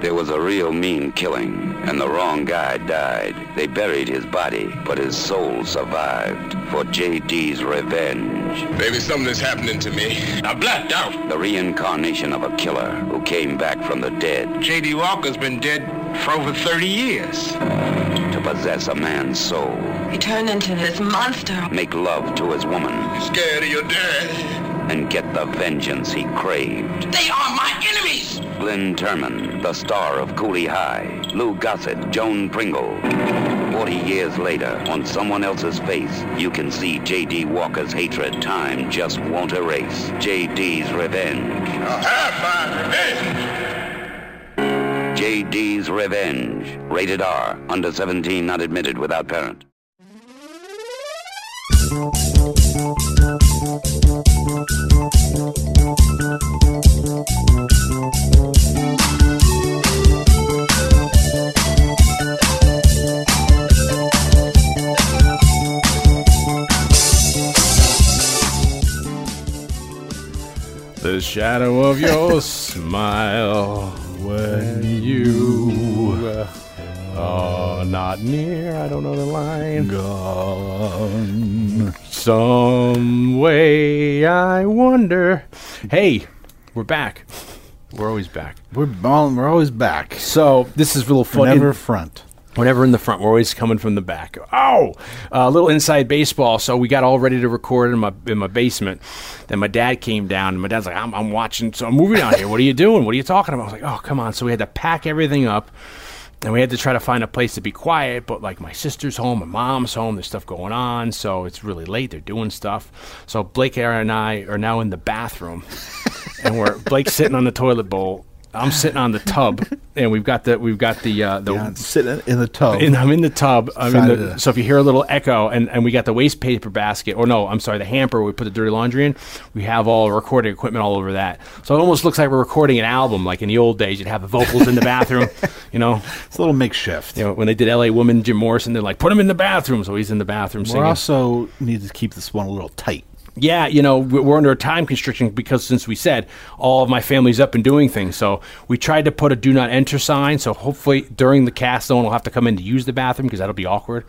There was a real mean killing, and the wrong guy died. They buried his body, but his soul survived for JD's revenge. Maybe something is happening to me. I blacked out. The reincarnation of a killer who came back from the dead J.D. Walker's been dead for over 30 years. to possess a man's soul, He turned into this monster. make love to his woman, Scared of your dad. And get the vengeance he craved. They are my enemies. Glynn Turman, the star of Cooley High, Lou Gossett, Joan Pringle. Forty years later, on someone else's face, you can see J.D. Walker's hatred time just won't erase. J.D.'s Revenge. I'll have my revenge. J.D.'s Revenge. Rated R. Under 17, not admitted without parent. The shadow of your smile when you are not near. I don't know the line. Gone. Some way I wonder. Hey, we're back. We're always back. We're all, we're always back. So this is a little fun. Never front. Whenever in the front, we're always coming from the back. Oh, a little inside baseball. So we got all ready to record in my in my basement. Then my dad came down, and my dad's like, "I'm, I'm watching some movie out here. What are you doing? What are you talking about?" I was like, "Oh, come on!" So we had to pack everything up, and we had to try to find a place to be quiet. But like my sister's home, my mom's home. There's stuff going on, so it's really late. They're doing stuff. So Blake and I are now in the bathroom, and we're Blake's sitting on the toilet bowl. I'm sitting on the tub, and we've got the we've got the uh, the Yeah, I'm sitting in the tub. and I'm in the tub. I'm in the, so if you hear a little echo, and, and we got the waste paper basket, or no, I'm sorry, the hamper we put the dirty laundry in. We have all the recording equipment all over that. So it almost looks like we're recording an album, like in the old days. You'd have the vocals in the bathroom, you know. it's a little makeshift. You know, when they did L.A. Woman, Jim Morrison, they're like, put him in the bathroom. So he's in the bathroom singing. we also need to keep this one a little tight. Yeah, you know, we- we're under a time constriction because since we said all of my family's up and doing things. So we tried to put a do not enter sign. So hopefully during the cast, no one will have to come in to use the bathroom because that'll be awkward,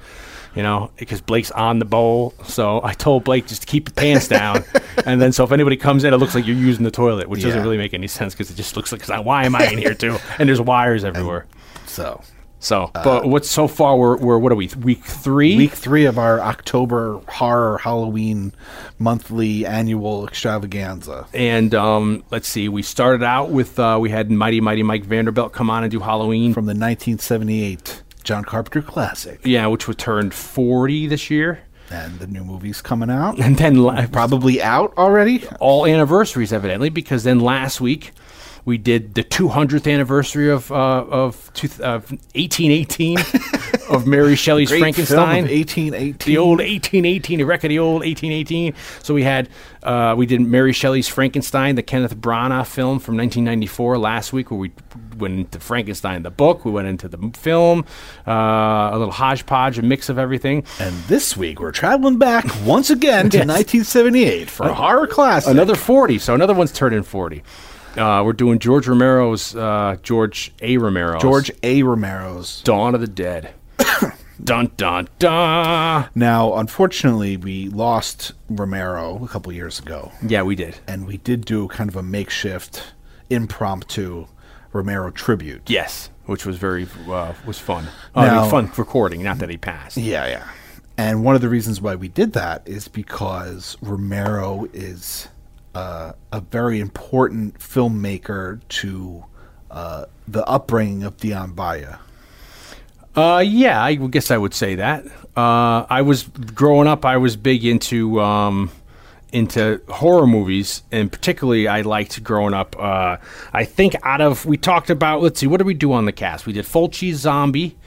you know, because Blake's on the bowl. So I told Blake just to keep your pants down. and then so if anybody comes in, it looks like you're using the toilet, which doesn't really make any sense because it just looks like, why am I in here too? And there's wires everywhere. So So, but what's so far, we're, we're, what are we, week three? week three of our October horror Halloween monthly annual extravaganza. And um, let's see, we started out with uh, we had Mighty Mighty Mike Vanderbilt come on and do Halloween. From the 1978 John Carpenter classic. yeah, which would turn forty this year, And the new movie's coming out. and then la- Probably out already. all anniversaries evidently because then last week we did the 200th anniversary of uh, of, two, of 1818 of Mary Shelley's Great Frankenstein. film of 1818. the old 1818, the wreck of the old 1818. So we had, uh, we did Mary Shelley's Frankenstein, the Kenneth Branagh film from 1994 last week, where we went into Frankenstein, the book, we went into the film, uh, a little hodgepodge, a mix of everything. And this week we're traveling back once again to Yes. 1978 for a horror classic. Another 40, so another one's turning 40. Uh, we're doing George Romero's, uh, George A. Romero's George A. Romero's. Dawn of the Dead. dun dun dun. Now, unfortunately, we lost Romero a couple years ago, Yeah, we did. and we did do kind of a makeshift, impromptu Romero tribute. Yes, which was very uh, was fun. Uh, I mean, Now- fun recording. Not that he passed. Yeah, yeah. And one of the reasons why we did that is because Romero is uh, a very important filmmaker to uh, the upbringing of Dion Baya. Uh, yeah, I guess I would say that. Uh, I was growing up. I was big into um, into horror movies, and particularly I liked growing up. Uh, I think out of we talked about. Let's see, what did we do on the cast? We did Fulci's Zombie.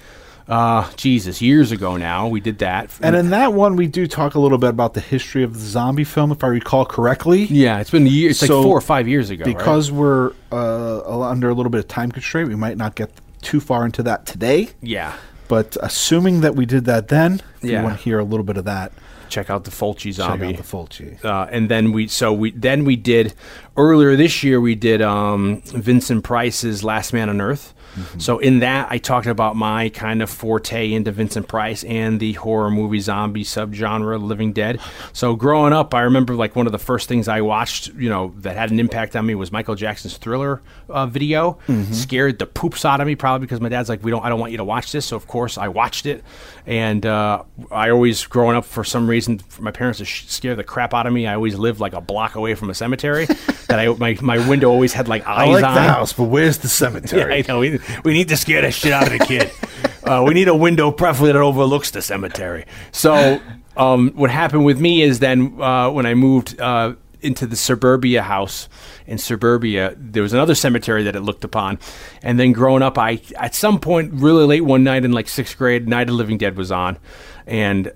Uh, Jesus, years ago now we did that. And in that one, we do talk a little bit about the history of the zombie film, if I recall correctly. yeah, it's been years. It's So, like four or five years ago. right? Because we're uh, under a little bit of time constraint, we might not get too far into that today. yeah, But assuming that we did that then, if Yeah. you want to hear a little bit of that, check out the Fulci zombie. check out the Fulci. uh, and then we so we then we did earlier this year we did um, Vincent Price's Last Man on Earth. So in that, I talked about my kind of forte into Vincent Price and the horror movie zombie subgenre, Living Dead. So growing up, I remember like one of the first things I watched, you know, that had an impact on me was Michael Jackson's Thriller uh, video. Scared the poops out of me, probably because my dad's like, "We don't, I don't want you to watch this." So of course I watched it, and uh, I always growing up for some reason, for my parents to sh- scare the crap out of me. I always lived like a block away from a cemetery. that I my my window always had like eyes I like on. the house, but where's the Yeah, cemetery? I know. We, need to scare the shit out of the kid. uh, we need a window, preferably that overlooks the cemetery. So, um, what happened with me is then uh, when I moved uh, into the suburbia house in suburbia, there was another cemetery that it looked upon. And then growing up, I at some point, really late one night in like sixth grade, Night of Living Dead was on, and.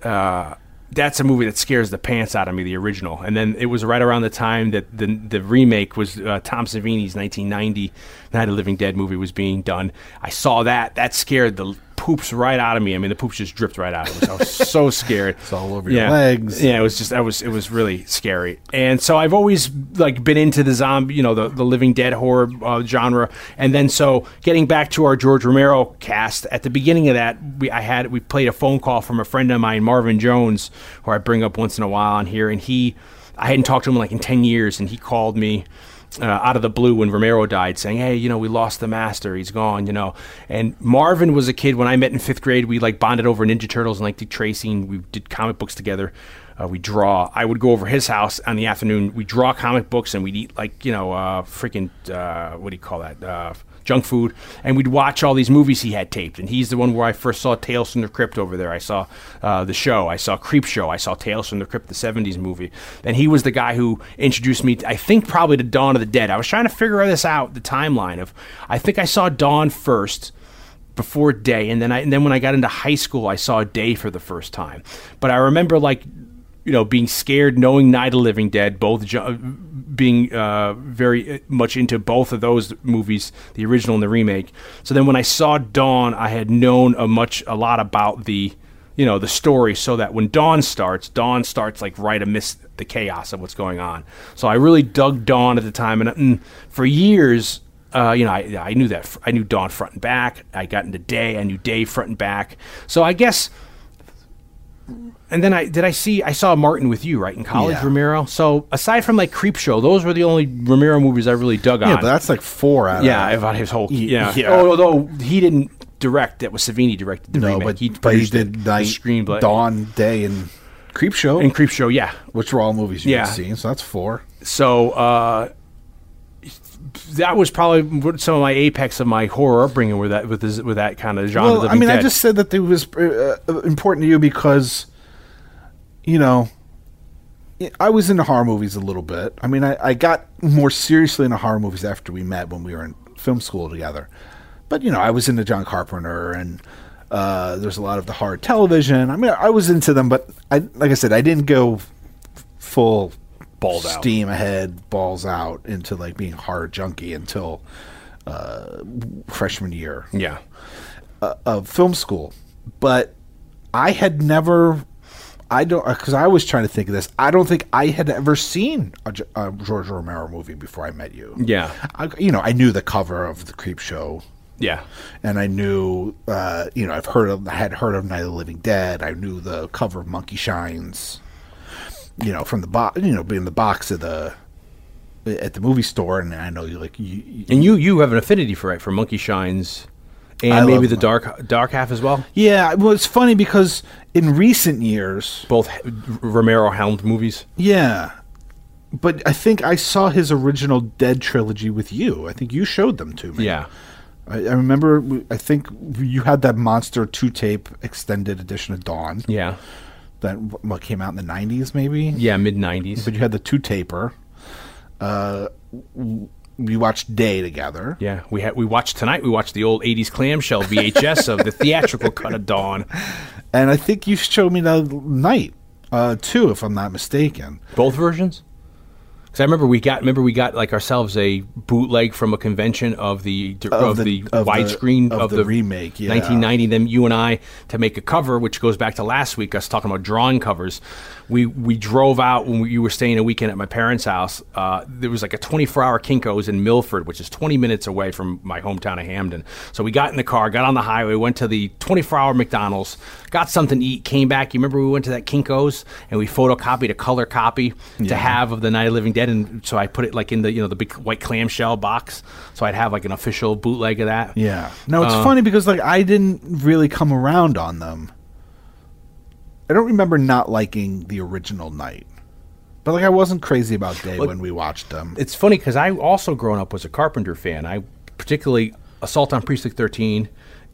That's a movie that scares the pants out of me, the original. And then it was right around the time that the the remake was uh, Tom Savini's 1990 Night of Living Dead movie was being done. I saw that. That scared the poops right out of me. I mean, the poops just dripped right out. It was, I was so scared. It's all over your legs. Yeah, it was just. I was. It was really scary. And so I've always like been into the zombie, you know, the the Living Dead horror uh, genre. And then so getting back to our George Romero cast at the beginning of that, we I had we played a phone call from a friend of mine, Marvin Jones, who I bring up once in a while on here, and he. I hadn't talked to him like in ten years, and he called me uh, out of the blue when Romero died, saying, "Hey, you know, we lost the master. He's gone." You know, and Marvin was a kid when I met in fifth grade. We like bonded over Ninja Turtles and like Dick tracing. We did comic books together. Uh, we draw. I would go over his house on the afternoon. We draw comic books and we'd eat like you know, uh, freaking uh, what do you call that? Junk food, and we'd watch all these movies he had taped. And he's the one where I first saw Tales from the Crypt over there. I saw uh, the show, I saw Creep Show, I saw Tales from the Crypt, the '70s movie. And he was the guy who introduced me, I think, probably to Dawn of the Dead. I was trying to figure this out, the timeline of. I think I saw Dawn first before Day, and then I and then when I got into high school, I saw Day for the first time. But I remember like you know being scared, knowing Night of Living Dead, both jo- being uh, very much into both of those movies, the original and the remake. So then when I saw Dawn, I had known a much a lot about the you know the story, so that when Dawn starts, Dawn starts like right amidst the chaos of what's going on. So I really dug Dawn at the time, and, and for years uh, you know, I, I knew that I knew Dawn front and back. I got into Day. I knew Day front and back. So I guess, and then I did I see I saw Martin with you right in college, Yeah. Romero. So aside from like Creep Show, those were the only Romero movies I really dug Yeah, on. Yeah, but that's like four out of yeah, of about his whole yeah. yeah. Oh, although he didn't direct, that was Savini directed the no, remake. but he but he did Night, the screenplay, Dawn, Day, and Creep Show, and Creep Show. Yeah, which were all movies you Yeah. had seen. So that's four. so uh, that was probably some of my apex of my horror upbringing with that with this, with that kind of genre. Well, I mean, I just said that it was uh, uh, important to you because, you know, I was into horror movies a little bit. I mean, I, I got more seriously into horror movies after we met when we were in film school together. But you know, I was into John Carpenter and. Uh, there's a lot of the horror television. I mean, I was into them, but I, like I said, I didn't go full out. steam ahead, balls out into like being horror junkie until uh, freshman year yeah. of film school, but I had never. I don't because I was trying to think of this. I don't think I had ever seen a, a George Romero movie before I met you. Yeah. I, you know, I knew the cover of the Creep Show, Yeah. and I knew, uh, you know, I've heard of, I had heard of Night of the Living Dead. I knew the cover of Monkey Shines, you know, from the box, you know, being the box of the at the movie store, and I know you like you, you- And you you have an affinity for it for Monkey Shines, and I maybe the dark dark half as well. yeah. Well, it's funny because in recent years, Both Romero helmed movies. Yeah. But I think I saw his original Dead trilogy with you. I think you showed them to me. Yeah. I, I remember, I think you had that Monster 2 tape extended edition of Dawn Yeah. that what came out in the 90s, maybe? Yeah. Mid nineties. But you had the two taper. Uh, we watched Day together. Yeah. We had we watched tonight. We watched the old eighties clamshell VHS of the theatrical cut of Dawn. And I think you showed me the night, uh, too, if I'm not mistaken. Both versions. Because I remember we got remember we got like ourselves a bootleg from a convention of the of, Of the, the- of the- widescreen of of, the remake, yeah. 1990. Then you and I to make a cover, which goes back to last week. Us talking about drawing covers. We we drove out when we, you were staying a weekend at my parents' house. Uh, there was like a 24 hour Kinkos in Milford, which is 20 minutes away from my hometown of Hamden. So we got in the car, got on the highway, went to the 24 hour McDonald's, got something to eat, came back. You remember we went to that Kinkos and we photocopied a color copy to have of the Night of Living Dead, and so I put it like in the you know the big white clamshell box, so I'd have like an official bootleg of that. Yeah. No, Uh. it's funny because like I didn't really come around on them. I don't remember not liking the original Night. But like I wasn't crazy about Day when we watched them. It's funny because I also growing up was a Carpenter fan. I particularly Assault on Precinct 13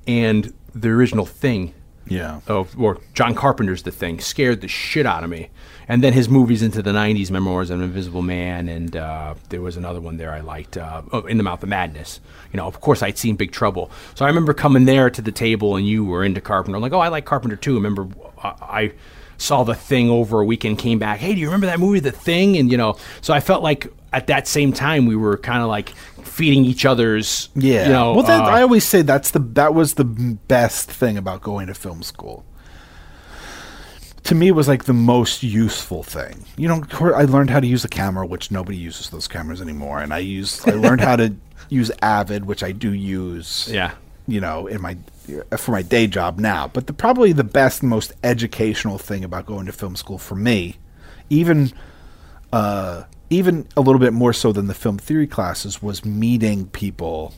and the original Thing. Yeah. Of, or John Carpenter's The Thing scared the shit out of me. And then his movies into the 90s, Memoirs of an Invisible Man, and uh, there was another one there I liked, uh, oh, In the Mouth of Madness. You know, of course, I'd seen Big Trouble. So I remember coming there to the table and you were into Carpenter. I'm like, oh, I like Carpenter too. I remember I saw The Thing over a weekend, came back, hey, do you remember that movie, The Thing? And, you know, so I felt like at that same time we were kind of like feeding each other's, Yeah. you know, well, that, uh, I always say that's the that was the best thing about going to film school. To me, it was like the most useful thing. You know, I learned how to use a camera, which nobody uses those cameras anymore, and I use I learned how to use Avid, which I do use. Yeah. You know, in my for my day job now. But the probably the best, most educational thing about going to film school for me, even uh, even a little bit more so than the film theory classes, was meeting people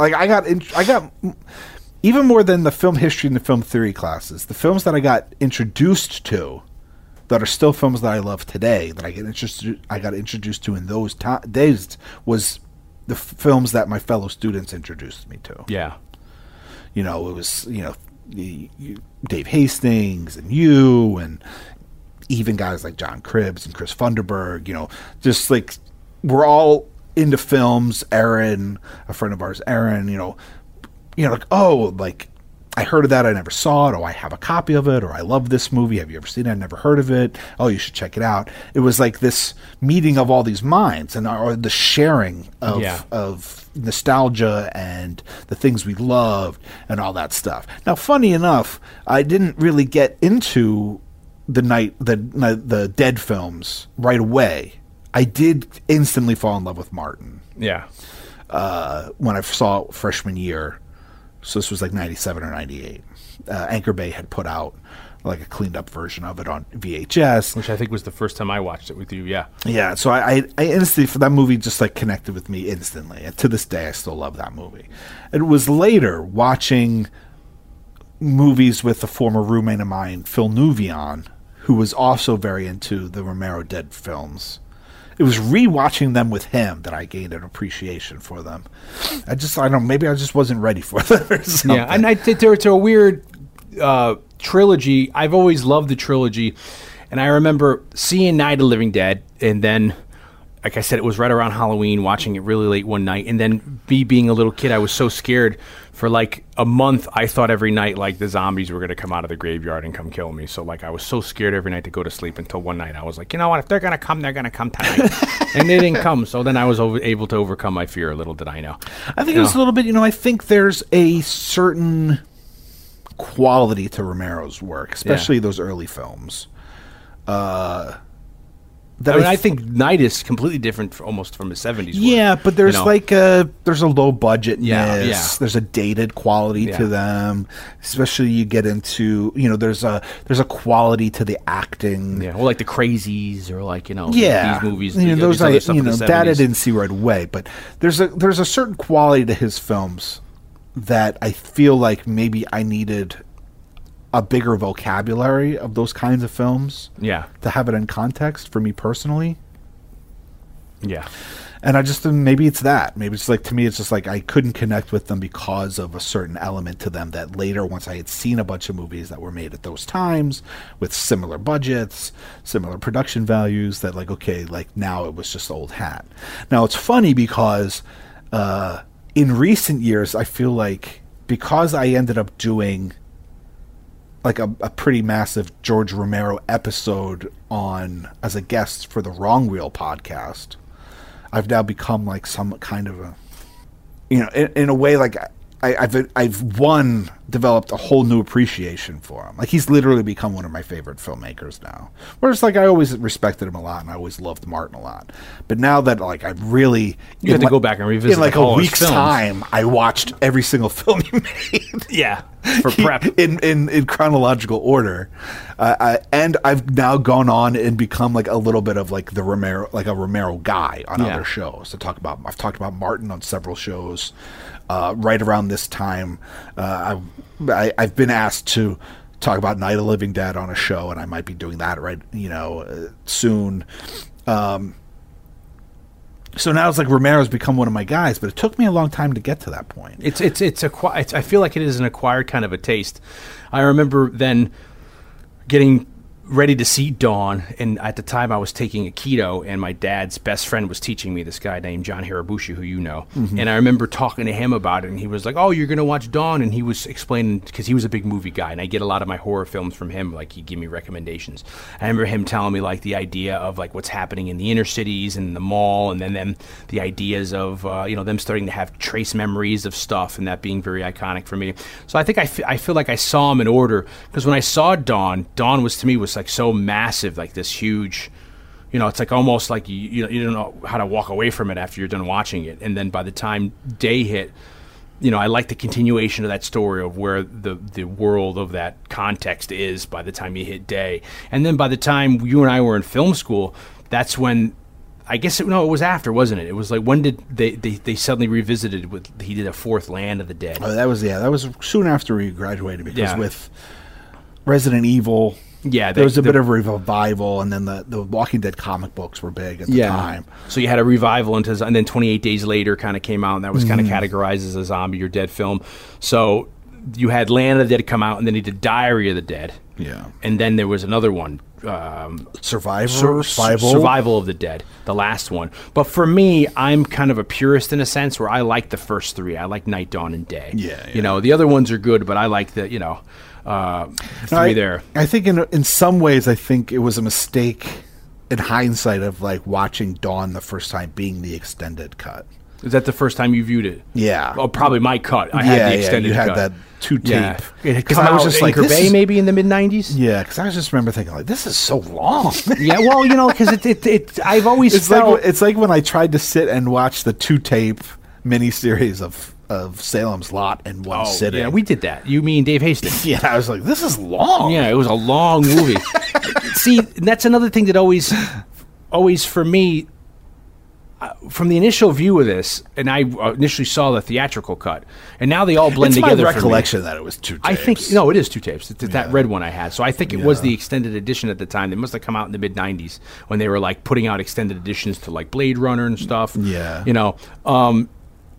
like I got in, I got even more than the film history and the film theory classes. The films that I got introduced to that are still films that I love today that I get introduced I got introduced to in those days was the f- films that my fellow students introduced me to. yeah. You know, it was you know Dave Hastings and you and even guys like John Cribbs and Chris Funderburg. You know, just like we're all into films. Aaron, a friend of ours, Aaron. You know, you know, like oh, like I heard of that. I never saw it. Oh, I have a copy of it. Or I love this movie. Have you ever seen it? I never heard of it. Oh, you should check it out. It was like this meeting of all these minds and uh, or the sharing of Yeah. of nostalgia and the things we loved and all that stuff. Now, funny enough, I didn't really get into the night the the dead films right away. I did instantly fall in love with Martin Yeah. uh, when I saw it freshman year. So this was like '97 or '98. Uh, Anchor Bay had put out like a cleaned up version of it on VHS. Which I think was the first time I watched it with you. Yeah. Yeah, so I, I, I instantly for that movie just like connected with me instantly, and to this day I still love that movie. It was later watching movies with a former roommate of mine, Phil Nuvion, who was also very into the Romero Dead films. It was rewatching them with him that I gained an appreciation for them. I just I don't know, maybe I just wasn't ready for them. Or something. Yeah, and I there, it's a weird uh, trilogy. I've always loved the trilogy, and I remember seeing Night of the Living Dead, and then, like I said, it was right around Halloween, watching it really late one night, and then me being a little kid, I was so scared. For like a month, I thought every night like the zombies were going to come out of the graveyard and come kill me. So like I was so scared every night to go to sleep until one night I was like, you know what? If they're going to come, they're going to come tonight, and they didn't come. So then I was over, able to overcome my fear. A little did I know. I think it was a little bit, you know, I think there's a certain quality to Romero's work, especially those early films. Uh, that I mean, I I think Night is completely different for, almost from his 70s. work, Yeah, but there's you know? like a there's a low budgetness. Yeah, yeah. There's a dated quality Yeah. to them. Especially you get into you know there's a there's a quality to the acting. Yeah, or like the Crazies, or like you know, Yeah, these movies. You know, those stuff you know that I didn't see right away, but there's a there's a certain quality to his films that I feel like maybe I needed a bigger vocabulary of those kinds of films Yeah, to have it in context for me personally. yeah, And I just maybe it's that. Maybe it's like to me, it's just like I couldn't connect with them because of a certain element to them that later, once I had seen a bunch of movies that were made at those times with similar budgets, similar production values, that like okay, like now it was just old hat. Now it's funny because uh, in recent years, I feel like because I ended up doing like a, a pretty massive George Romero episode on as a guest for the Wrong Wheel podcast. I've now become like some kind of a, you know, in, in a way like I, I've I've one developed a whole new appreciation for him. Like he's literally become one of my favorite filmmakers now. Whereas like I always respected him a lot and I always loved Martin a lot. But now that like I really You have in to go back and revisit in like a week's films. time. I watched every single film he made Yeah, for prep. in in, in chronological order, uh, I, and I've now gone on and become like a little bit of like the Romero, like a Romero guy on Yeah. other shows. To talk about, I've talked about Martin on several shows. Uh, right around this time, uh, I, I I've been asked to talk about Night of Living Dead on a show, and I might be doing that right, you know, uh, soon. Um, so now it's like Romero's become one of my guys, but it took me a long time to get to that point. It's it's it's a it's, I feel like it is an acquired kind of a taste. I remember then getting ready to see Dawn, and at the time I was taking aikido, and my dad's best friend was teaching me this guy named John Hirabushi, who you know. And I remember talking to him about it, and he was like, "Oh, you're gonna watch Dawn," and he was explaining because he was a big movie guy, and I get a lot of my horror films from him. Like he'd give me recommendations. I remember him telling me like the idea of like what's happening in the inner cities and the mall, and then them the ideas of uh, you know them starting to have trace memories of stuff, and that being very iconic for me. So I think I, f- I feel like I saw him in order because when I saw Dawn, Dawn was to me was like so massive, like this huge. You know, it's like almost like you you, you don't know how to walk away from it after you're done watching it, and then by the time day hit, you know, I like the continuation of that story of where the the world of that context is by the time you hit day, and then by the time you and I were in film school, that's when. I guess it, no, it was after, wasn't it? It was like when did they, they, they suddenly revisited with he did a fourth Land of the Dead. Oh, that was yeah. That was soon after we graduated because Yeah. with Resident Evil, Yeah, there was a the- bit of a revival, and then the the Walking Dead comic books were big at the time. So you had a revival into, and then 28 Days Later kind of came out, and that was Mm. kind of categorized as a zombie or dead film. So you had Land of the Dead come out, and then he did Diary of the Dead. Yeah. And then there was another one, um, Survivor, Sur- Survival, Survival of the Dead, the last one. But for me, I'm kind of a purist in a sense where I like the first three. I like Night, Dawn, and Day. Yeah, yeah. You know, the other ones are good, but I like the, you know, uh, three I, there. I think in in some ways, I think it was a mistake in hindsight of like watching Dawn the first time being the extended cut. Is that the first time you viewed it? Yeah. Oh, probably my cut. I yeah, had the yeah, extended you had cut. that two tape. Yeah. It had 'Cause come I was just like, Anchor this Bay is- maybe in the mid 90s? Yeah, because I just remember thinking like, this is so long. Yeah, well, you know, because it, it, it, I've always it's felt. like it's like when I tried to sit and watch the two tape miniseries of of Salem's Lot in one oh, sitting. yeah, we did that. You mean Dave Hastings? Yeah, I was like, this is long. Yeah, it was a long movie. See, that's another thing that always, always for me, uh, from the initial view of this, and I uh, initially saw the theatrical cut, and now they all blend it's together. my recollection that it was two. Tapes. I think no, it is two tapes. It's that Yeah. red one I had. So I think it was the extended edition at the time. They must have come out in the mid '90s when they were like putting out extended editions to like Blade Runner and stuff. Yeah. you know, um,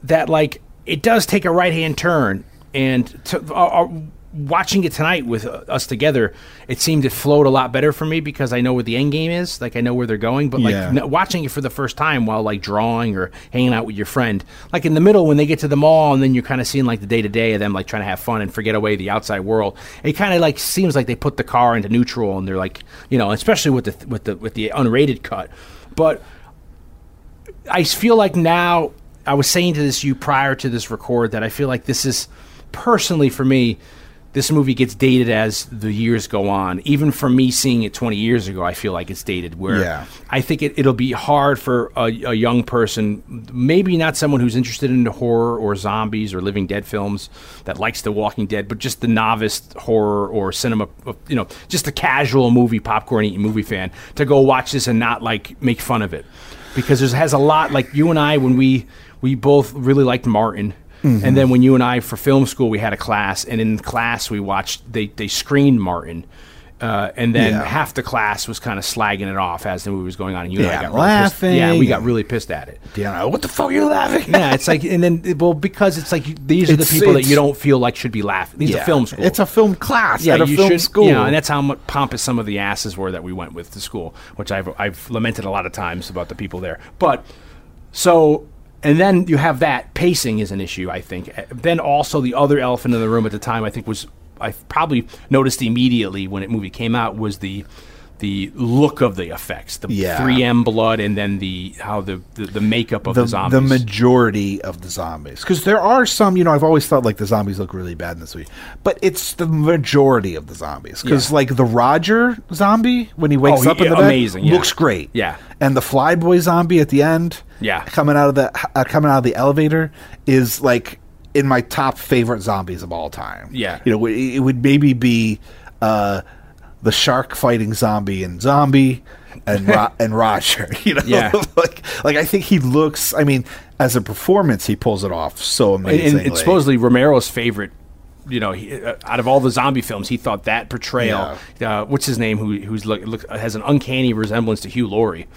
that like it does take a right hand turn, and to, uh, uh, watching it tonight with uh, us together, it seemed to float a lot better for me because I know where the end game is. Like I know where they're going, but like Yeah. n- watching it for the first time while like drawing or hanging out with your friend, like in the middle when they get to the mall and then you're kind of seeing like the day to day of them like trying to have fun and forget away the outside world. It kind of like seems like they put the car into neutral and they're like, you know, especially with the with the with the unrated cut, but. I feel like now I was saying to this you prior to this record that I feel like this is personally for me this movie gets dated as the years go on. Even for me seeing it 20 years ago, I feel like it's dated. Where Yeah. I think it, it'll be hard for a, a young person, maybe not someone who's interested in horror or zombies or living dead films that likes The Walking Dead, but just the novice horror or cinema, you know, just a casual movie popcorn eating movie fan to go watch this and not like make fun of it because it has a lot like you and I when we we both really liked Martin. Mm-hmm. And then when you and I for film school we had a class and in class we watched they they screened Martin. Uh, and then Yeah. half the class was kind of slagging it off as the movie was going on, and you and I Yeah, got really pissed. Yeah, we got really pissed at it. Yeah, what the fuck are you laughing? Yeah, it's like, and then well, because it's like these are the people that you don't feel like should be laughing. These are film school. It's a film class yeah, at a you film should, school. You know, and that's how much pompous some of the asses were that we went with to school, which I've I've lamented a lot of times about the people there. But so, and then you have that pacing is an issue. I think. Then also the other elephant in the room at the time I think was I probably noticed immediately when it movie came out was the the look of the effects, the Yeah. 3M blood, and then the how the the, the makeup of the, the, zombies. the majority of the zombies because there are some you know i've always thought like the zombies look really bad in this movie but it's the majority of the zombies because Yeah. like the roger zombie when he wakes Oh, up in the bed amazing, yeah. looks great Yeah. and the flyboy zombie at the end Yeah. coming out of the uh, coming out of the elevator is like in my top favorite zombies of all time Yeah. you know it, it would maybe be uh the shark fighting zombie and zombie and Ro- and Roger, you know, Yeah. like like I think he looks. I mean, as a performance, he pulls it off so amazingly. and it's supposedly Romero's favorite. You know, he, uh, out of all the zombie films, he thought that portrayal. Uh, what's his name? Who who's look, look has an uncanny resemblance to Hugh Laurie.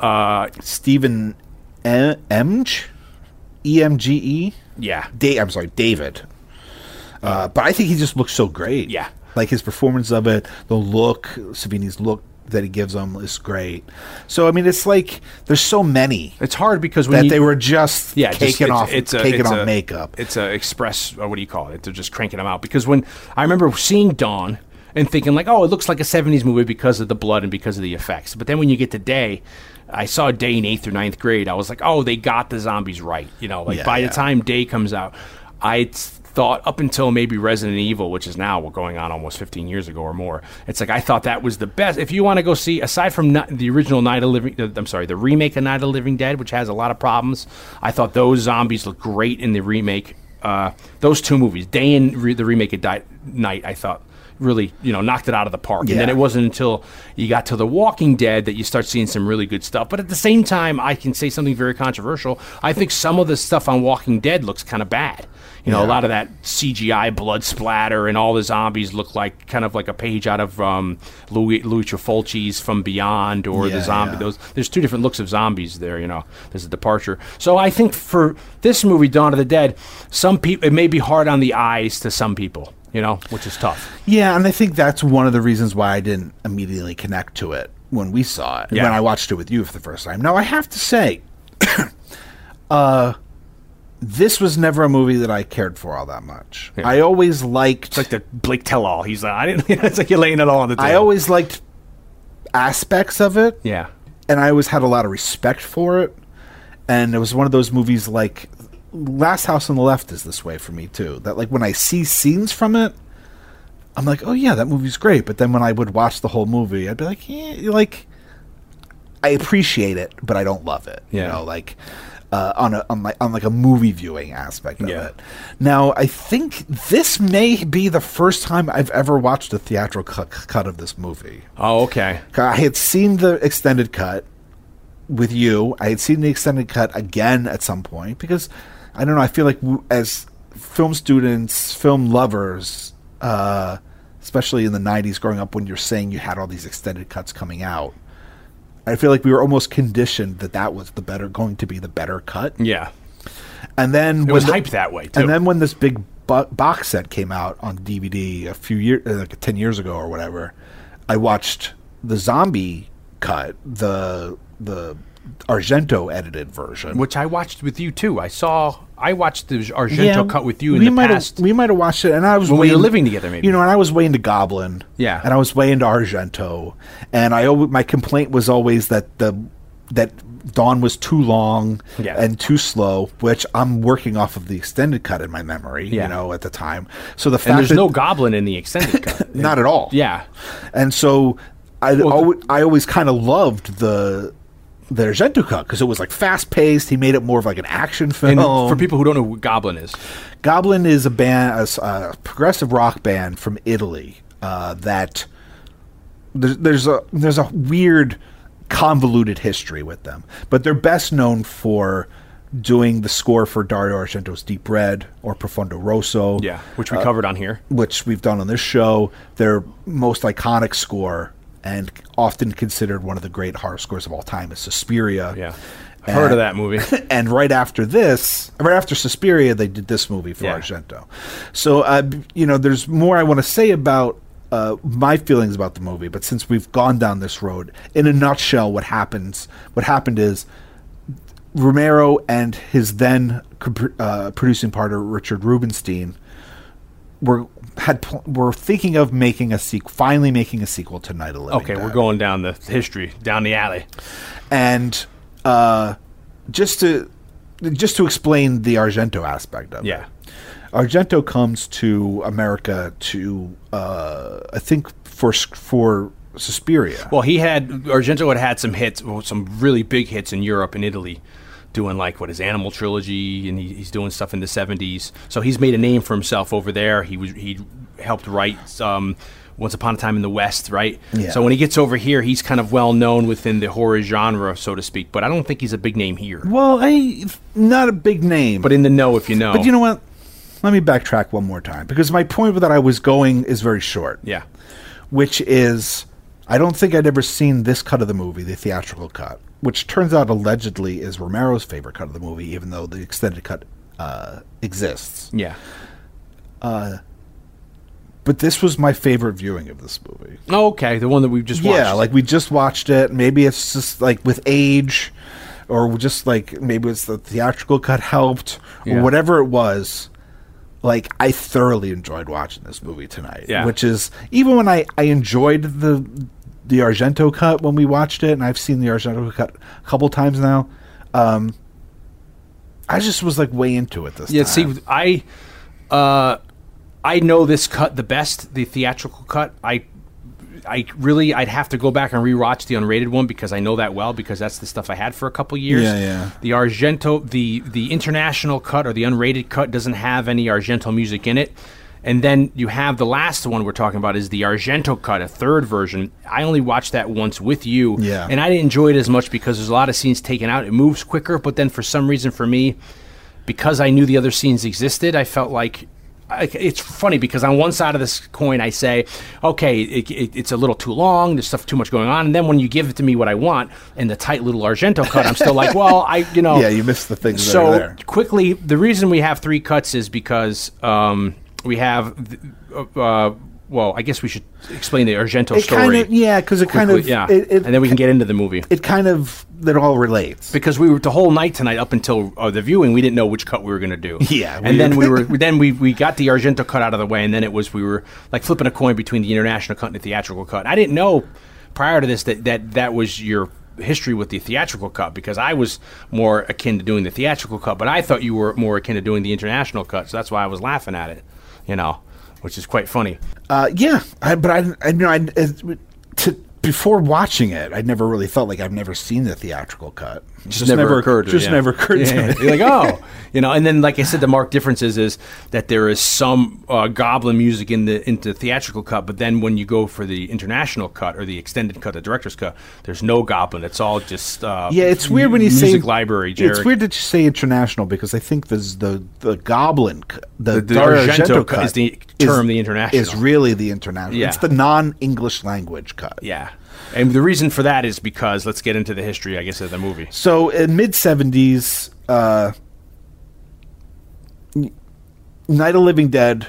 Uh, Stephen Emge, E M G E. yeah, Da- I'm sorry, David. Uh, but I think he just looks so great. Yeah. Like his performance of it, the look, Savini's look that he gives him is great. So I mean, it's like there's so many it's hard because when that you, they were just yeah, just- taking it's- off, it's a- taking it's on a- makeup. It's a express. Or what do you call it? They're just cranking them out because when I remember seeing Dawn and thinking like, oh, it looks like a '70s movie because of the blood and because of the effects. But then when you get to Day, I saw Day in eighth or ninth grade. I was like, oh, they got the zombies right. You know, like Yeah, by yeah. the time Day comes out, I thought up until maybe Resident Evil, which is now going on almost 15 years ago or more. It's like I thought that was the best. If you want to go see, aside from the original Night of Living, I'm sorry, the remake of Night of the Living Dead, which has a lot of problems, I thought those zombies look great in the remake. Uh, those two movies, Day and re- the remake of Di- Night, I thought really you know knocked it out of the park. And then it wasn't until you got to The Walking Dead that you start seeing some really good stuff. But at the same time, I can say something very controversial. I think some of the stuff on Walking Dead looks kind of bad. You know, a lot of that CGI blood splatter and all the zombies look like kind of like a page out of um, Louis, Louis Trafalci's From Beyond or Yeah, the zombie. yeah. Those there's two different looks of zombies there. You know, there's a departure. So I think for this movie, Dawn of the Dead, some people it may be hard on the eyes to some people. You know, which is tough. Yeah, and I think that's one of the reasons why I didn't immediately connect to it when we saw it. Yeah. When I watched it with you for the first time. Now I have to say, uh, this was never a movie that I cared for all that much. Yeah. I always liked. It's like the Blake Tell All. He's like, I didn't. It's like you're laying it all on the table. I always liked aspects of it, yeah. and I always had a lot of respect for it. And it was one of those movies like Last House on the Left is this way for me too. That like when I see scenes from it, I'm like, oh yeah, that movie's great. But then when I would watch the whole movie, I'd be like, yeah, like I appreciate it, but I don't love it. Yeah. You know, like uh, on a on like on like a movie viewing aspect of Yeah. it. Now, I think this may be the first time I've ever watched a theatrical cut, cut of this movie. Oh, okay. I had seen the extended cut with you. I had seen the extended cut again at some point because I don't know. I feel like as film students, film lovers, uh, especially in the '90s, growing up when you're saying you had all these extended cuts coming out, I feel like we were almost conditioned that that was the better, going to be the better cut. Yeah. And then It was the- hyped that way too. and then when this big bo- box set came out on DVD a few years, like ten years ago or whatever, I watched the zombie cut, the the Argento edited version. which I watched with you too. I saw. I watched the Argento cut with you in we the might past. Have, we might have watched it, and I was When we way were in- living together, maybe. You know, and I was way into Goblin. Yeah. and I was way into Argento, and I my complaint was always that the that Dawn was too long Yeah. and too slow, which I'm working off of the extended cut in my memory. Yeah. You know, at the time, so the fact and there's that no goblin in the extended cut. not at all. Yeah. And so I Well, always, I always kind of loved the the Argento cut because it was like fast paced. He made it more of like an action film. And for people who don't know who Goblin is, Goblin is a band, a progressive rock band from Italy. Uh, that there's, there's a there's a weird, convoluted history with them, but they're best known for doing the score for Dario Argento's Deep Red or Profondo Rosso. yeah, which we Uh, covered on here. which we've done on this show, their most iconic score and often considered one of the great horror scores of all time is Suspiria. Yeah, I've heard of that movie. and right after this, right after Suspiria, they did this movie for Yeah. Argento. So, uh, you know, there's more I want to say about uh, my feelings about the movie, but since we've gone down this road, in a nutshell, what happens? What happened is Romero and his then uh, producing partner Richard Rubenstein were had pl- were thinking of making a sequel, finally making a sequel to Night of the Living Okay, Dead. we're going down the history, down the alley. and uh, just to just to explain the Argento aspect of Yeah. it. Argento comes to America to uh, I think for for Suspiria. Well, he had Argento had had some hits, some really big hits in Europe and Italy, doing like what his Animal trilogy, and he, he's doing stuff in the '70s. So he's made a name for himself over there. He was he helped write um, Once Upon a Time in the West, right? Yeah. So when he gets over here, he's kind of well known within the horror genre, so to speak. But I don't think he's a big name here. well, I not a big name, But in the know, if you know. But you know what? Let me backtrack one more time because my point that I was going is very short. yeah, which is I don't think I'd ever seen this cut of the movie, the theatrical cut, which turns out allegedly is Romero's favorite cut of the movie, even though the extended cut uh, exists. yeah. But this was my favorite viewing of this movie. Oh, okay, the one that we just watched. Yeah, like we just watched it. Maybe it's just like with age, or just like maybe it's the theatrical cut helped, or whatever it was. Like I thoroughly enjoyed watching this movie tonight. Yeah. Which is even when I I enjoyed the the Argento cut when we watched it, and I've seen the Argento cut a couple times now. Um, I just was like way into it this time. Yeah, time. see, I, uh, I know this cut the best, the theatrical cut. I, I really, I'd have to go back and rewatch the unrated one because I know that well because that's the stuff I had for a couple years. Yeah, yeah. The Argento, the the international cut or the unrated cut doesn't have any Argento music in it. And then you have the last one we're talking about is the Argento cut, a third version. I only watched that once with you, Yeah. and I didn't enjoy it as much because there's a lot of scenes taken out. It moves quicker, but then for some reason for me, because I knew the other scenes existed, I felt like I, it's funny because on one side of this coin, I say, okay, it, it, it's a little too long. There's stuff too much going on, and then when you give it to me what I want in the tight little Argento cut, I'm still like, well, I, you know, Yeah, you missed the things that So are there. quickly, the reason we have three cuts is because um, we have, uh, uh, well, I guess we should explain the Argento It story. kind of yeah, because it kind of yeah, it, it, and then we can get into the movie it kind of that all relates. because we were the whole night tonight up until uh, the viewing. We didn't know which cut we were going to do. Yeah, we- and then we were then we we got the Argento cut out of the way, and then it was we were like flipping a coin between the international cut and the theatrical cut. I didn't know prior to this that that that was your history with the theatrical cut because I was more akin to doing the theatrical cut, but I thought you were more akin to doing the international cut, so that's why I was laughing at it, you know, which is quite funny. Uh, yeah, I, but I, I you know, I, to, before watching it, I never really felt like I've never seen the theatrical cut. Just, never, occurred. To Just yeah. never occurred Yeah, to yeah. me. You're like, oh, you know. And then, like I said, the marked differences is that there is some uh, goblin music in the into the theatrical cut, but then when you go for the international cut or the extended cut, the director's cut, there's no goblin. It's all just uh, Yeah, it's weird when you music say library. Jared. It's weird that you say international because I think this the the Goblin, the, The- the Argento Argento cut is the term, the international. is really the international. It's the non-English language cut. Yeah, and the reason for that is because let's get into the history, I guess, of the movie. So in mid seventies, uh, Night of Living Dead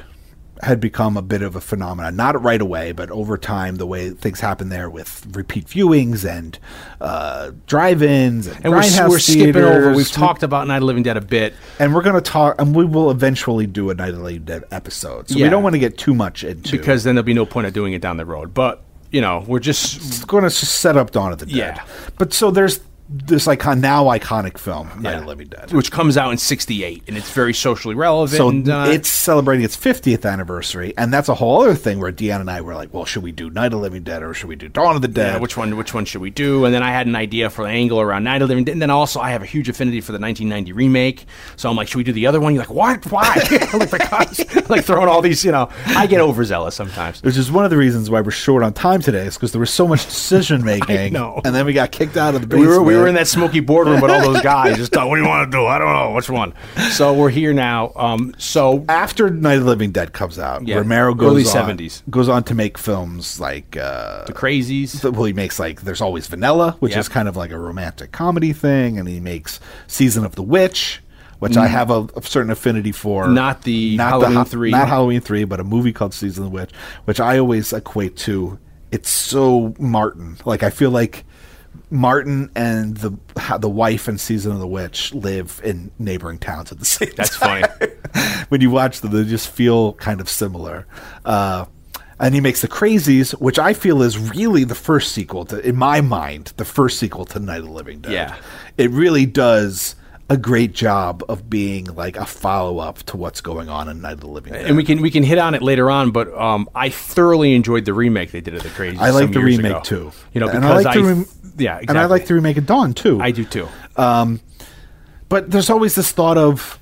had become a bit of a phenomenon. Not right away, but over time, the way things happen there with repeat viewings and uh, drive-ins and, And we're, we're skipping over. We've talked about Night of Living Dead a bit. and we're going to talk, and we will eventually do a Night of Living Dead episode. So Yeah. we don't want to get too much into because then there'll be no point of doing it down the road. But you know, we're just going to set up Dawn of the Dead. Yeah. But so there's this icon now iconic film, Night Yeah. of the Living Dead. which comes out in '68, and it's very socially relevant. So and, uh, it's celebrating its 50th anniversary, and that's a whole other thing where Deanna and I were like, "Well, should we do Night of the Living Dead or should we do Dawn of the yeah, Dead?" which one? Which one should we do? And then I had an idea for the angle around Night of the Living Dead. And then also, I have a huge affinity for the 1990 remake. So I'm like, should we do the other one? You're like, what? Why? I'm like, because like throwing all these. You know, I get overzealous sometimes. which is one of the reasons why we're short on time today, is because there was so much decision making, no, and then we got kicked out of the We were, we were in that smoky boardroom with all those guys. Just thought, what do you want to do? I don't know which one. So we're here now. Um, so after Night of the Living Dead comes out. Yeah, Romero goes early on, 70s. goes on to make films like uh, the crazies. well, he makes like There's Always Vanilla, which Yep. is kind of like a romantic comedy thing, and he makes Season of the Witch, which I have a, a certain affinity for. Mm. Not the Halloween Ha- 3. not Halloween three, but a movie called Season of the Witch, which I always equate to. It's so Martin. Like I feel like Martin and the the wife in Season of the Witch live in neighboring towns at the same That's time. funny. when you watch them, they just feel kind of similar. Uh, and he makes the Crazies, which I feel is really the first sequel to, in my mind, the first sequel to Night of the Living Dead. Yeah. it really does a great job of being like a follow up to what's going on in Night of the Living Dead. and we can we can hit on it later on, but um, I thoroughly enjoyed the remake they did of the Crazy. I like the remake ago. too. You know, and because I like I, the rem- yeah, exactly. and I like the remake of Dawn too. I do too. Um, But there's always this thought of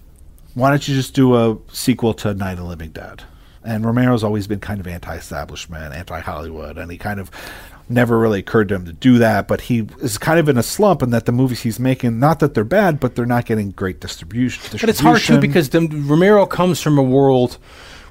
why don't you just do a sequel to Night of the Living Dead? And Romero's always been kind of anti-establishment, anti-Hollywood, and he kind of never really occurred to him to do that. But he is kind of in a slump, and that the movies he's making, not that they're bad, but they're not getting great distribution. But it's hard too because the, Romero comes from a world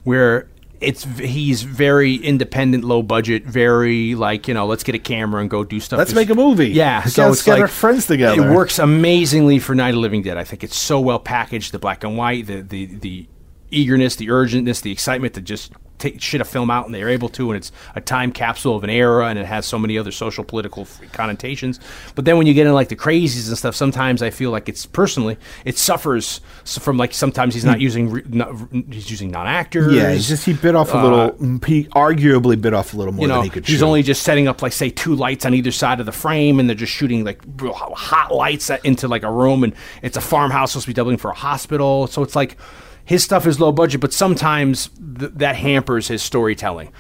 where it's he's very independent, low budget, very like you know, let's get a camera and go do stuff. Let's It's- make a movie. Yeah, Let's so get- it's get like our friends together. It works amazingly for Night of Living Dead. I think it's so well packaged, the black and white, the the the eagerness, the urgentness, the excitement to just take shit a film out, and they're able to, and it's a time capsule of an era, and it has so many other social political f- connotations. But then when you get into like the crazies and stuff, sometimes I feel like it's personally it suffers from like sometimes he's not using re, not, he's using non actors. Hmm. yeah, he's just he bit off a little. mm, he arguably bit off a little more Uh, you know, than he could. he's chew. only just setting up like say two lights on either side of the frame, and they're just shooting like real hot lights into like a room, and it's a farmhouse supposed to be doubling for a hospital. So it's like his stuff is low budget, but sometimes th- that hampers his storytelling.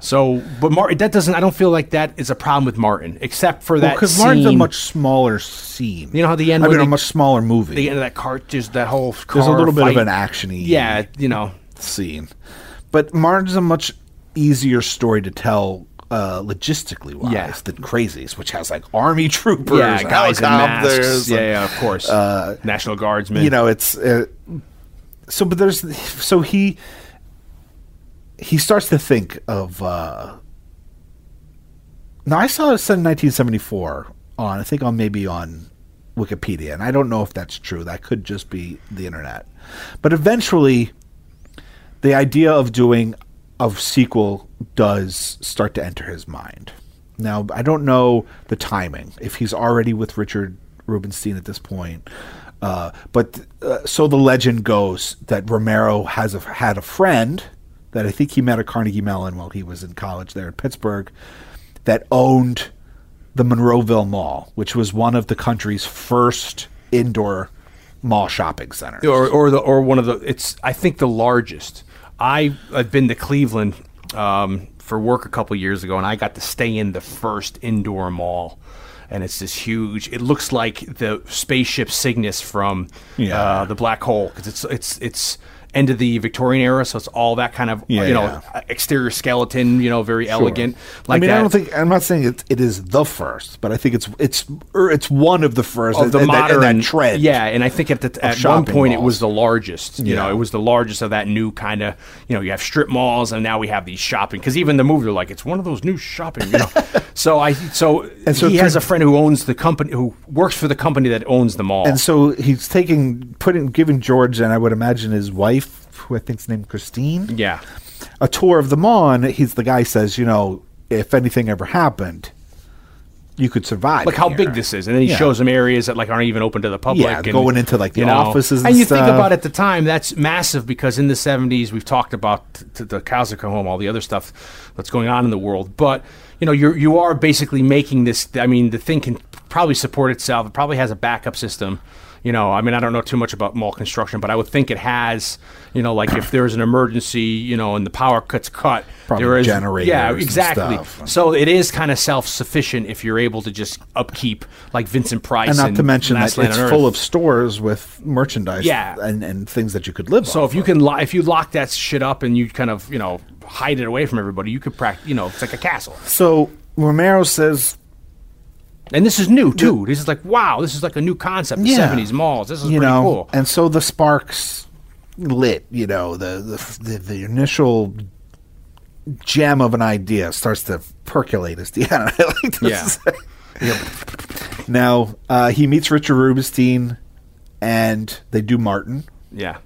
So, but Martin, that doesn't. I don't feel like that is a problem with Martin, except for that because Martin's a scene- much smaller scene. You know how the end of I mean, a they- much smaller movie. the end of that car, just that whole. There's a car little bit of fight. an actiony. Yeah, you know. scene. But Martin's a much easier story to tell uh, logistically wise Yeah. than Crazies, which has like army troopers, Yeah, guys in masks. helicopters, Yeah, and, yeah, of course. National Guardsmen. You know, it's uh, so. But there's so he he starts to think of. Uh, now I saw it said in 1974 on I think on maybe on Wikipedia, and I don't know if that's true. That could just be the internet. But eventually, the idea of doing a sequel does start to enter his mind. Now I don't know the timing if he's already with Richard Rubinstein at this point. Uh, but uh, so the legend goes that Romero has a, had a friend that I think he met at Carnegie Mellon while he was in college there in Pittsburgh that owned the Monroeville Mall, which was one of the country's first indoor mall shopping centers. or or the or one of the it's I think the largest. I I've been to Cleveland um, for work a couple years ago, and I got to stay in the first indoor mall. And it's this huge. It looks like the spaceship Cygnus from Yeah. uh, the black hole because it's it's it's end of the Victorian era, so it's all that kind of Yeah, you know yeah. exterior skeleton, you know, very elegant. Like I mean, that. I don't think I'm not saying it, it is the first, but I think it's it's or it's one of the first of the in modern that trend. Yeah, and I think at the, at one point it was the largest. You know, it was the largest of that new kind of. You know, you have strip malls, and now we have these shopping. Because even the movie, they're like, it's one of those new shopping. You know, so I so, And so he has a friend who owns the company, who works for the company that owns the mall. And so he's taking putting giving George and I would imagine his wife, who I think's named Christine, yeah, a tour of the Mon. He's the guy says, you know, if anything ever happened, you could survive. Like how here. big this is, and then he Yeah. shows them areas that like aren't even open to the public. Yeah, and, going into, like, the you know, offices and you think stuff. about at the time that's massive because in the '70s we've talked about t- t- the cows that come home, all the other stuff that's going on in the world. But you know, you're you are basically making this. I mean, the thing can probably support itself. It probably has a backup system. You know, I mean, I don't know too much about mall construction, but I would think it has. You know, like if there's an emergency, you know, and the power cuts cut, Probably there is generators Yeah, and exactly. So it is kind of self-sufficient if you're able to just upkeep like Vincent Price, And not to mention Last that Land it's full of stores with merchandise Yeah. and, and things that you could live So if you of. can, lo- if you lock that shit up and you kind of, you know, hide it away from everybody, you could practice. You know, it's like a castle. So Romero says, And this is new too. This is like wow. This is like a new concept. The Yeah. '70s malls. This is you pretty know, cool. and so the sparks lit. You know, the the the, the initial gem of an idea starts to percolate. As the I like to Yeah. say. Now uh, he meets Richard Rubinstein, and they do Martin, Yeah.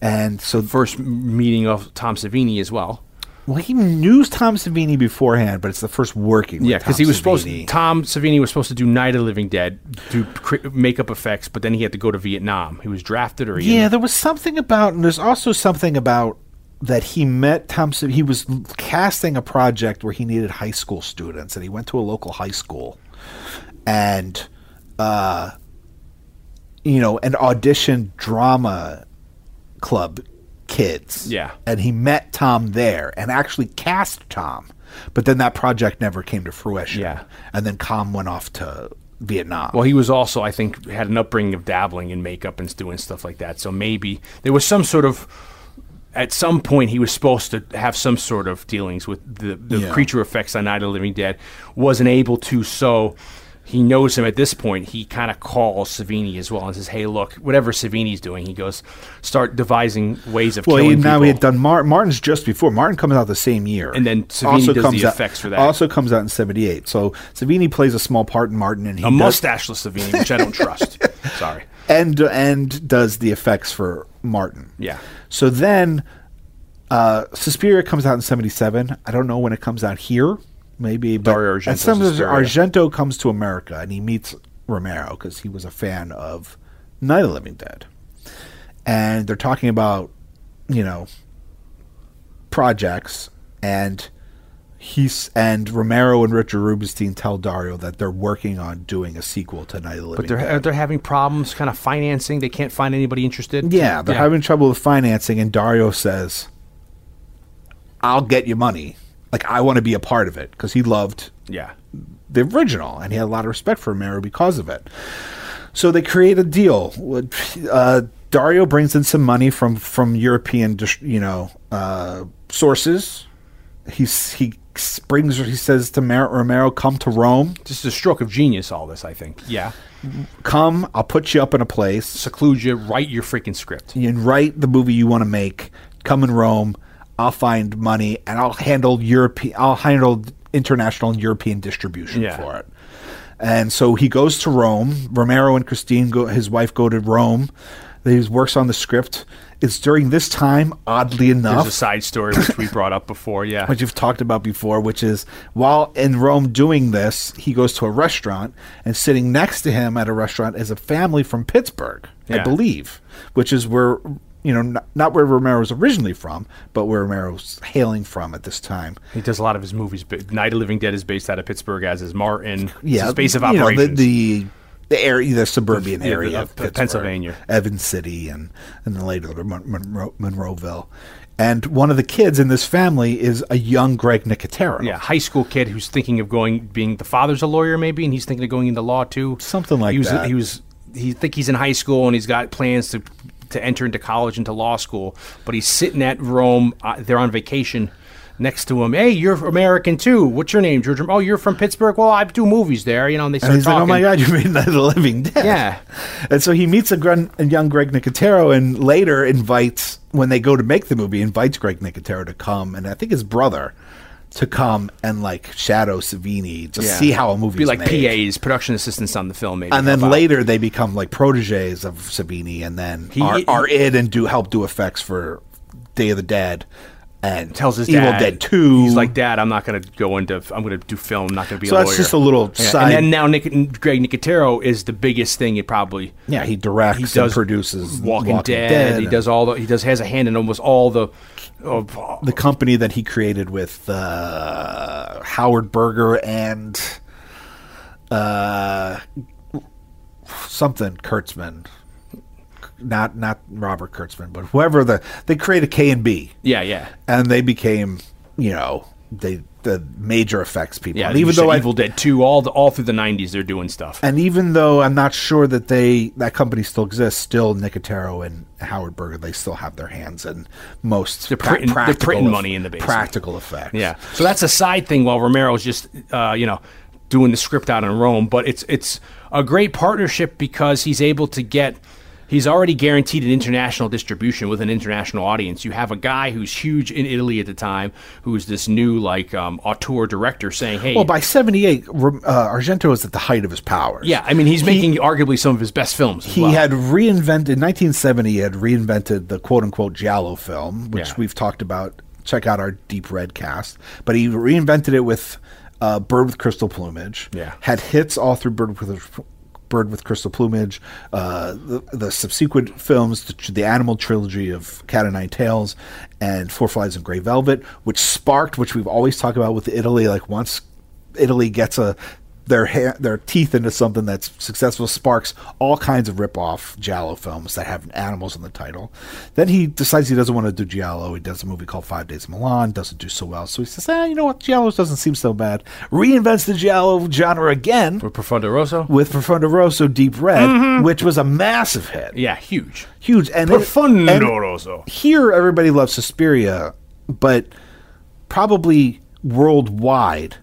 and so First meeting of Tom Savini as well. Well, he knew Tom Savini beforehand, but it's the first working. with Yeah, because Tom he was supposed. Savini. Tom Savini was supposed to do Night of the Living Dead, do cr- makeup effects, but then he had to go to Vietnam. He was drafted, or he Yeah, there was something about, and there's also something about that he met Tom. He was l- casting a project where he needed high school students, and he went to a local high school, and, uh, you know, an audition drama club kids. Yeah. and he met Tom there, and actually cast Tom, but then that project never came to fruition. Yeah. and then Tom went off to Vietnam. Well, he was also, I think, had an upbringing of dabbling in makeup and doing stuff like that. So maybe there was some sort of. At some point, he was supposed to have some sort of dealings with the, the Yeah. creature effects on Night of the Living Dead. Wasn't able to, so he knows him at this point. He kind of calls Savini as well and says, "Hey, look, whatever Savini's doing, he goes start devising ways of Well, killing now people." he had done Mar- Martin's just before. Martin comes out the same year, And then Savini does the effects out, for that. Also comes out in '78. So Savini plays a small part in Martin, and he a does, mustacheless Savini, which I don't trust. Sorry. and and does the effects for Martin. Yeah. So then, uh, Suspiria comes out in '77. I don't know when it comes out here. Maybe but Dario and some. Argento comes to America and he meets Romero because he was a fan of Night of the Living Dead, and they're talking about you know projects and he's and Romero and Richard Rubinstein tell Dario that they're working on doing a sequel to Night of the Living But they're Dead. they're having problems kind of financing. They can't find anybody interested. Yeah, they're having trouble with financing, and Dario says, "I'll get you money. Like I want to be a part of it because he loved yeah. the original, and he had a lot of respect for Romero because of it. So they create a deal. Uh, Dario brings in some money from from European, you know, uh, sources. He's he brings. He says to Mer- Romero, "Come to Rome. Just a stroke of genius. All this, I think. Yeah. Come. I'll put you up in a place." Seclude you. Write your freaking script. and write the movie you want to make. Come in Rome. I'll find money and I'll handle European. I'll handle international and European distribution Yeah. for it. And so he goes to Rome. Romero and Christine, go, his wife, go to Rome. He works on the script. It's during this time, oddly There's enough, a side story which we brought up before. Yeah. which you've talked about before, which is while in Rome doing this, he goes to a restaurant, and sitting next to him at a restaurant is a family from Pittsburgh, I believe, which is where you know not, not where Romero was originally from, but where Romero's hailing from at this time. He does a lot of his movies. But Night of Living Dead is based out of Pittsburgh, as is Martin. Yeah, It's base of you know, operations. the, the the area, the suburban The- area of of Pennsylvania. Evans City, and and then later Mon- Monroe, Monroeville. And one of the kids in this family is a young Greg Nicotero. yeah, high school kid who's thinking of going, being the father's a lawyer maybe, and he's thinking of going into law too. Something like he was, that. He was, he think he's in high school and he's got plans to to enter into college into law school, but he's sitting at Rome. Uh, they're on vacation. Next to him, hey, you're American too. What's your name, George? Oh, you're from Pittsburgh. Well, I do movies there, you know. And they start And he's like, "Oh my God, you made of the Living Dead!" Yeah. And so he meets a, gr- a young Greg Nicotero, and later invites when they go to make the movie, invites Greg Nicotero to come, and I think his brother to come and like shadow Savini to see how a movie be like made. PAs, production assistants on the film. And then about- later they become like proteges of Savini, and then He- are, are in and do help do effects for Day of the Dead and tells his Evil dad, Dead Two. He's like, Dad, I'm not going to go into. I'm going to do film. I'm not going to be So a that's lawyer. just a little Yeah, side- And then now Nick, Greg Nicotero is the biggest thing. It probably yeah, he directs he and does produces Walking, Dead. He and does all the. He does has a hand in almost all the. Of, the company that he created with uh, Howard Berger and uh, something Kurtzman. Not not Robert Kurtzman, but whoever the they created KNB, yeah, yeah, and they became you know they the major effects people. yeah. And even though I, Evil Dead Two, all the all through the '90s, they're doing stuff. and even though I'm not sure that they that company still exists, still Nicotero and Howard Berger they still have their hands in most They're pra- printing- they're printing money in the basement. practical effects. Yeah. So that's a side thing while Romero's just uh, you know doing the script out in Rome, but it's it's a great partnership because he's able to get he's already guaranteed an international distribution with an international audience. You have a guy who's huge in Italy at the time, who's this new like um, auteur director saying, "Hey, Well, by '78, uh, Argento is at the height of his powers. yeah, I mean he's making arguably some of his best films." As He well. had reinvented in 1970. He had reinvented the quote unquote giallo film, which Yeah. we've talked about check out our Deep Red cast. But he reinvented it with uh, Bird with Crystal Plumage. Yeah. had hits all through Bird with Bird with Crystal Plumage, uh, the, the subsequent films, the, the animal trilogy of Cat o' Nine Tails, and Four Flies on Grey Velvet, which sparked, which we've always talked about with Italy. Like once Italy gets a their ha- their teeth into something that's successful sparks all kinds of rip-off Giallo films that have animals in the title. Then he decides he doesn't want to do Giallo. He does a movie called Five Days in Milan, doesn't do so well. So he says, ah, you know what, Giallo doesn't seem so bad. Reinvents the Giallo genre again With Profondo Rosso? with Profondo Rosso Deep Red, which was a massive hit. Yeah, huge. Huge. And, it- Profondo and Rosso. here everybody loves Suspiria, but probably worldwide,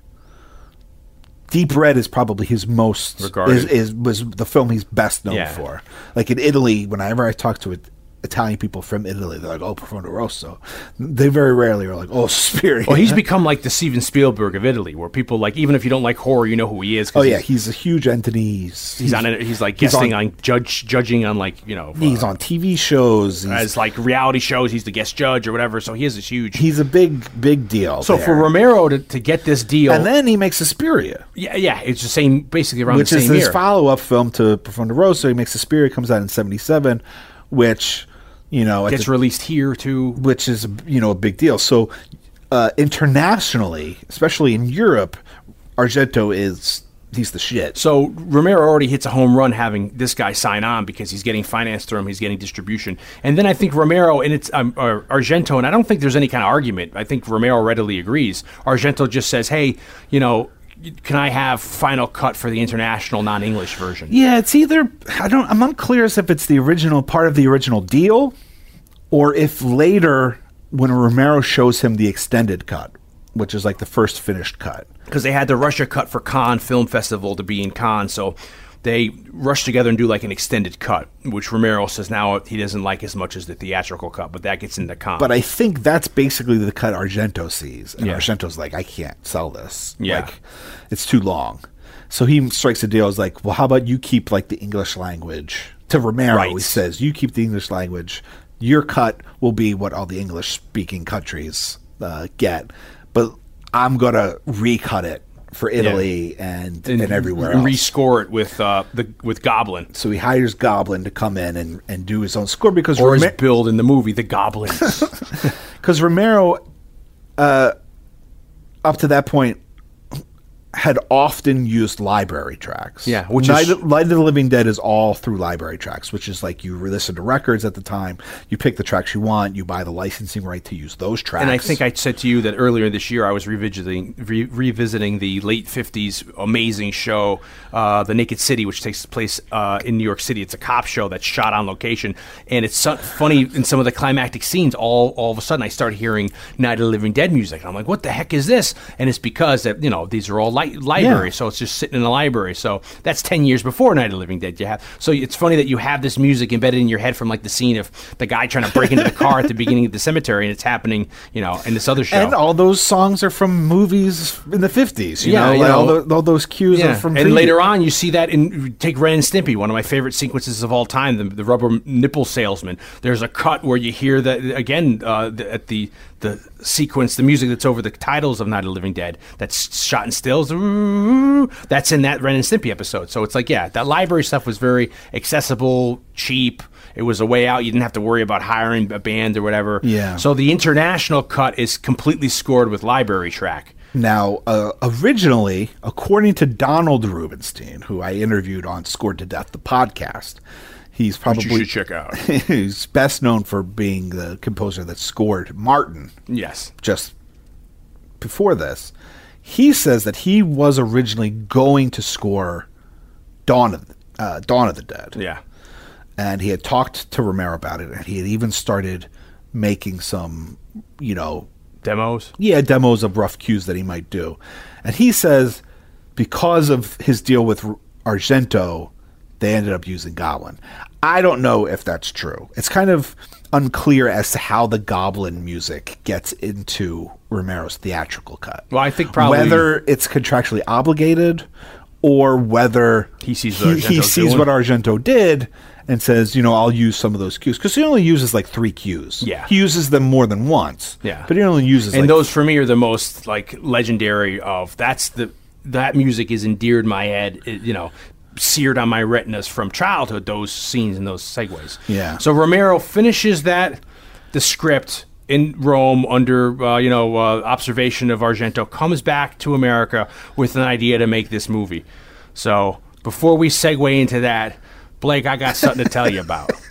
Deep Red is probably his most Regarded. is, is was the film he's best known Yeah. for. Like in Italy, whenever I talk to it, Italian people from Italy, they're like, "Oh, Profondo Rosso." They very rarely are like, "Oh, Suspiria." Well, he's become like the Steven Spielberg of Italy, where people like even if you don't like horror, you know who he is. oh yeah, he's, he's a huge entity. He's, he's on it. He's like he's guesting on- on, judge judging on like you know He's uh, on TV shows. He's, as like reality shows. He's the guest judge or whatever. So he is this huge. he's a big, big deal. so for. Romero to, to get this deal, and then he makes Suspiria. yeah, yeah, it's the same basically around which the is his follow up film to Profondo Rosso. He makes Suspiria comes out in '77, which you know Gets the- released here too. which is you know a big deal. So uh, internationally, especially in Europe, Argento is he's the shit. So Romero already hits a home run having this guy sign on because he's getting finance through him, he's getting distribution, and then I think Romero and it's um, Argento, and I don't think there's any kind of argument. I think Romero readily agrees. Argento just says, "Hey, you know." Can I have final cut for the international non-English version? Yeah, it's either I don't I'm unclear as if it's the original part of the original deal, or if later when Romero shows him the extended cut, which is like the first finished cut. because they had the Russia cut for Cannes Film Festival to be in Cannes, so they rush together and do like an extended cut, which Romero says now he doesn't like as much as the theatrical cut, but that gets into Cannes. But I think that's basically the cut Argento sees. And Yeah. Argento's like, I can't sell this. Yeah. Like, it's too long. So he strikes a deal. Is like, well, how about you keep like the English language to Romero? Right. He says, you keep the English language. Your cut will be what all the English speaking countries uh, get, but I'm gonna recut it for Italy and, and, everywhere and else. rescore it with uh, the with Goblin so he hires Goblin to come in and, and do his own score because or Rome- as billed in the movie, the Goblin. because Romero, uh, up to that point, had often used library tracks. Yeah, which Night, is- Light of the Living Dead is all through library tracks, which is like you listen to records at the time, you pick the tracks you want, you buy the licensing right to use those tracks. And I think I said to you that earlier this year I was revisiting re- revisiting the late '50s amazing show, uh, The Naked City, which takes place uh, in New York City. It's a cop show that's shot on location, and it's so funny in some of the climactic scenes. All all of a sudden, I start hearing Night of the Living Dead music, and I'm like, "What the heck is this?" And it's because that you know these are all li- library, Yeah. so it's just sitting in the library. So that's ten years before Night of the Living Dead. You have so it's funny that you have this music embedded in your head from like the scene of the guy trying to break into the car at the beginning of the cemetery, and it's happening, you know, in this other show. and all those songs are from movies in the fifties. You Yeah, know, you like all, the, all those cues yeah, are from. and later on, you see that in take Ren and Stimpy, one of my favorite sequences of all time, the, the rubber nipple salesman. There's a cut where you hear that again uh, the, at the the sequence, the music that's over the titles of Night of the Living Dead, that's shot in stills. That's in that Ren and Stimpy episode. So it's like, yeah, that library stuff was very accessible, cheap. It was a way out. You didn't have to worry about hiring a band or whatever. Yeah. So the international cut is completely scored with library track. Now, uh, originally, according to Donald Rubinstein, who I interviewed on Scored to Death, the podcast, he's probably you should check out. he's best known for being the composer that scored Martin Yes. just before this. He says that he was originally going to score Dawn of uh, Dawn of the Dead, Yeah. and he had talked to Romero about it, and he had even started making some, you know, Demos. yeah, demos of rough cues that he might do. And he says because of his deal with Argento, they ended up using Goblin. I don't know if that's true. It's kind of unclear as to how the Goblin music gets into Romero's theatrical cut. Well, I think probably- whether it's contractually obligated or whether He sees what he, he sees doing. what Argento did and says, you know, I'll use some of those cues because he only uses like three cues. Yeah. he uses them more than once. Yeah. but he only uses and like, those for me are the most like legendary of that's the that music is endeared my head it, you know seared on my retinas from childhood those scenes and those segues Yeah. so romero finishes that the script in rome under uh, you know uh, observation of argento comes back to america with an idea to make this movie so before we segue into that blake i got something to tell you about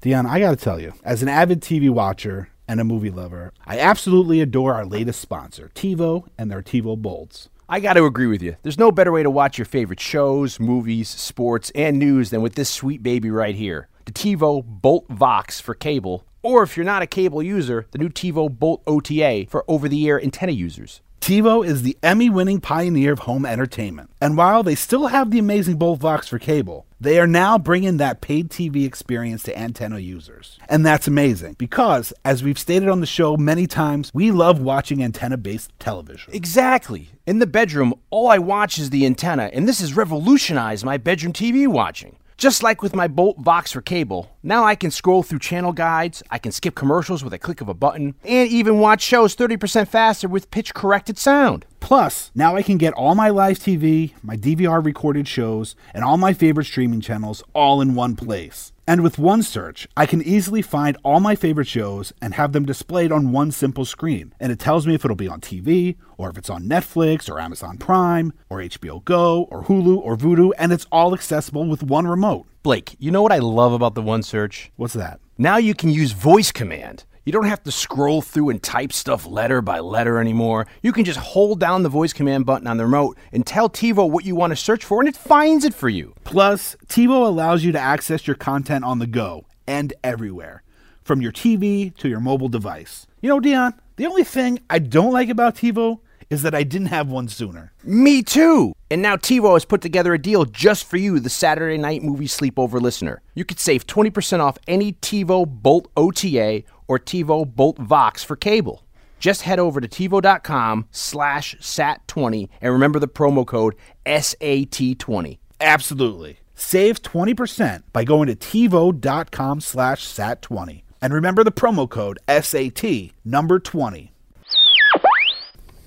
Dion, I gotta tell you, as an avid TV watcher and a movie lover, I absolutely adore our latest sponsor, TiVo and their TiVo Bolts. I got to agree with you. There's no better way to watch your favorite shows, movies, sports, and news than with this sweet baby right here. The TiVo Bolt Vox for cable, or if you're not a cable user, the new TiVo Bolt OTA for over the air antenna users. TiVo is the Emmy winning pioneer of home entertainment. And while they still have the amazing Bolt Vox for cable, they are now bringing that paid TV experience to antenna users. And that's amazing because, as we've stated on the show many times, we love watching antenna based television. Exactly. In the bedroom, all I watch is the antenna, and this has revolutionized my bedroom TV watching. Just like with my Bolt Vox for cable, now I can scroll through channel guides, I can skip commercials with a click of a button, and even watch shows 30% faster with pitch corrected sound. Plus, now I can get all my live TV, my DVR recorded shows, and all my favorite streaming channels all in one place. And with one search, I can easily find all my favorite shows and have them displayed on one simple screen. And it tells me if it'll be on TV, or if it's on Netflix, or Amazon Prime, or HBO Go, or Hulu, or Vudu, and it's all accessible with one remote. Blake, you know what I love about the One Search? What's that? Now you can use voice command. You don't have to scroll through and type stuff letter by letter anymore. You can just hold down the voice command button on the remote and tell TiVo what you want to search for, and it finds it for you. Plus, TiVo allows you to access your content on the go and everywhere, from your TV to your mobile device. You know, Dion, the only thing I don't like about TiVo is that I didn't have one sooner. Me too! And now TiVo has put together a deal just for you, the Saturday night movie sleepover listener. You could save 20% off any TiVo Bolt OTA or TiVo Bolt Vox for cable. Just head over to TiVo.com slash SAT20 and remember the promo code SAT20. Absolutely. Save 20% by going to TiVo.com slash SAT20. And remember the promo code SAT number 20.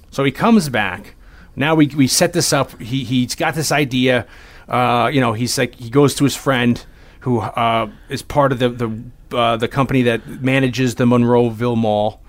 So he comes back. Now we, we set this up. He he's got this idea. Uh, you know, he's like he goes to his friend who uh, is part of the the uh, the company that manages the Monroeville Mall.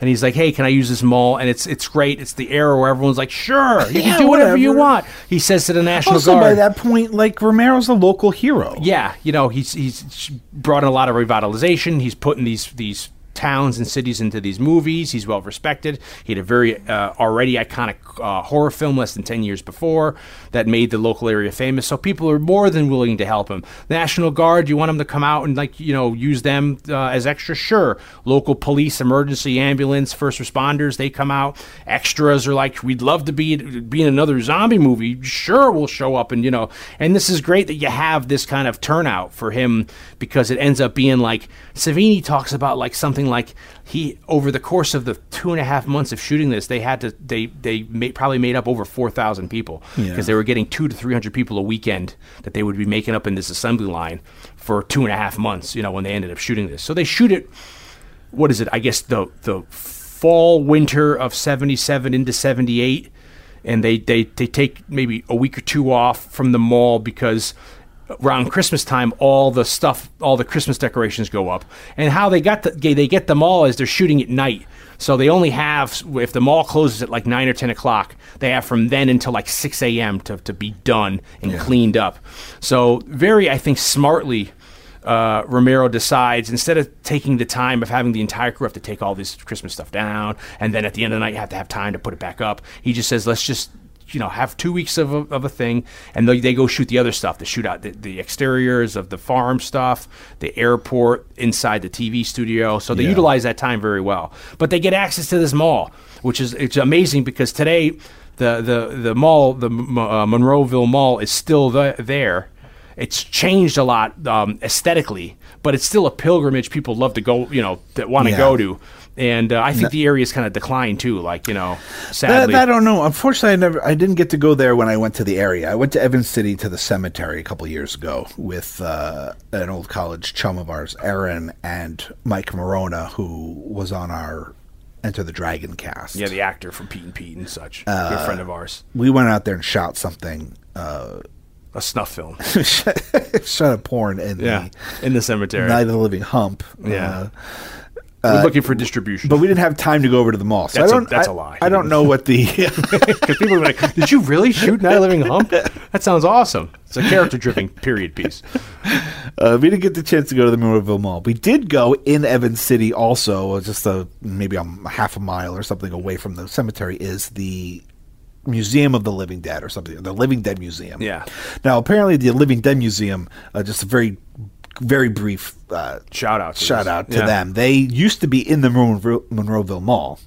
And he's like, "Hey, can I use this mall?" And it's it's great. It's the era where everyone's like, "Sure, you Yeah, can do whatever, you want." He says to the National Also, Guard. by that point, like Romero's a local hero. Yeah, you know, he's he's brought in a lot of revitalization. He's putting these these towns and cities into these movies. He's well respected. He had a very uh, already iconic uh, horror film less than ten years before that made the local area famous. So people are more than willing to help him. National Guard, you want him to come out and like you know use them uh, as extra? Sure. Local police, emergency ambulance, first responders, they come out. Extras are like, we'd love to be be in another zombie movie. Sure, we'll show up and you know. And this is great that you have this kind of turnout for him because it ends up being like Savini talks about like something like he over the course of the two and a half months of shooting this, they had to they they ma- probably made up over four thousand people because they were getting two to three hundred people a weekend that they would be making up in this assembly line for two and a half months. You know when they ended up shooting this, so they shoot it what is it? I guess the the fall winter of '77 into '78, and they, they they take maybe a week or two off from the mall because around Christmas time, all the stuff, all the Christmas decorations go up. And how they got the, they get them all is they're shooting at night. So they only have if the mall closes at like nine or ten o'clock, they have from then until like six a.m. to to be done and cleaned up. So very, I think, smartly uh, Romero decides instead of taking the time of having the entire crew have to take all this Christmas stuff down, and then at the end of the night you have to have time to put it back up. He just says, let's just you know have two weeks of a, of a thing, and they, they go shoot the other stuff. They shoot out the, the exteriors of the farm stuff, the airport, inside the TV studio. So they utilize that time very well. But they get access to this mall, which is it's amazing because today. The, the, the mall, the uh, Monroeville Mall, is still the, there, it's changed a lot um, aesthetically, but it's still a pilgrimage people love to go, you know, that want to Yeah. go to. And uh, I think the area's kind of declined too. Like you know, That, sadly, I don't know. Unfortunately, I never. I didn't get to go there when I went to the area. I went to Evans City to the cemetery a couple years ago with uh, an old college chum of ours, Aaron and Mike Maronna, who was on our Enter the Dragon cast. yeah, the actor from Pete and Pete and such, Uh, good friend of ours, we went out there and shot something, uh, a snuff film. shot a porn in yeah, in the cemetery. the Night of the Living Hump. Yeah. Uh, We're looking for distribution. but we didn't have time to go over to the mall. So That's a- I don't. that's I- a lie. I don't know what the. Because people are like, "Did you really shoot Night Living Hump? That sounds awesome." It's a character-driven period piece. Uh, we didn't get the chance to go to the Monroeville Mall. We did go in Evans City, also, uh, just a maybe a half a mile or something away from the cemetery. Is the Museum of the Living Dead or something? The Living Dead Museum. Yeah. Now, apparently, the Living Dead Museum, uh, just a very, very brief uh, Shout out, to shout this. out to Yeah. them. They used to be in the Monroe- Monroeville Mall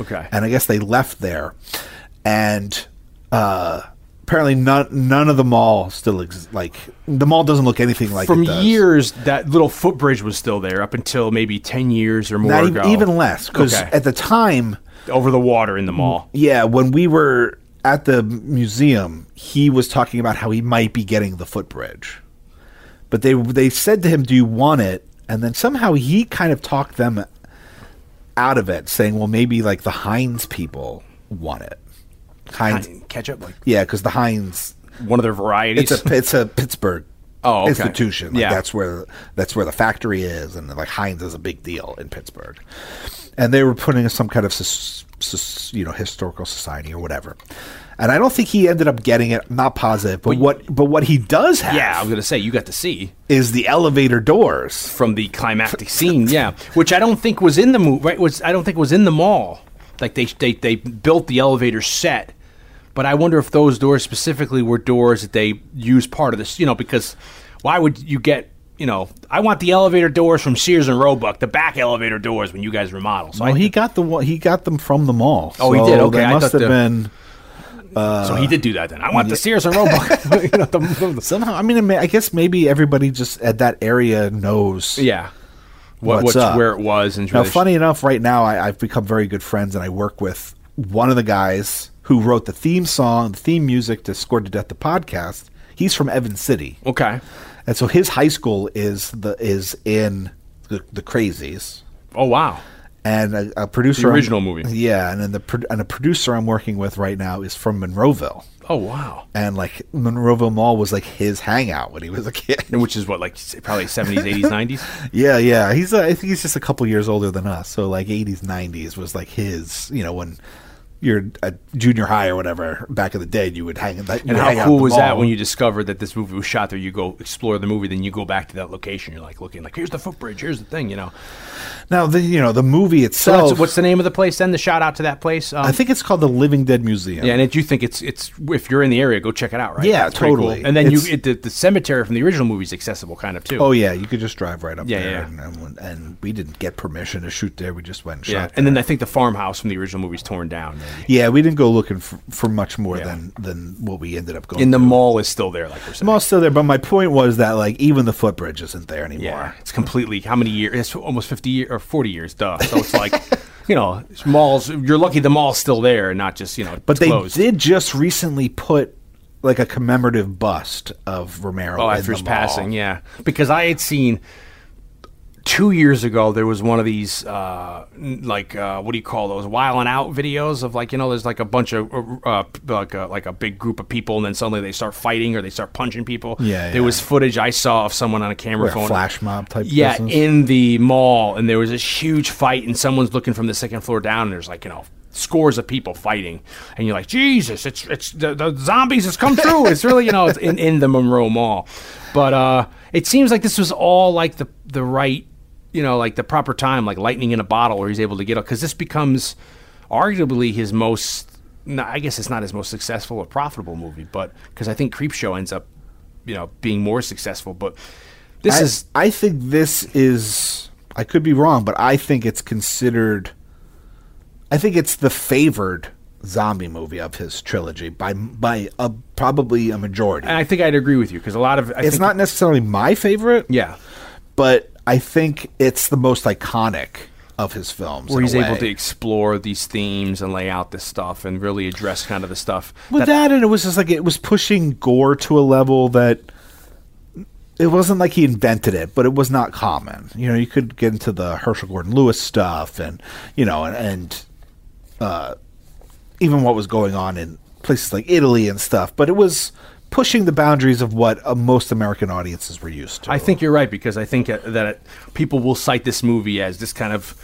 Okay, and I guess they left there, and uh, apparently none none of the mall still exists. Like the mall doesn't look anything like from years that little footbridge was still there up until maybe ten years or more Not ago. even, even less because Okay. at the time, over the water in the mall. yeah, when we were at the museum, he was talking about how he might be getting the footbridge, but they they said to him, "Do you want it?" And then somehow he kind of talked them out of it, saying, "Well, maybe like the Heinz people want it." Heinz, Ketchup, like yeah, because the Heinz one of their varieties. It's a it's a Pittsburgh Oh, okay. institution. Like Yeah. that's where that's where the factory is, and like Heinz is a big deal in Pittsburgh. And they were putting some kind of sus, sus, you know historical society or whatever. And I don't think he ended up getting it. I'm not positive, but what but what he does have yeah, I was gonna say you got to see is the elevator doors. from the climactic scene. Yeah, which I don't think was in the movie. Right? Was I don't think was in the mall. Like they they they built the elevator set, but I wonder if those doors specifically were doors that they used part of this. You know, because why would you get you know, I want the elevator doors from Sears and Roebuck, the back elevator doors when you guys remodel. So Well, he got the. He got them from the mall. Oh, he did? Okay, They must have the- been Uh, so he did do that then. I want the Sears and Roebuck. you know, the- the- somehow. I mean, I guess maybe everybody just at that area knows. yeah. What, What's what's where it was and Now, really- funny enough, right now I, I've become very good friends, and I work with one of the guys who wrote the theme song, the theme music to "Scored to Death" the podcast. He's from Evans City, Okay. and so his high school is the is in the, the Crazies. Oh wow. And a, a producer, The I'm- original movie. yeah, and then the and a producer I'm working with right now is from Monroeville, Oh wow. and like Monroeville Mall was like his hangout when he was a kid. Which is what like probably seventies, eighties, nineties. Yeah, yeah. He's uh, I think he's just a couple years older than us. So like 80s, 90s was like his, you know, when you're a junior high or whatever back in the day, you would hang that. And how cool was that when you discovered that this movie was shot there? You go explore the movie, then you go back to that location. You're like looking like here's the footbridge, here's the thing, you know. now the you know the movie itself. that's, what's the name of the place then? The shout out to that place. Um, I think it's called the Living Dead Museum. Yeah, and it, you think it's it's if you're in the area, go check it out, right? Yeah, pretty totally. Cool. And then It's- you it, the, the cemetery from the original movie is accessible, kind of too. Oh yeah, you could just drive right up Yeah, there, yeah. And, and, and we didn't get permission to shoot there. We just went and yeah. shot. And then. I think the farmhouse from the original movie is torn down. Yeah, we didn't go looking for, for much more Yeah. than than what we ended up going. And the mall is still there, like we're saying. mall's still there, but my point was that like even the footbridge isn't there anymore. Yeah, it's completely how many years? It's almost fifty years or forty years, duh. So it's like, you know, malls. You're lucky the mall's still there and not just you know. But they closed. did just recently put like a commemorative bust of Romero. Oh, in after the his passing, yeah. Because I had seen two years ago there was one of these uh, like uh, what do you call those wilding out videos of like you know there's like a bunch of uh, uh, like a, like a big group of people and then suddenly they start fighting or they start punching people. Yeah, there yeah. was footage I saw of someone on a camera phone. flash mob type Yeah, business? in the mall, and there was this huge fight, and someone's looking from the second floor down, and there's like you know scores of people fighting, and you're like, Jesus, it's it's the, the zombies has come through. It's really you know it's in in the Monroe Mall, but uh, it seems like this was all like the the right, you know, like the proper time, like lightning in a bottle, where he's able to get up because this becomes arguably his most. No, I guess it's not his most successful or profitable movie, but because I think Creepshow ends up, you know, being more successful. But this I, is I think this is. I could be wrong, but I think it's considered. I think it's the favored zombie movie of his trilogy by by a probably a majority. And I think I'd agree with you because a lot of I it's not necessarily my favorite, yeah, but I think it's the most iconic of his films. where he's able to explore these themes and lay out this stuff and really address kind of the stuff. with that, and it was just like it was pushing gore to a level that it wasn't like he invented it, but it was not common. You know, you could get into the Herschell Gordon Lewis stuff, and you know, and, and uh, even what was going on in places like Italy and stuff. But it was pushing the boundaries of what uh, most American audiences were used to. I think you're right because I think uh, that people will cite this movie as this kind of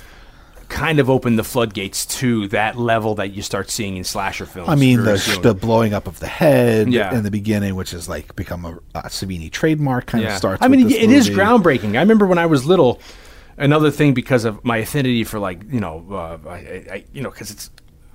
kind of opened the floodgates to that level that you start seeing in slasher films. I mean, the, soon. the blowing up of the head Yeah. in the beginning, which has like become a, a Savini trademark, kind of starts. I mean, it is movie. groundbreaking. I remember when I was little. Another thing because of my affinity for like you know, uh, I, I, you know, because it's.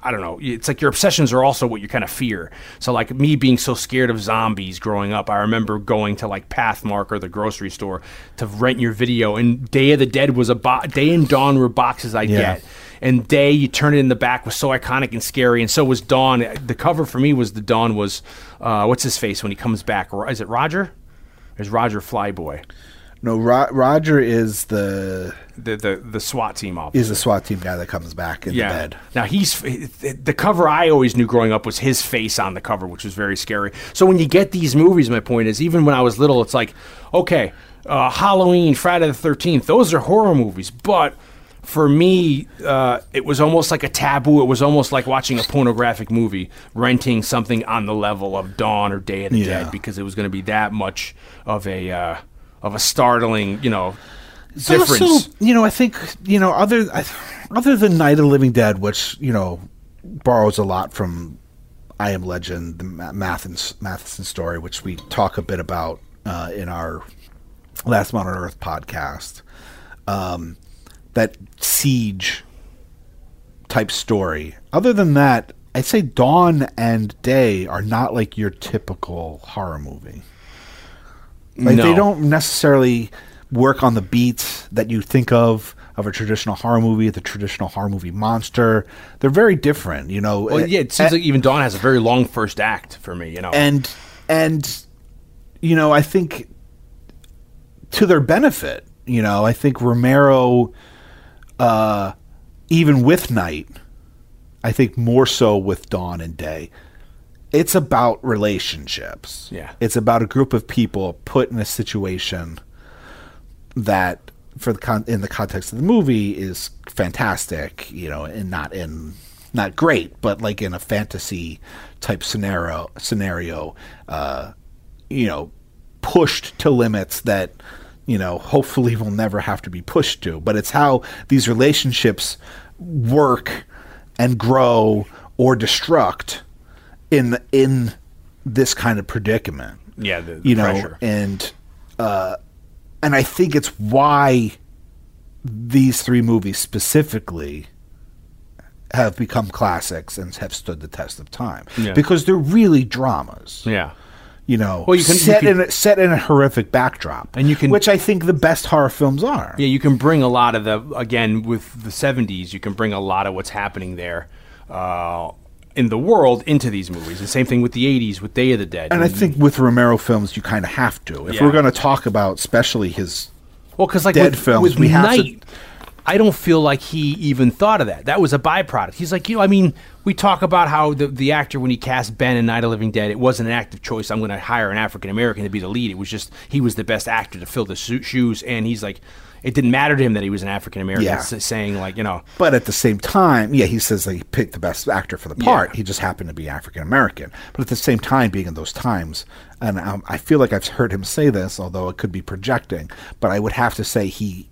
I don't know. It's like your obsessions are also what you kind of fear. So, like me being so scared of zombies growing up, I remember going to like Pathmark or the grocery store to rent your video, and Day of the Dead was a bo- Day and Dawn were boxes I Yeah. get. And Day, you turn it in the back, was so iconic and scary, and so was Dawn. The cover for me was the Dawn was, uh, what's his face when he comes back? Is it Roger? There's Roger Flyboy, No, Ro- Roger is the the the the SWAT team officer. is the SWAT team guy that comes back in the bed. Now he's the cover I always knew growing up was his face on the cover, which was very scary. So when you get these movies, my point is, even when I was little, it's like, okay, uh, Halloween, Friday the Thirteenth, those are horror movies, but for me, uh, it was almost like a taboo. It was almost like watching a pornographic movie, renting something on the level of Dawn or Day of the Yeah. Dead, because it was going to be that much of a uh, of a startling, you know, It's difference. Also, you know, I think you know other other than Night of the Living Dead, which you know borrows a lot from I Am Legend, the Ma- Matheson, Matheson story, which we talk a bit about uh, in our Last Man on Earth podcast. Um, that siege type story. Other than that, I'd say Dawn and Day are not like your typical horror movie. Like they don't necessarily work on the beats that you think of of a traditional horror movie, the traditional horror movie monster. They're very different, you know. Well, yeah, it seems like even Dawn has a very long first act for me. You know, and and you know, I think to their benefit, you know, I think Romero uh even with Night, I think more so with Dawn and Day. It's about relationships. Yeah. It's about a group of people put in a situation that for the con- in the context of the movie is fantastic, you know, and not in not great, but like in a fantasy type scenario scenario, uh, you know, pushed to limits that you know hopefully will never have to be pushed to. But it's how these relationships work and grow or destruct in in this kind of predicament yeah, the, the you know, pressure. and uh, and I think it's why these three movies specifically have become classics and have stood the test of time Yeah. because they're really dramas. yeah. You know, Well, you can- you set can- in a, set in a horrific backdrop, And you can- which I think the best horror films are. Yeah, you can bring a lot of the again with the '70s. You can bring a lot of what's happening there uh, in the world into these movies. The same thing with the '80s with Day of the Dead. And I think with Romero films, you kind of have to. If Yeah. we're going to talk about, especially his well, because like Dead with, films, with we have to- Night, I don't feel like he even thought of that. That was a byproduct. He's like, you know, I mean, we talk about how the the actor when he cast Ben in Night of Living Dead, it wasn't an active choice. I'm going to hire an African American to be the lead. It was just he was the best actor to fill the su- shoes, and he's like. It didn't matter to him that he was an African American. Yeah. Saying like, you know, But at the same time, yeah, he says that he picked the best actor for the part. Yeah. He just happened to be African American. But at the same time, being in those times, and um, I feel like I've heard him say this, although it could be projecting, but I would have to say he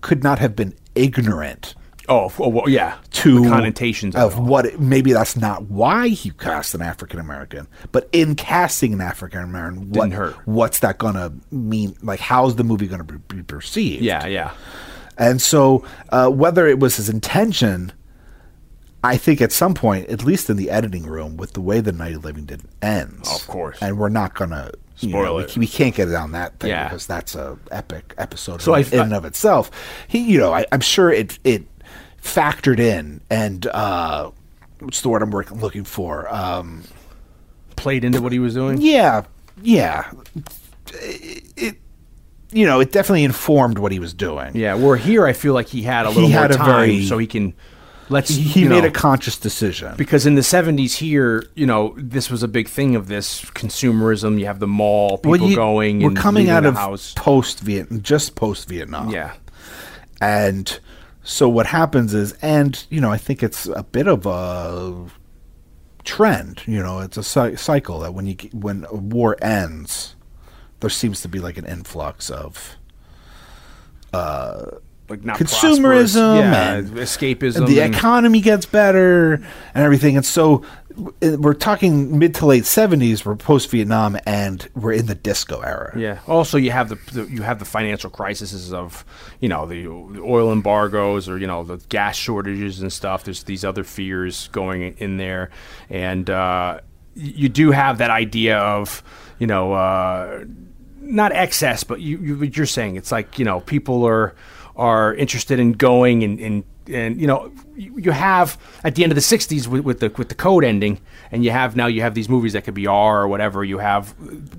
could not have been ignorant oh, oh well, yeah, to the connotations of what. It, maybe that's not why he cast an African American, but in casting an African American, what, what's that going to mean? Like, how's the movie going to be, perceived? Yeah, yeah. And so, uh, whether it was his intention, I think at some point, at least in the editing room, with the way the Night of Living ends, Of course. and we're not gonna you know, we, we can't get down that thing Yeah. because that's a epic episode So in, I- and of itself. He, you know, I, I'm sure it it factored in and uh, what's the word I'm working, looking for? Um, played into what he was doing. Yeah, yeah. It, it- you know, it definitely informed what he was doing. Yeah, where here I feel like he had a He little more had a time, very- so he can let's He, made know, a conscious decision. because in the 70s here you know this was a big thing of this consumerism you have the mall people Well, you- going we're and coming out of house post Vietnam, just post Vietnam. yeah And so what happens is, and you know, I think it's a bit of a trend. You know, it's a cy- cycle that when you when a war ends, there seems to be like an influx of uh, like not Consumerism yeah, and- escapism and the and- economy gets better and everything. And so we're talking mid to late seventies. We're post Vietnam, and we're in the disco era. Yeah. Also, you have the, the you have the financial crises of you know the, the oil embargoes or you know the gas shortages and stuff. There's these other fears going in there, and uh, you do have that idea of you know uh, not excess, but you, you you're saying it's like you know people are are interested in going and and, and you know you have at the end of the 60s with, with the with the code ending and you have now you have these movies that could be R or whatever you have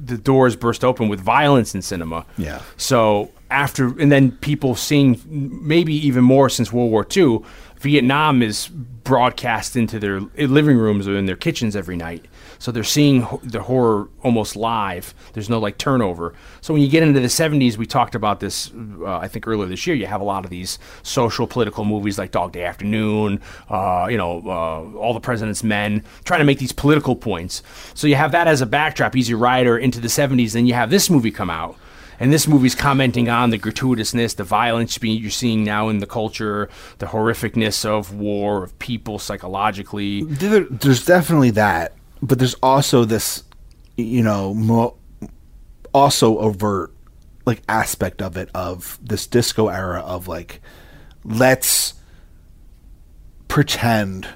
the doors burst open with violence in cinema Yeah. so after and then people seeing maybe even more since World War II Vietnam is broadcast into their living rooms or in their kitchens every night so they're seeing the horror almost live. There's no like turnover. So when you get into the 70s we talked about this uh, i think earlier this year you have a lot of these social political movies like dog day afternoon uh, you know uh, all the president's men trying to make these political points. So you have that as a backdrop easy rider into the 70s then you have this movie come out and this movie's commenting on the gratuitousness, the violence you're seeing now in the culture, the horrificness of war, of people psychologically. There, there's definitely that, but there's also this, you know, mo- also overt like aspect of it of this disco era of like, let's pretend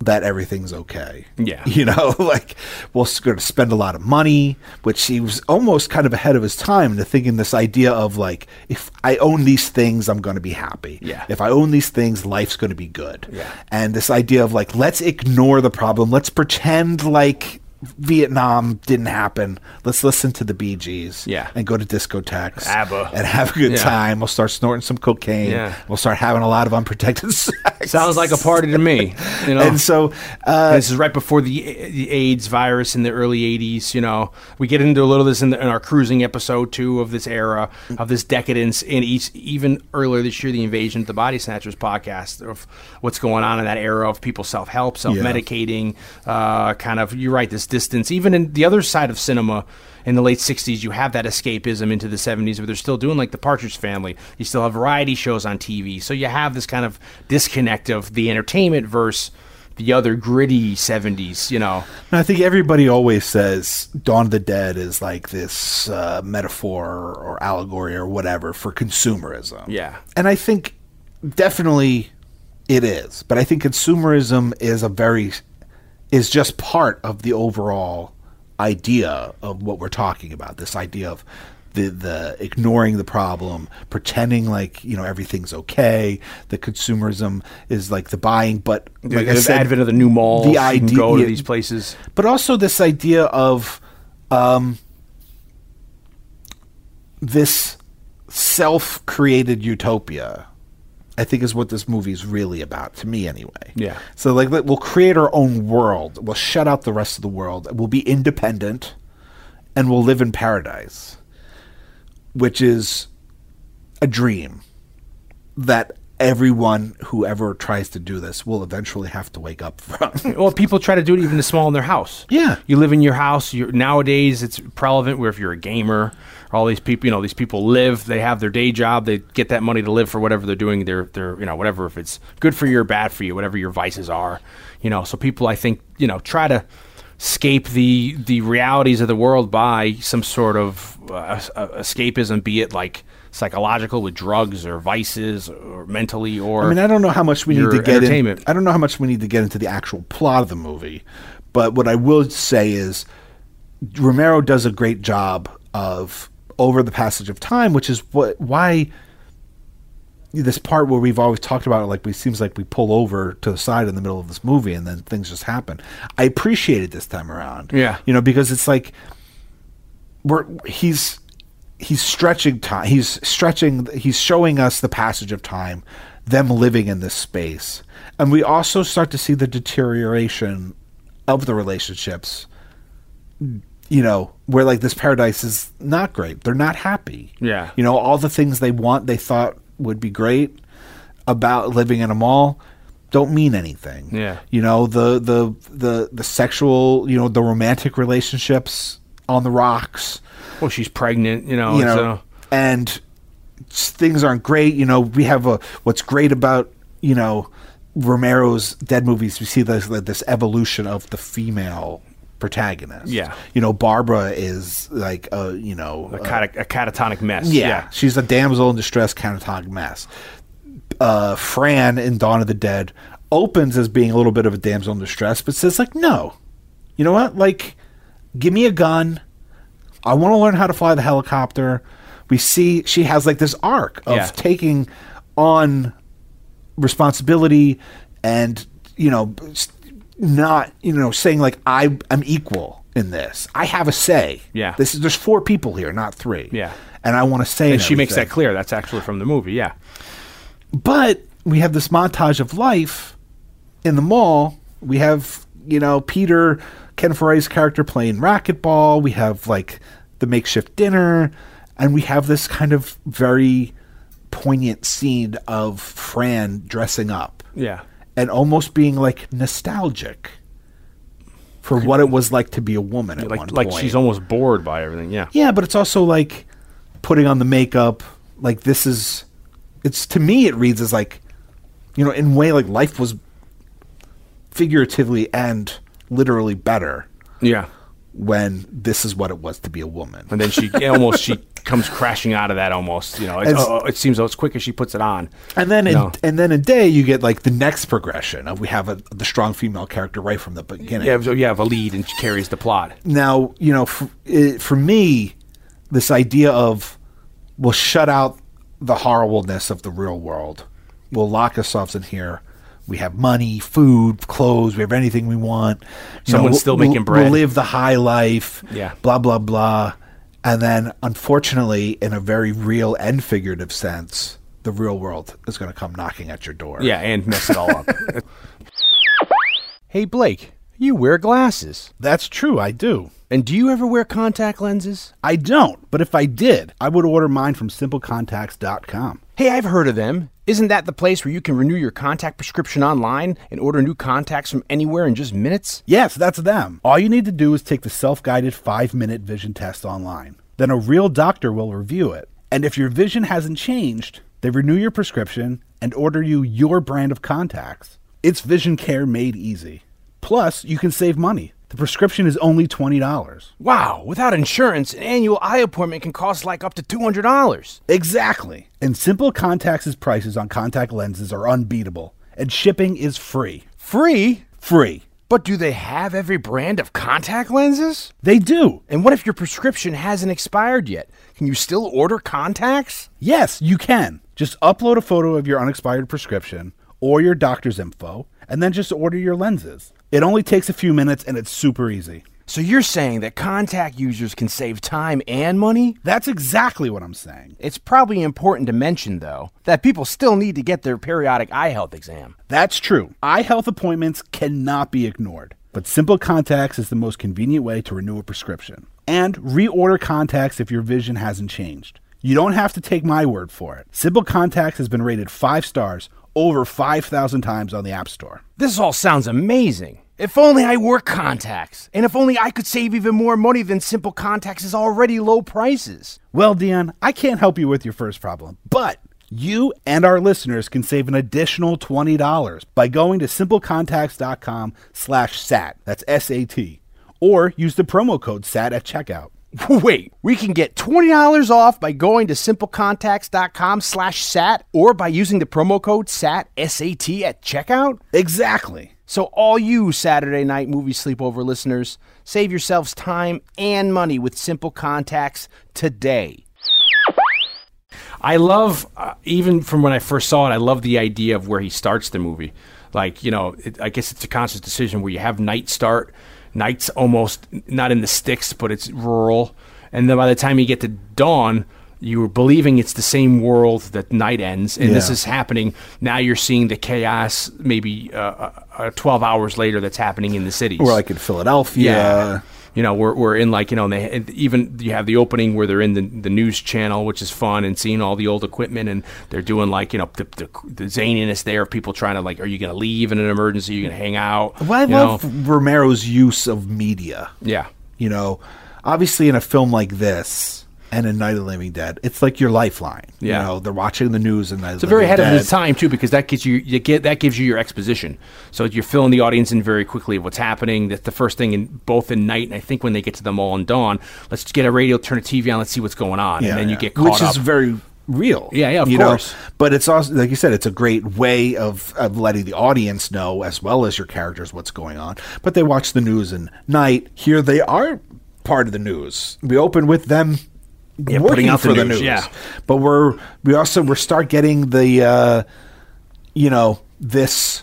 that everything's okay. Yeah. You know, like we're going to spend a lot of money, which he was almost kind of ahead of his time to thinking this idea of like, if I own these things, I'm going to be happy. Yeah. If I own these things, life's going to be good. Yeah. And this idea of like, let's ignore the problem. Let's pretend like Vietnam didn't happen. Let's listen to the Bee Gees. Yeah. And go to discotheques. ABBA. And have a good Yeah. time. We'll start snorting some cocaine. Yeah. We'll start having a lot of unprotected sex. Sounds like a party to me. You know? And so, uh, this is right before the, the AIDS virus in the early 80s. You know, we get into a little of this in, the, in our cruising episode too of this era of this decadence. In each, even earlier this year, the invasion of the Body Snatchers podcast of what's going on in that era of people self help, self medicating, uh, kind of. You're right. This distance, even in the other side of cinema. In the late '60s, you have that escapism into the '70s, where they're still doing like the Partridge Family. You still have variety shows on TV, so you have this kind of disconnect of the entertainment versus the other gritty 70s, you know. And I think everybody always says Dawn of the Dead is like this uh, metaphor or allegory or whatever for consumerism. Yeah. And I think definitely it is. But I think consumerism is a very is just part of the overall idea of what we're talking about. This idea of the the ignoring the problem, pretending like you know everything's okay. The consumerism is like the buying, but like the I said, advent of the new malls, the idea go to these places. but also this idea of um, this self-created utopia i think is what this movie is really about to me anyway. Yeah. so like we'll create our own world. We'll shut out the rest of the world. We'll be independent and we'll live in paradise which is a dream that everyone who ever tries to do this will eventually have to wake up from Well, people try to do it even the small in their house. Yeah. you live in your house. You're, nowadays, it's prevalent where if you're a gamer, all these people, you know, these people live. They have their day job. They get that money to live for whatever they're doing. They're, they're, you know, whatever. If it's good for you or bad for you, whatever your vices are, you know. So people, I think, you know, try to escape the the realities of the world by some sort of uh, uh, escapism, be it like psychological with drugs or vices or mentally or I mean, I don't know how much we need to get in. I don't know how much we need to get into the actual plot of the movie, but what I will say is Romero does a great job of over the passage of time, which is what why this part where we've always talked about it, like we seems like we pull over to the side in the middle of this movie and then things just happen. I appreciate it this time around. Yeah. you know, because it's like we're he's he's stretching time. He's stretching. He's showing us the passage of time, them living in this space, and we also start to see the deterioration of the relationships. You know, where like this paradise is not great. They're not happy. Yeah. You know, all the things they want, they thought would be great about living in a mall don't mean anything. Yeah. You know, the the the the sexual, you know, the romantic relationships on the rocks Well, she's pregnant, you know. you know, so and things aren't great. You know, we have a what's great about you know Romero's dead movies. We see this this evolution of the female protagonist. Yeah. you know, Barbara is like a you know a, cat- a catatonic mess. yeah, she's a damsel in distress, catatonic mess. Uh, Fran in Dawn of the Dead opens as being a little bit of a damsel in distress, but says like, no, you know what? Like, give me a gun. I want to learn how to fly the helicopter. We see she has like this arc of Yeah. taking on responsibility and you know not you know saying like I am equal in this. I have a say. Yeah. This is there's four people here, not three. Yeah. And I want to say And and she makes that clear. That's actually from the movie. Yeah. But we have this montage of life in the mall. We have, you know, Peter, Ken Foree's character playing racquetball. We have like the makeshift dinner. And we have this kind of very poignant scene of Fran dressing up Yeah. and almost being like nostalgic for what it was like to be a woman at one Like like point. she's almost bored by everything. Yeah. Yeah, but it's also like putting on the makeup. Like this is, it's to me it reads as like, you know, in a way like life was figuratively and literally better Yeah. when this is what it was to be a woman. And then she almost she comes crashing out of that almost. You know, it's, As- oh, it seems as quick as she puts it on. And then in, and then in day you get like the next progression of we have a, the strong female character right from the beginning. Yeah, so you have a lead and she carries the plot. now you know for, it, for me this idea of we'll shut out the horribleness of the real world we'll lock ourselves in here we have money food clothes we have anything we want You Someone's we'll- still we'll- making bread. we'll live the high life Yeah. blah blah blah and then unfortunately in a very real and figurative sense the real world is going to come knocking at your door Yeah, and mess it all up. hey Blake, you wear glasses. That's true, I do. And do you ever wear contact lenses? I don't, but if I did, I would order mine from simplecontacts.com. Hey, I've heard of them. Isn't that the place where you can renew your contact prescription online and order new contacts from anywhere in just minutes? Yes, that's them. All you need to do is take the self guided five minute vision test online. Then a real doctor will review it. And if your vision hasn't changed, they renew your prescription and order you your brand of contacts. It's vision care made easy. Plus, you can save money. The prescription is only $20. Wow, without insurance, an annual eye appointment can cost like up to $200. Exactly. And Simple Contacts' prices on contact lenses are unbeatable, and shipping is free. Free? Free. But do they have every brand of contact lenses? They do. And what if your prescription hasn't expired yet? Can you still order contacts? Yes, you can. Just upload a photo of your unexpired prescription or your doctor's info, and then just order your lenses. It only takes a few minutes and it's super easy. So you're saying that contact users can save time and money? That's exactly what I'm saying. It's probably important to mention, though, that people still need to get their periodic eye health exam. That's true. Eye health appointments cannot be ignored. But Simple Contacts is the most convenient way to renew a prescription. And reorder contacts if your vision hasn't changed. You don't have to take my word for it. Simple Contacts has been rated 5 stars over 5,000 times on the App Store. This all sounds amazing. If only I wore contacts, and if only I could save even more money than Simple Contacts' is already low prices. Well, Dion, I can't help you with your first problem, but you and our listeners can save an additional $20 by going to simplecontacts.com slash SAT. That's S-A-T. Or use the promo code SAT at checkout. Wait, we can get $20 off by going to simplecontacts.com slash SAT or by using the promo code SAT, S-A-T at checkout? Exactly. So all you Saturday night movie sleepover listeners, save yourselves time and money with Simple Contacts today. I love uh, even from when I first saw it. I love the idea of where he starts the movie. Like you know, it, I guess it's a conscious decision where you have night start. Night's almost not in the sticks, but it's rural, and then by the time you get to dawn, you were believing it's the same world that night ends, and this is happening. Now you're seeing the chaos, maybe uh, uh, uh, 12 hours later, that's happening in the cities. Or like in Philadelphia. Yeah. You know, we're, we're in like, you know, and they, even you have the opening where they're in the, the news channel, which is fun, and seeing all the old equipment, and they're doing like, you know, the, the, the zaniness there of people trying to, like, are you going to leave in an emergency? Are you going to hang out? Well, I love know? Romero's use of media. Yeah. You know, obviously in a film like this and a Night of the Living Dead, it's like your lifeline. Yeah. You know, they're watching the news and Night It's a very ahead of its time too, because that gives you, you get that gives you your exposition. So you're filling the audience in very quickly of what's happening. That's the first thing in both in night and I think when they get to the mall and dawn. Let's get a radio, turn a TV on, let's see what's going on, and then you get caught Which up. is very real. Yeah, yeah, of you course. Know? But it's also, like you said, it's a great way of, of letting the audience know, as well as your characters, what's going on. But they watch the news and night. Here they are part of the news. We open with them Yeah, working putting out the for the news, news. yeah. But we're we also we start getting the uh, you know this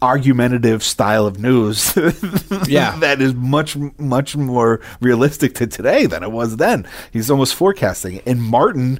argumentative style of news Yeah. that is much much more realistic to today than it was then he's almost forecasting and martin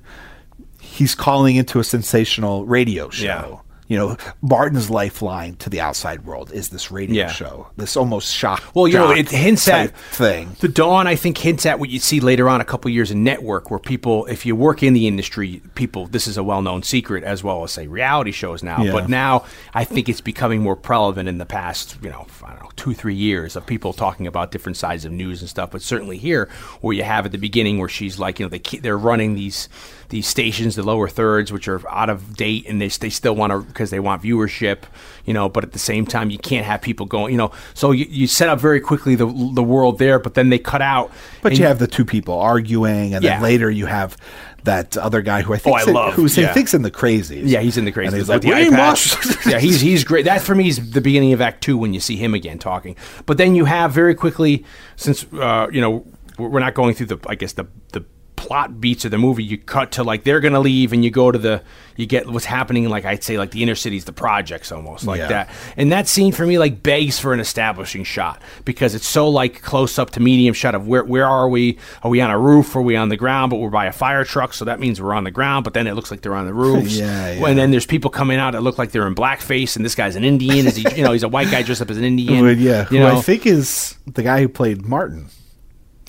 he's calling into a sensational radio show Yeah. You know martin's lifeline to the outside world is this radio Yeah. show this almost shock Well, you know, it hints at thing The Dawn, I think, hints at what you see later on a couple years in network, where people, if you work in the industry, people, this is a well-known secret, as well as say reality shows now. Yeah. But now, I think it's becoming more prevalent in the past, you know, I don't know, two, three years of people talking about different sides of news and stuff. But certainly here, where you have at the beginning, where she's like, you know, they keep, they're running these these stations, the lower thirds, which are out of date, and they they still want to because they want viewership, you know. But at the same time, you can't have people going, you know. So you, you set up very quickly the the world there, but then they cut out. But you have the two people arguing, and Yeah. then later you have that other guy who I think Oh, I love, who's yeah. thinks in the crazies. Yeah, he's in the crazies. And he's with like, we iPad. yeah, he's he's great. That for me is the beginning of Act Two when you see him again talking. But then you have very quickly, since uh, you know we're not going through the I guess the the plot beats of the movie. You cut to like they're gonna leave, and you go to the you get what's happening. Like I'd say, like the inner cities, the projects, almost like Yeah. that. And that scene for me like begs for an establishing shot because it's so like close up to medium shot of where where are we? Are we on a roof? Are we on the ground? But we're by a fire truck, so that means we're on the ground. But then it looks like they're on the roofs. Yeah, yeah. And then there's people coming out that look like they're in blackface, and this guy's an Indian. Is he? You know, he's a white guy dressed up as an Indian. But yeah, You who know? I think is the guy who played Martin.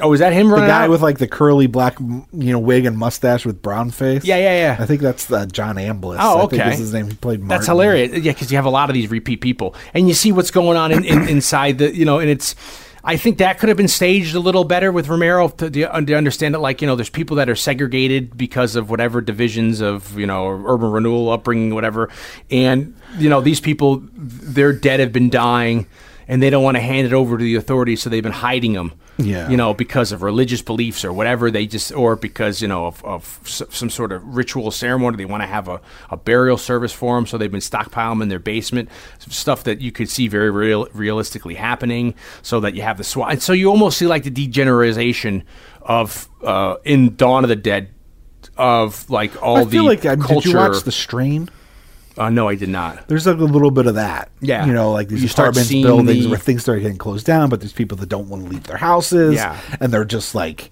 Oh, is that him The guy out? with like the curly black, you know, wig and mustache with brown face. Yeah, yeah, yeah. I think that's uh, John Amplas. Oh, I think okay. is his name. He played Martin. That's hilarious. Yeah, because you have a lot of these repeat people, and you see what's going on in, in, inside the, you know, and it's. I think that could have been staged a little better with Romero to, to understand it. Like you know, there's people that are segregated because of whatever divisions of you know urban renewal, upbringing, whatever, and you know these people, their dead have been dying, and they don't want to hand it over to the authorities, so they've been hiding them. Yeah. you know, because of religious beliefs or whatever. They just, or because, you know, of, of s- some sort of ritual ceremony. They want to have a, a burial service for them. So they've been stockpiling them in their basement. Stuff that you could see very real, realistically happening so that you have the SWAT. And so you almost see like the degeneration of, uh, in Dawn of the Dead, of like all I the like culture. did you watch The Strain? Uh, no, I did not. There's like a little bit of that. Yeah. You know, like these You start apartments, seeing buildings the- where things start getting closed down, but there's people that don't want to leave their houses. Yeah. And they're just like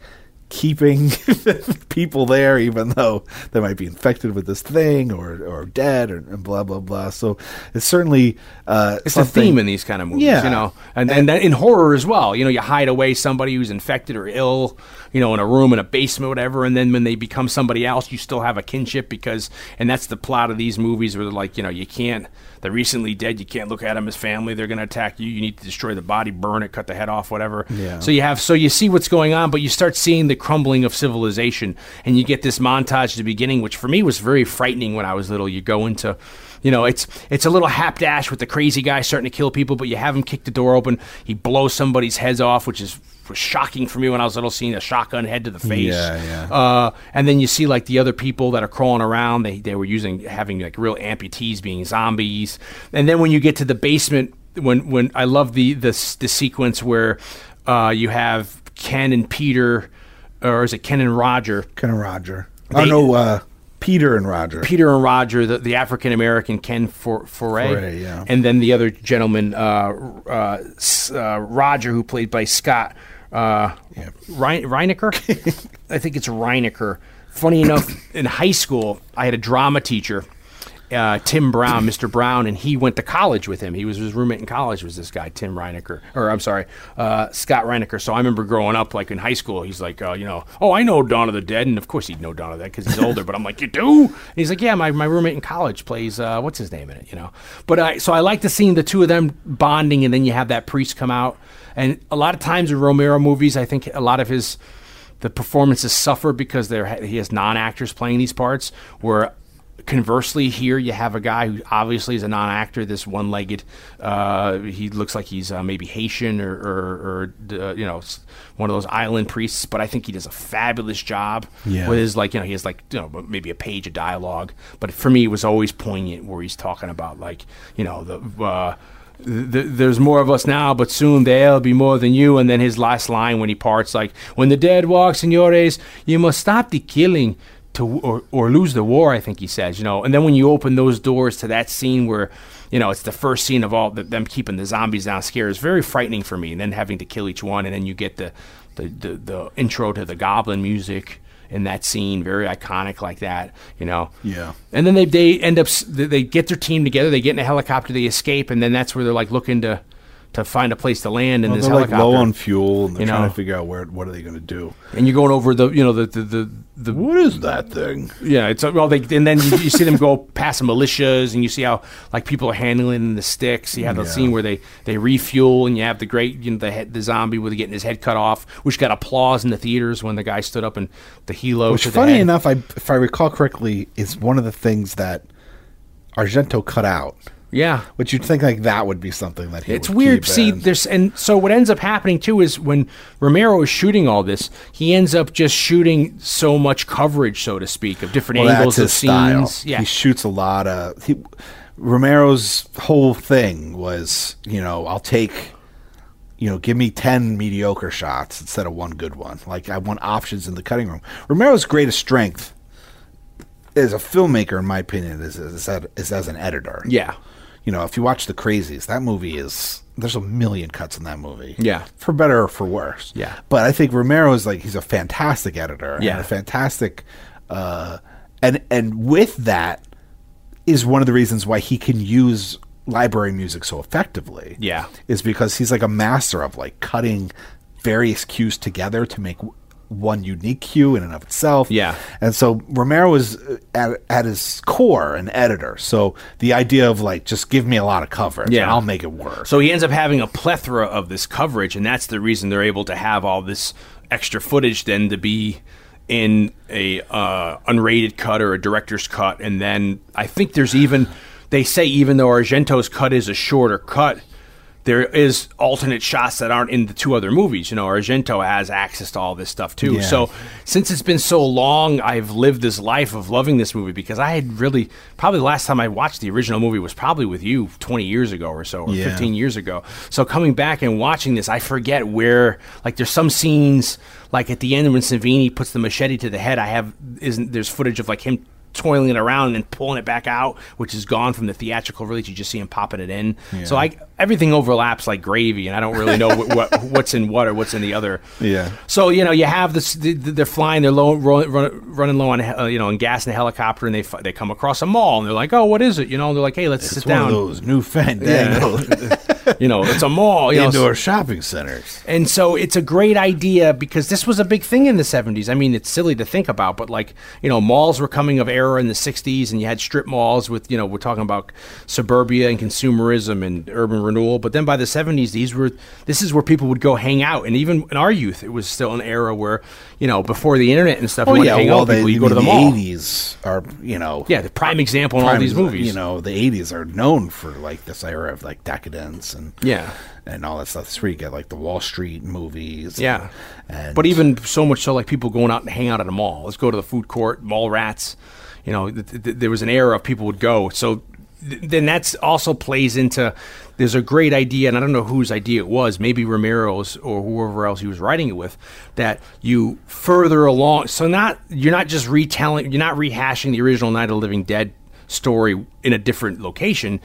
keeping people there, even though they might be infected with this thing or, or dead or, and blah, blah, blah. So it's certainly. Uh, It's a something- theme in these kind of movies, Yeah. you know, and, and then in horror as well. You know, you hide away somebody who's infected or ill, you know, in a room in a basement, whatever, and then when they become somebody else, you still have a kinship because, and that's the plot of these movies where they're like, you know, you can't. They're recently dead. You can't look at them as family. They're going to attack you. You need to destroy the body, burn it, cut the head off, whatever. Yeah. So you have, so you see what's going on, but you start seeing the crumbling of civilization, and you get this montage at the beginning, which for me was very frightening when I was little. You go into you know, it's it's a little hapdash with the crazy guy starting to kill people, but you have him kick the door open. He blows somebody's heads off, which is was shocking for me when I was little, seeing a shotgun head to the face. Yeah, yeah. Uh, and then you see like the other people that are crawling around. They they were using having like real amputees being zombies. And then when you get to the basement, when when I love the the the sequence where uh, you have Ken and Peter, or is it Ken and Roger? Ken and Roger. They- oh, no. Uh, Peter and Roger. Peter and Roger, the, the African American Ken For, Foree, Foree, yeah. and then the other gentleman, uh, uh, S- uh, Roger, who played by Scott uh, Rein- Reiniger. I think it's Reiniger. Funny enough, in high school, I had a drama teacher. Uh, Tim Brown, Mr. Brown, and he went to college with him. He was his roommate in college. Was this guy Tim Reiniger, or I'm sorry, uh, Scott Reiniger? So I remember growing up, like in high school, he's like, uh, you know, oh, I know Dawn of the Dead, and of course he'd know Dawn of the Dead because he's older. but I'm like, you do? And he's like, yeah, my, my roommate in college plays uh, what's his name in it, you know. But I so I like to see the two of them bonding, and then you have that priest come out, and a lot of times in Romero movies, I think a lot of his the performances suffer because he has non actors playing these parts. Where conversely, here you have a guy who obviously is a non actor. This one legged, uh, he looks like he's uh, maybe Haitian or, or, or uh, you know one of those island priests. But I think he does a fabulous job Yeah. with his like you know he has like you know maybe a page of dialogue. But for me, it was always poignant where he's talking about like you know the. Uh, th- there's more of us now, but soon there'll be more than you. And then his last line when he parts, like, "When the dead walk, senores, you must stop the killing to or, or lose the war." I think he says, you know. And then when you open those doors to that scene where, you know, it's the first scene of all the, them keeping the zombies down, scare is very frightening for me. And then having to kill each one, and then you get the the, the, the intro to the goblin music. In that scene, very iconic like that, you know. Yeah. And then they they end up they get their team together. They get in a helicopter. They escape, and then that's where they're like looking to to find a place to land in Well, this they're like helicopter. low on fuel, and they're You trying know. to figure out where what are they going to do. and you're going over the you know the the the, the What is that thing? yeah it's well they and then you, you see them go past some militias and you see how like people are handling the sticks. You have the Yeah. scene where they they refuel and you have the great you know the head, the zombie with getting his head cut off, which got applause in the theaters when the guy stood up and the helo. Which, to the funny head. enough, I if I recall correctly, is one of the things that Argento cut out. Yeah. Which you'd think like that would be something that he It's weird. See, in. there's and so what ends up happening too is when Romero is shooting all this, he ends up just shooting so much coverage, so to speak, of different well, angles of style. scenes. Yeah, He shoots a lot of. He, Romero's whole thing was, you know, I'll take, you know, give me ten mediocre shots instead of one good one. Like I want options in the cutting room. Romero's greatest strength as a filmmaker, in my opinion, is is, as- is as an editor. yeah, you know, if you watch The Crazies, that movie is there's a million cuts in that movie. Yeah. For better or for worse. Yeah. But I think Romero is like he's a fantastic editor Yeah. and a fantastic uh and and with that is one of the reasons why he can use library music so effectively. Yeah. Is because he's like a master of like cutting various cues together to make one unique cue in and of itself. Yeah. And so Romero is uh, at, at his core an editor. So the idea of like just give me a lot of coverage Yeah. and I'll make it work. So he ends up having a plethora of this coverage, and that's the reason they're able to have all this extra footage then to be in a uh, unrated cut or a director's cut. And then I think there's even they say even though Argento's cut is a shorter cut. There is alternate shots that aren't in the two other movies. You know, Argento has access to all this stuff too. Yeah. So since it's been so long, I've lived this life of loving this movie because I had really probably the last time I watched the original movie was probably with you 20 years ago or so, or Yeah. 15 years ago. So coming back and watching this, I forget where like there's some scenes like at the end when Savini puts the machete to the head. I have isn't there's footage of like him toiling it around and then pulling it back out, which is gone from the theatrical release. You just see him popping it in. So I everything overlaps like gravy, and I don't really know what, what what's in what or what's in the other. Yeah. So you know, you have this. the- the- They're flying. They're low, run, run, running low on uh, you know, on gas in a helicopter, and they they come across a mall, and they're like, "Oh, what is it?" You know, and they're like, "Hey, let's it's sit down." those new fandangled you know, it's a mall. You know, indoor shopping centers. and so it's a great idea because this was a big thing in the 70s. I mean, it's silly to think about, but like, you know, malls were coming of era in the 60s and you had strip malls with, you know, we're talking about suburbia and consumerism and urban renewal. But then by the 70s, these were, this is where people would go hang out. And even in our youth, it was still an era where, you know, before the internet and stuff, you Oh wanted yeah, hang well, out they, people, you go to the mean, mall. eighties are you know Yeah, the prime example in all these movies. You know, the eighties are known for like this era of like decadence and Yeah. and all that stuff. That's where you get like the Wall Street movies. Yeah. and But even so much so, like people going out and hang out at a mall. Let's go to the food court, mall rats. You know, th- th- there was an era of people would go. So th- then that's also plays into there's a great idea, and I don't know whose idea it was, maybe Romero's or whoever else he was writing it with, that you further along. So not you're not just retelling, you're not rehashing the original Night of the Living Dead story in a different location.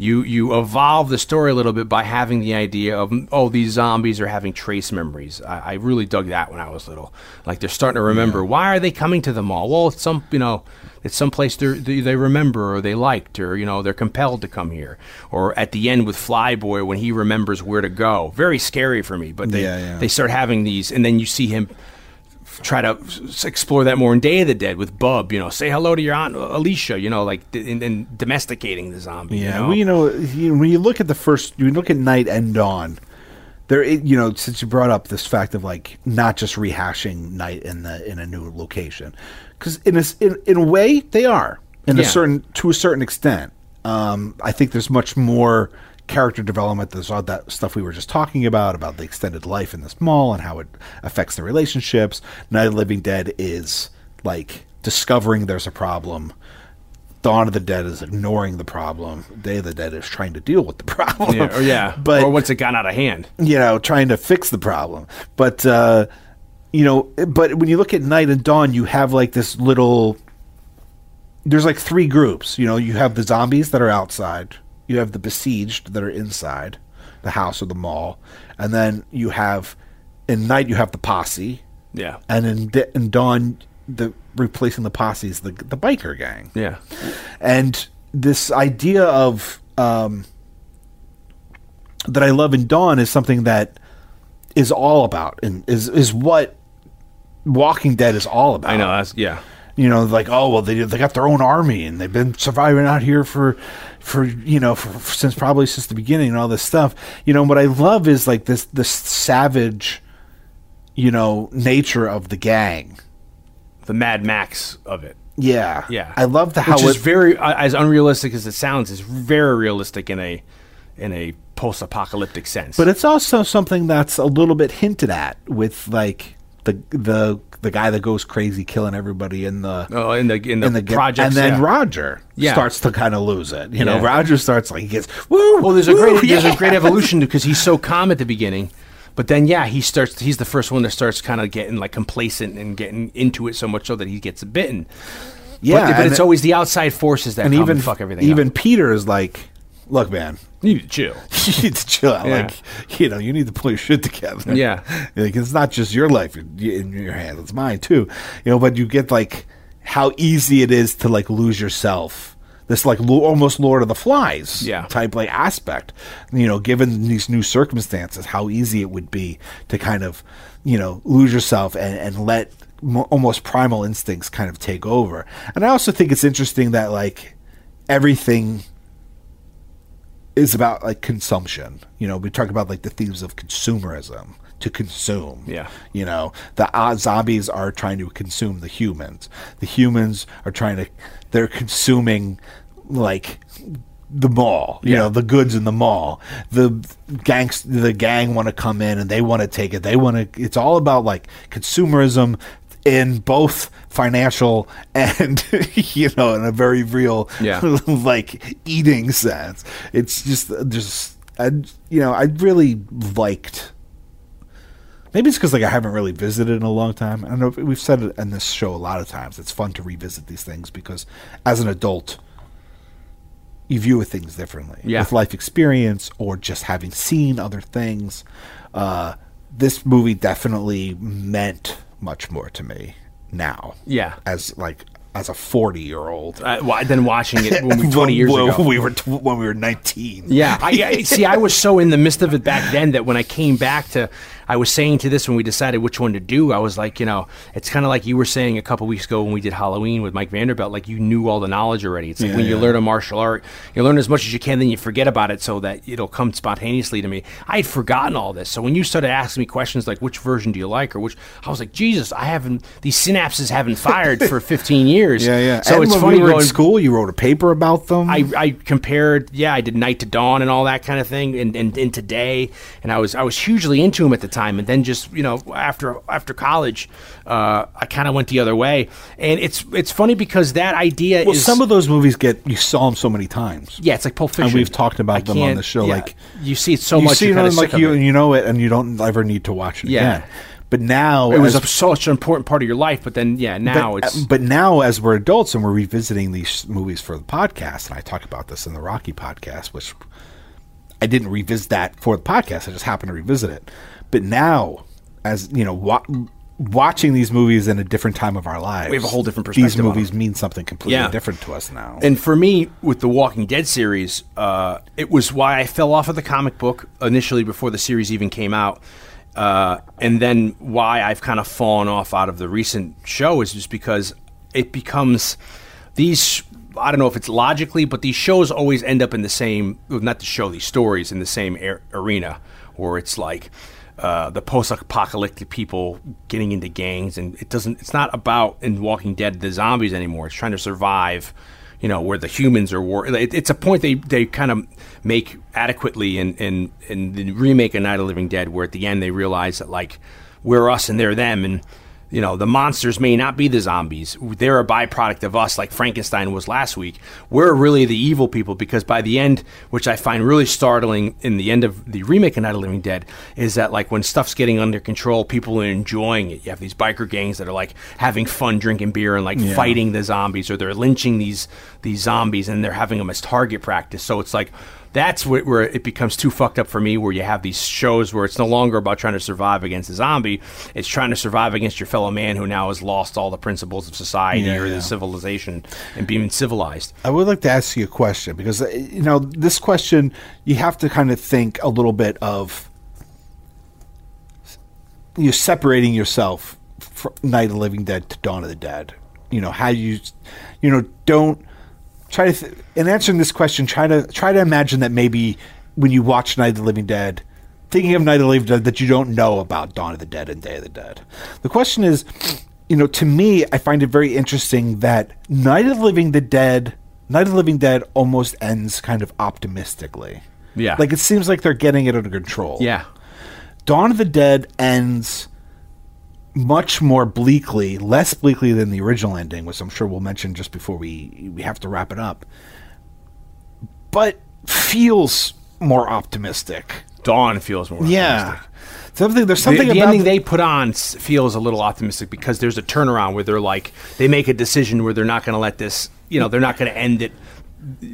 You you evolve the story a little bit by having the idea of oh these zombies are having trace memories. I, I really dug that when I was little. Like they're starting to remember. Why are they coming to the mall? Well, it's some you know it's someplace they they remember or they liked or you know they're compelled to come here. Or at the end with Flyboy when he remembers where to go. Very scary for me. But they Yeah, yeah. they start having these, and then you see him try to s- explore that more in Day of the Dead with Bub. You know, say hello to your aunt Alicia. You know, like d- and, and domesticating the zombie. Yeah, you know? well, you know, you, when you look at the first, you look at Night and Dawn. There, it- you know, since you brought up this fact of like not just rehashing Night in the in a new location, because in a in, in a way they are in a certain to a certain extent. Um, I think there's much more character development. There's all that stuff we were just talking about about the extended life in this mall and how it affects the relationships. Night of the Living Dead is like discovering there's a problem. Dawn of the Dead is ignoring the problem. Day of the Dead is trying to deal with the problem. yeah, or yeah, but or once it got out of hand. you know, trying to fix the problem. But uh, you know, but when you look at Night and Dawn, you have like this little. There's like three groups. You know, you have the zombies that are outside. You have the besieged that are inside the house or the mall, and then you have in Night you have the posse, Yeah, and in, in Dawn the replacing the posse is the the biker gang yeah, and this idea of um, that I love in Dawn is something that is all about and is is what Walking Dead is all about. I know. That's yeah. You know, like oh well, they they got their own army and they've been surviving out here for for you know for, since probably since the beginning and all this stuff. You know, what I love is like this this savage, you know, nature of the gang. The Mad Max of it. Yeah, Yeah, I love the how Which is it, very uh, as unrealistic as it sounds. Is very realistic in a in a post-apocalyptic sense. But it's also something that's a little bit hinted at with like the the the guy that goes crazy killing everybody in the oh, in the in the, in the projects, and then yeah. Roger Yeah. starts to kind of lose it. You know, Yeah. Roger starts like he gets woo. Well, there's a woo, great there's a great evolution because he's so calm at the beginning, but then yeah, he starts. He's the first one that starts kind of getting like complacent and getting into it so much so that he gets bitten. Yeah, but, but it's it- always the outside forces that and even and fuck everything. even up. Peter is like, look, man. You need to chill. You need to chill out. Yeah. Like, you know, you need to pull your shit together. Yeah. Like, it's not just your life in, in your hands, it's mine too. You know, but you get like how easy it is to like lose yourself. This like lo- almost Lord of the Flies Yeah. type like aspect. You know, given these new circumstances, how easy it would be to kind of, you know, lose yourself and, and let mo- almost primal instincts kind of take over. And I also think it's interesting that like everything is about like consumption. You know, we talk about like the themes of consumerism to consume. Yeah. You know, the uh, zombies are trying to consume the humans. The humans are trying to, they're consuming like the mall. You Yeah. know, the goods in the mall. The gangs, the gang want to come in and they want to take it. They want to. It's all about like consumerism in both financial and you know in a very real Yeah. like eating sense. It's just just I you know I really liked. Maybe it's because like I haven't really visited in a long time. I don't know. if We've said it in this show a lot of times. It's fun to revisit these things because as an adult, you view things differently Yeah. with life experience or just having seen other things. Uh, this movie definitely meant much more to me now. Yeah. as like as a forty year old. Uh, than watching it when we 20 years ago. we were when we were nineteen. Yeah, I, I see. I was so in the midst of it back then that when I came back to, I was saying to this when we decided which one to do. I was like, you know, it's kind of like you were saying a couple weeks ago when we did Halloween with Mike Vanderbilt. Like you knew all the knowledge already. It's like Yeah, when you learn a martial art, you learn as much as you can, then you forget about it so that it'll come spontaneously to me. I had forgotten all this, so when you started asking me questions like which version do you like or which, I was like, Jesus, I haven't. These synapses haven't fired for 15 years. yeah, yeah. So and it's funny we were going in school. You wrote a paper about them. I, I compared, yeah, I did Night to Dawn and all that kind of thing, and, and, and today, and I was I was hugely into him at the time, and then just you know after after college, uh, I kind of went the other way. And it's it's funny because that idea Well, is some of those movies get you saw them so many times. yeah, it's like Pulp Fiction, And we've talked about I them on the show, yeah, like- you see it so you much, see them kinda like you it. you know it, and you don't ever need to watch it Yeah. again. But now, It was as- a, such an important part of your life, but then yeah, now but, it's but now as we're adults and we're revisiting these movies for the podcast, and I talk about this in the Rocky podcast, which I didn't revisit that for the podcast. I just happened to revisit it. But now, as you know, wa- watching these movies in a different time of our lives, We have a whole different These perspective on movies mean something completely Yeah. different to us now. And for me, with the Walking Dead series, uh, it was why I fell off of the comic book initially before the series even came out. Uh, and then why I've kind of fallen off out of the recent show is just because it becomes these. I don't know if it's logically, but these shows always end up in the same. well, Not the show, these stories in the same ar- arena, where it's like uh, the post-apocalyptic people getting into gangs, and it doesn't. It's not about in Walking Dead the zombies anymore. It's trying to survive. You know where the humans are war. It, it's a point they, they kind of make adequately in, in in the remake of Night of Living Dead, where at the end they realize that like we're us and they're them, and you know the monsters may not be the zombies. They're a byproduct of us like frankenstein was last week. We're really the evil people because by the end which i find really startling in the end of the remake of night of living dead is that like when stuff's getting under control people are enjoying it. You have these biker gangs that are like having fun drinking beer and like fighting the zombies or they're lynching these these zombies and they're having them as target practice. So it's like that's where, where it becomes too fucked up for me where you have these shows where it's no longer about trying to survive against a zombie it's trying to survive against your fellow man who now has lost all the principles of society Yeah, or yeah. the civilization and being civilized I would like to ask you a question because uh, you know this question you have to kind of think a little bit of you're separating yourself from Night of the Living Dead to Dawn of the Dead. You know how you, you know, don't try to th- in answering this question. Try to try to imagine that maybe when you watch Night of the Living Dead, thinking of Night of the Living Dead that you don't know about Dawn of the Dead and Day of the Dead. The question is, you know, to me, I find it very interesting that Night of the Living the Dead, Night of the Living Dead almost ends kind of optimistically. Yeah. Like it seems like they're getting it under control. yeah Dawn of the Dead ends much more bleakly, less bleakly than the original ending, which I'm sure we'll mention just before we we have to wrap it up. But feels more optimistic. dawn feels more optimistic. Something there's the, something the about ending the- they put on feels a little optimistic because there's a turnaround where they're like they make a decision where they're not going to let this you know they're not going to end it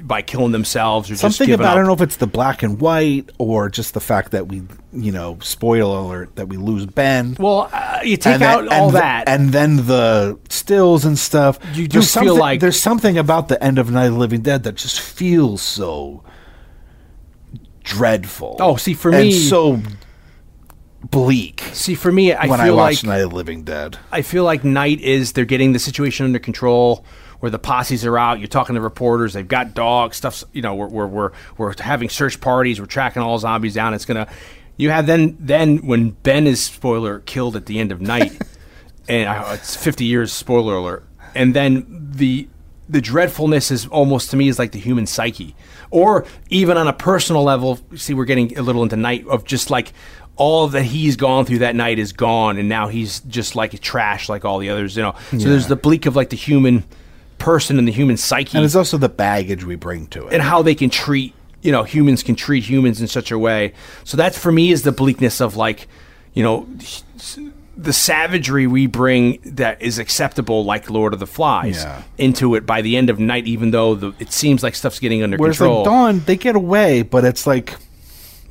by killing themselves or something about I don't know if it's the black and white or just the fact that we you know spoiler alert that we lose Ben. well uh, you take out then- all and the- that and then the stills and stuff. You do feel like- there's something about the end of Night of the Living Dead that just feels so dreadful. Oh, see, for me- so bleak. see for me i when I feel watch like Night of the Living Dead, I feel like night is they're getting the situation under control where the posses are out. You're talking to reporters. They've got dogs. Stuff's you know we're we're we're, we're having search parties. We're tracking all zombies down. It's gonna. You have then then when Ben is spoiler killed at the end of night, and uh, it's 50 years spoiler alert. And then the the dreadfulness is almost to me is like the human psyche, or even on a personal level. See, we're getting a little into night of just like all that he's gone through that night is gone, and now he's just like trash, like all the others. You know, so there's the bleak of like the human person and the human psyche, and it's also the baggage we bring to it. and how they can treat you know humans can treat humans in such a way. So that for me is the bleakness of like you know the savagery we bring that is acceptable, like Lord of the Flies, Yeah. into it by the end of night. Even though the, it seems like stuff's getting under Whereas control. like Dawn, they get away, but it's like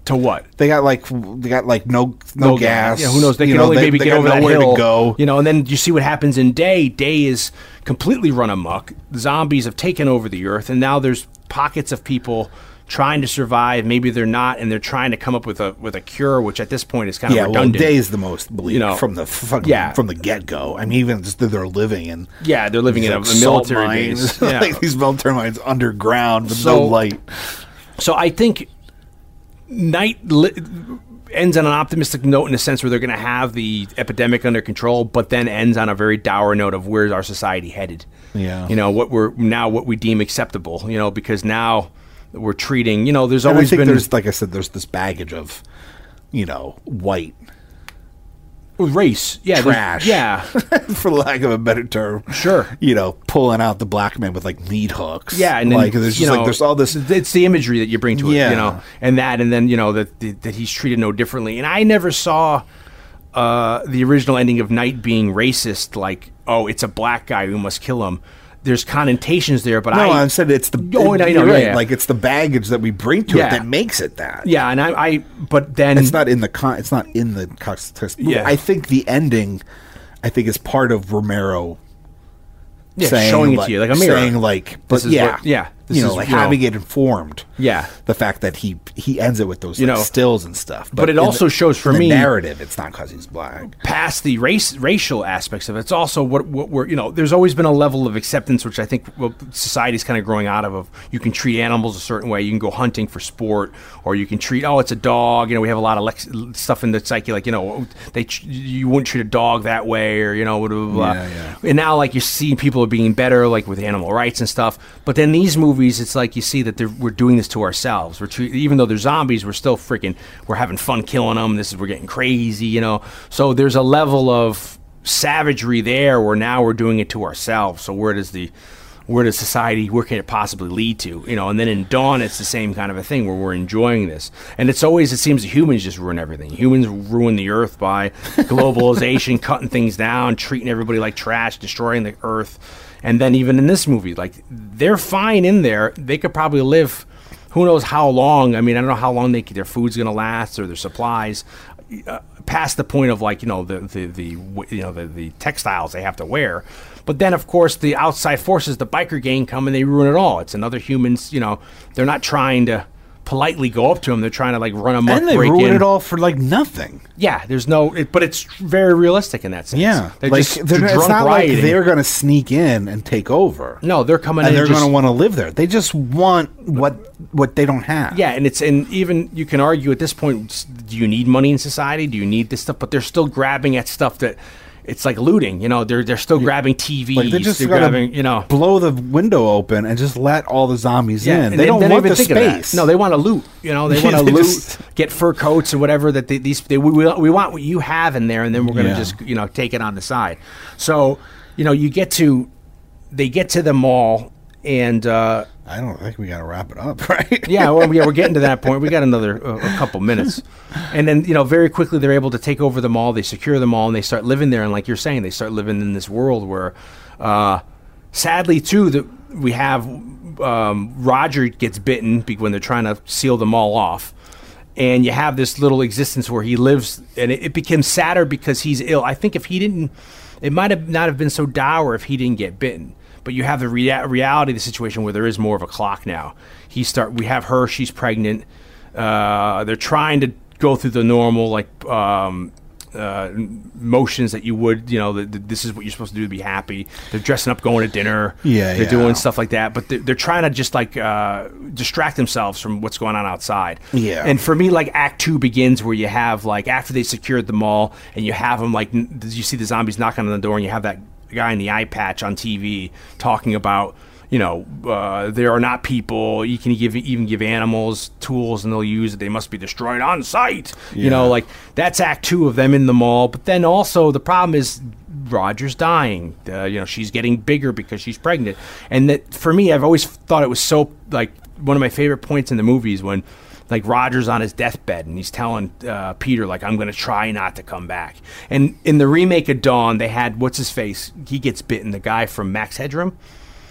to what? they got like they got like no no, gas. Yeah, who knows? They You can know, only maybe they get over that nowhere hill. to go. You know, and then you see what happens in Day. Day is completely run amok. Zombies have taken over the earth, and now there's pockets of people trying to survive. Maybe they're not, and they're trying to come up with a with a cure, which at this point is kind yeah, of well, redundant. day is the most bleak You know, from the fucking, yeah. from the get go. I mean, even just that they're living in yeah, they're living in a, like, a military mines, base. Yeah. like these military mines underground with So- no light. So I think night li- ends on an optimistic note in the sense where they're going to have the epidemic under control, but then ends on a very dour note of where's our society headed. Yeah. you know what we're now what we deem acceptable. You know because now we're treating. You know, there's always think been there's, like I said, there's this baggage of, you know, white race. Yeah, trash. Yeah, for lack of a better term. Sure. You know, pulling out the black man with like meat hooks. Yeah, and then, like there's just know, like there's all this. It's the imagery that you bring to it, Yeah. you know, and that, and then you know that that that he's treated no differently. And I never saw uh, the original ending of Night being racist, like oh, it's a black guy who must kill him. There's connotations there, but No, I I said it's the. Oh, I know, right. yeah. Like it's the baggage that we bring to Yeah. it that makes it that. yeah, and I, I but then it's not in the con. It's not in the context. Yeah. I think the ending, I think, is part of Romero. Yeah, saying, showing it to you like a mirror. saying like, but This is yeah, what- yeah, you know, like having it informed. Yeah. the fact that he he ends it with those You like, know, stills and stuff. but it also the- shows for me- narrative. It's not because he's black. past the race racial aspects of it. It's also what what we're you know. There's always been a level of acceptance, which I think well, society's kind of growing out of. Of you can treat animals a certain way. You can go hunting for sport, or you can treat oh it's a dog. You know we have a lot of lex- stuff in the psyche like you know they tr- you wouldn't treat a dog that way or you know blah, blah, blah. Yeah, yeah. And now like you see people are being better like with animal rights and stuff. But then these movies, it's like you see that we're doing this to ourselves. We're treat, even though they're zombies, we're still freaking we're having fun killing them. This is we're getting crazy, you know. So there's a level of savagery there where now we're doing it to ourselves. So where does the where does society where can it possibly lead to you know and then in dawn it's the same kind of a thing where we're enjoying this and it's always it seems that humans just ruin everything humans ruin the earth by globalization cutting things down treating everybody like trash destroying the earth and then even in this movie like they're fine in there. They could probably live who knows how long. I mean i don't know how long they, their food's going to last or their supplies. Uh, past the point of like you know the the, the you know the, the textiles they have to wear. But then of course the outside forces the biker gang come and they ruin it all. It's another humans you know they're not trying to politely go up to them they're trying to like run them up and they break ruin in. it all for like nothing. yeah there's no it, but it's very realistic in that sense Yeah, they're like just they're, it's drunk not like they're going to sneak in and take over. no they're coming and in they're going to want to live there. They just want what what they don't have. Yeah, and it's and even you can argue at this point, do you need money in society? Do you need this stuff? But they're still grabbing at stuff that it's like looting. You know, they're they're still grabbing TVs. Like they're just they're grabbing. You know, blow the window open and just let all the zombies in. and They, don't want even the think space. No, they want to loot. You know, they want to loot, just- get fur coats or whatever that they, these they, we, we we want what you have in there, and then we're going to Yeah. just you know take it on the side. So you know, you get to they get to the mall and. uh I don't think we got to wrap it up, right? yeah, well, yeah, we're getting to that point. We got another uh, a couple minutes, and then you know, very quickly they're able to take over the mall. They secure the mall, and they start living there. And like you're saying, they start living in this world where, uh, sadly, too, that we have um, Roger gets bitten when they're trying to seal the mall off. And you have this little existence where he lives, and it, it becomes sadder because he's ill. I think if he didn't, it might have not have been so dour if he didn't get bitten but you have the rea- reality of the situation where there is more of a clock now. He start. We have her. She's pregnant. Uh, they're trying to go through the normal like um, uh, motions that you would. You know, the, the, this is what you're supposed to do to be happy. They're dressing up, going to dinner. Yeah, they're yeah. doing stuff like that. But they're, they're trying to just like uh, distract themselves from what's going on outside. Yeah. And for me, like Act Two begins where you have like after they secured the mall and you have them like n- you see the zombies knocking on the door and you have that guy in the eye patch on TV talking about you know uh, there are not people you can give even give animals tools and they'll use it. They must be destroyed on sight you know like that's act two of them in the mall. But then also the problem is Roger's dying. Uh, you know she's getting bigger because she's pregnant. And that for me I've always thought it was so like one of my favorite points in the movies when like Roger's on his deathbed and he's telling uh, Peter like I'm going to try not to come back. And in the remake of Dawn, they had what's his face? He gets bitten. The guy from Max Headroom.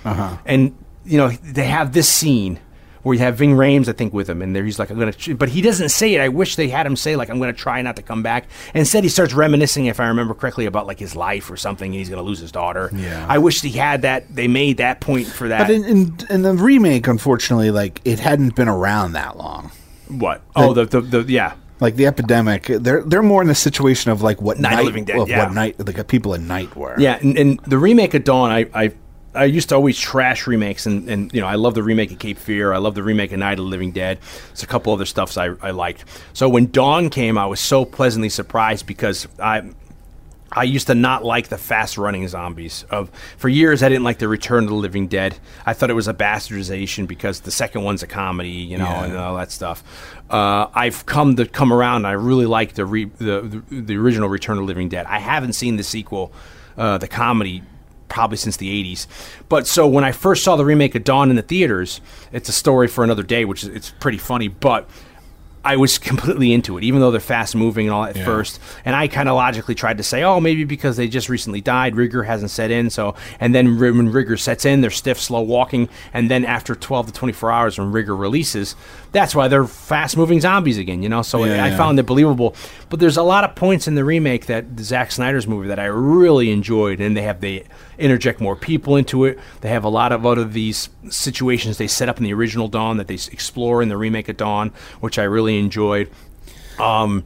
Uh-huh. And you know they have this scene where you have Ving Rhames, I think, with him, and there he's like, "I'm gonna," but he doesn't say it. I wish they had him say like, "I'm gonna try not to come back." And instead, he starts reminiscing, if I remember correctly, about like his life or something, and he's gonna lose his daughter. Yeah. I wish he had that. They made that point for that. But in, in in the remake, unfortunately, like it hadn't been around that long. What? Oh, the, the the yeah. Like the epidemic, they're they're more in the situation of like what Night of night, Living Dead, of yeah. what night like people at night were. Yeah, and, and the remake of Dawn, I, I I used to always trash remakes, and, and you know I love the remake of Cape Fear. I love the remake of Night of the Living Dead. It's a couple other stuffs I, I liked. So when Dawn came, I was so pleasantly surprised because I I used to not like the fast running zombies. Of for years, I didn't like the Return of the Living Dead. I thought it was a bastardization because the second one's a comedy, you know, Yeah. and all that stuff. Uh, I've come to come around. And I really like the, re, the the the original Return of the Living Dead. I haven't seen the sequel, uh, the comedy, probably since the 80s. But so when I first saw the remake of Dawn in the theaters, it's a story for another day, which is it's pretty funny, but I was completely into it, even though they're fast moving and all at first. And I kind of logically tried to say, oh, maybe because they just recently died, rigor hasn't set in. So, and then when rigor sets in, they're stiff, slow walking. And then after 12 to 24 hours, when rigor releases, that's why they're fast moving zombies again, you know? So Yeah, I yeah. found it believable. But there's a lot of points in the remake that Zack Snyder's movie that I really enjoyed. And they have, they interject more people into it. They have a lot of other these situations they set up in the original Dawn that they explore in the remake of Dawn, which I really enjoyed. Um,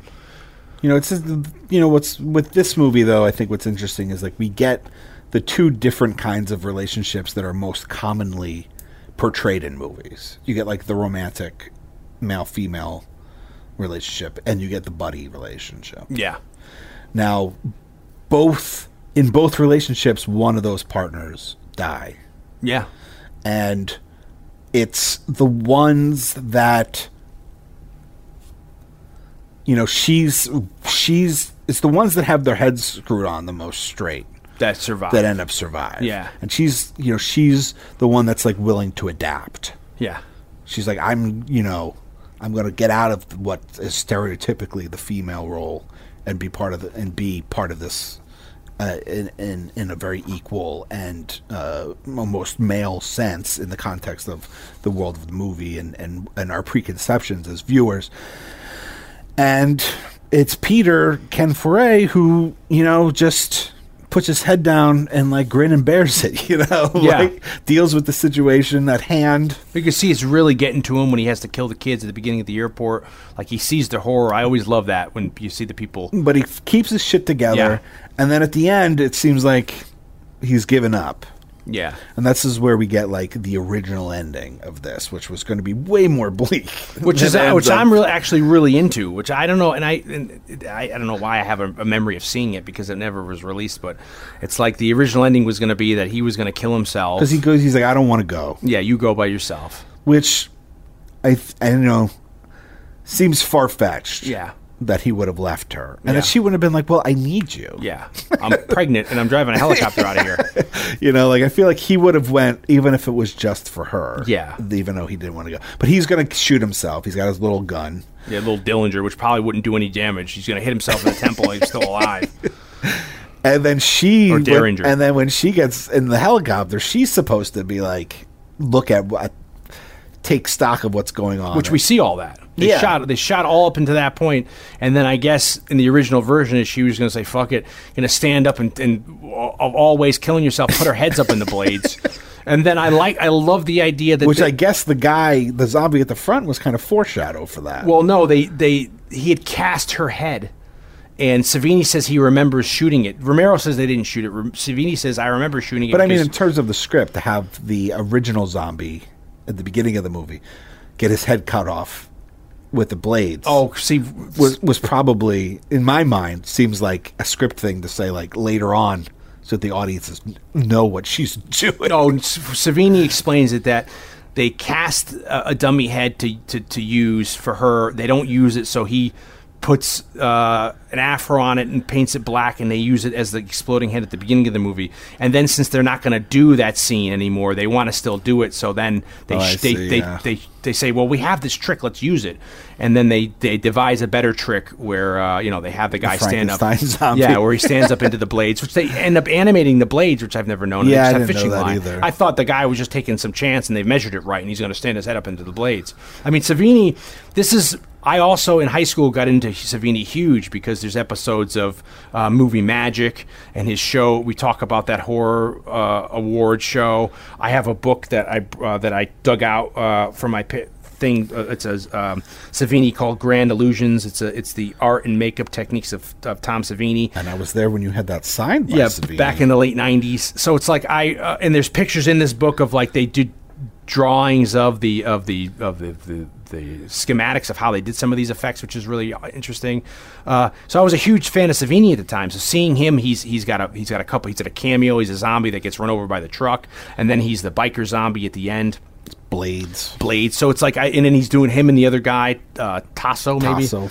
You know, it's you know what's with this movie though. I think what's interesting is like we get the two different kinds of relationships that are most commonly portrayed in movies. You get like the romantic male female relationship, and you get the buddy relationship. yeah. Now, both in both relationships, one of those partners die, Yeah. and it's the ones that you know she's she's it's the ones that have their heads screwed on the most straight That survive that end up survive. Yeah. and she's you know she's the one that's like willing to adapt. yeah. She's like, I'm, you know, I'm going to get out of what is stereotypically the female role and be part of the, and be part of this uh, in, in in a very equal and uh, almost male sense in the context of the world of the movie and and and our preconceptions as viewers. And it's Peter Ken Foree who you know just puts his head down and like grin and bears it, you know, Yeah. like deals with the situation at hand. You can see it's really getting to him when he has to kill the kids at the beginning of the airport. Like he sees the horror. I always love that when you see the people. but he f- keeps his shit together. Yeah. And then at the end, it seems like he's given up. Yeah. And this is where we get like the original ending of this, which was going to be way more bleak. Which is uh, it which up. I'm really actually really into. Which I don't know, and I and I, I don't know why I have a, a memory of seeing it because it never was released. But it's like the original ending was going to be that he was going to kill himself. because he goes. He's like, I don't want to go. yeah, you go by yourself. Which I th- I don't know seems far fetched. Yeah. That he would have left her, and Yeah. that she would have been like, "Well, I need you." Yeah, I'm pregnant and I'm driving a helicopter out of here. You know, like I feel like he would have went even if it was just for her. Yeah. Even though he didn't want to go, but he's going to shoot himself. He's got his little gun. Yeah, little Dillinger, which probably wouldn't do any damage. He's going to hit himself in the temple he's still alive. And then she, Or Derringer. and then when she gets in the helicopter, she's supposed to be like, look at what, take stock of what's going on. which we see all that. They Yeah. shot they shot all up into that point, and then I guess in the original version, she was going to say "fuck it," going to stand up and, and of all ways killing yourself, put her heads up in the blades, and then I like I love the idea that which they- I guess the guy, the zombie at the front, was kind of foreshadow for that. well no they they he had cast her head. And Savini says he remembers shooting it. Romero says they didn't shoot it. Savini says I remember shooting it. but I mean, in terms of the script, to have the original zombie at the beginning of the movie get his head cut off with the blades. oh, see, was was probably in my mind seems like a script thing to say like later on so that the audiences know what she's doing. No, Savini explains it that they cast a, a dummy head to, to, to use for her. They don't use it, so he puts uh, an afro on it and paints it black, and they use it as the exploding head at the beginning of the movie. And then, since they're not going to do that scene anymore, they want to still do it. So then they Oh, sh- they, see, they, yeah. they they say, well, we have this trick, let's use it. And then they, they devise a better trick where uh, you know they have the guy stand up, zombie. yeah, where he stands up into the blades, which they end up animating the blades, which I've never known. Yeah, I didn't know that line. either. I thought the guy was just taking some chance and they've measured it right and he's going to stand his head up into the blades. I mean, Savini, this is. I also in high school got into Savini huge because there's episodes of uh, movie magic and his show. We talk about that horror uh, award show. I have a book that I uh, that I dug out uh, from my pit thing. Uh, it's a um, Savini called Grand Illusions. It's a it's the art and makeup techniques of, of Tom Savini And I was there when you had that signed by yeah, Savini. back in the late '90s. So it's like I uh, and there's pictures in this book of like they did drawings of the of the of the, the the schematics of how they did some of these effects, which is really interesting. Uh, so I was a huge fan of Savini at the time. So seeing him, he's he's got a he's got a couple. He's got a cameo. He's a zombie that gets run over by the truck, and then he's the biker zombie at the end. Blades. blades. So it's like, I, and then he's doing him and the other guy, uh, Taso, maybe. Taso.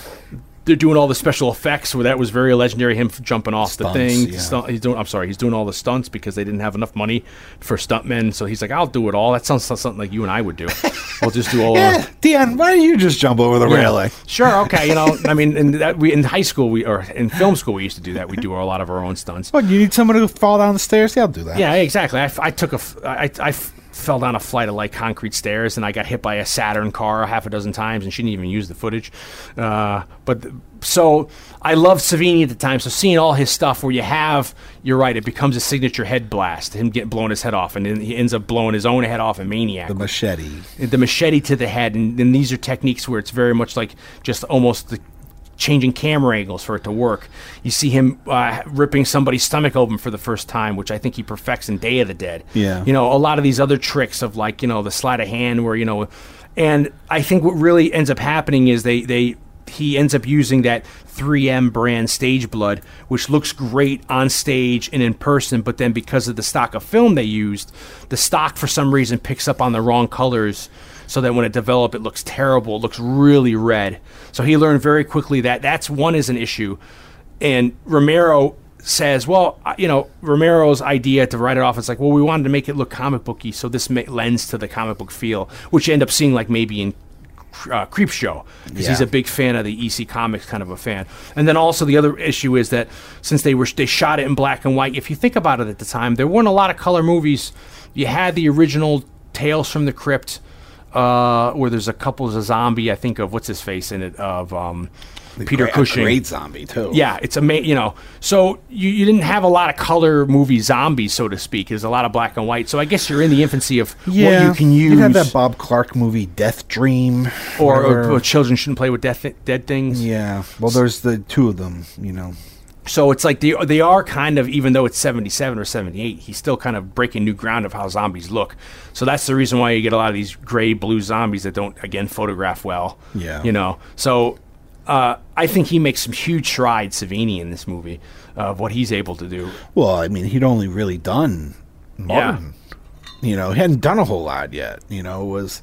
They're doing all the special effects where that was very legendary. Him jumping off Stunts, the thing. yeah. Stunt- he's doing. I'm sorry. He's doing all the stunts because they didn't have enough money for stuntmen. So he's like, I'll do it all. That sounds like something like you and I would do. we'll just do all. Yeah, Dion, why don't you just jump over the railing? Sure. Okay. You know, I mean, in that we in high school we or in film school we used to do that. We do a lot of our own stunts. What, you need someone to fall down the stairs? Yeah, I'll do that. Yeah, exactly. I took a, I, I f- fell down a flight of like concrete stairs, and I got hit by a Saturn car half a dozen times, and she didn't even use the footage. Uh, but th- so I loved Savini at the time. So seeing all his stuff, where you have, you're right, it becomes a signature head blast. Him getting blowing his head off, and then he ends up blowing his own head off in Maniac The machete. the machete to the head, and then these are techniques where it's very much like just almost the changing camera angles for it to work. You see him uh, ripping somebody's stomach open for the first time, which I think he perfects in Day of the Dead. Yeah. you know, a lot of these other tricks of like you know the sleight of hand, where you know, and I think what really ends up happening is they they. He ends up using that 3M brand stage blood, which looks great on stage and in person, but then because of the stock of film they used, the stock for some reason picks up on the wrong colors so that when it developed it looks terrible it looks really red. So he learned very quickly that that's one is an issue. And romero says well you know romero's idea to write it off is like well we wanted to make it look comic booky so this lends to the comic book feel which you end up seeing like maybe in uh, Creepshow because he's a big fan of the EC Comics kind of a fan. And then also the other issue is that since they were they shot it in black and white, if you think about it at the time, there weren't a lot of color movies. You had the original Tales from the Crypt, uh, where there's a couple of a zombie. I think of what's his face in it of um, Peter Great- a Cushing. Great zombie, too. Yeah, it's ama- you know. So you, you didn't have a lot of color movie zombies, so to speak. There's a lot of black and white. So I guess you're in the infancy of what you can use. You have that Bob Clark movie, Death Dream. or, or, or children shouldn't play with death, dead things. yeah. Well, there's the two of them, you know. So it's like they, they are kind of, even though it's 77 or 78, he's still kind of breaking new ground of how zombies look. So that's the reason why you get a lot of these gray blue zombies that don't, again, photograph well. Yeah. You know, so uh, I think he makes some huge strides, Savini, in this movie of what he's able to do. Well, I mean, he'd only really done Martin. You know, he hadn't done a whole lot yet. You know, it was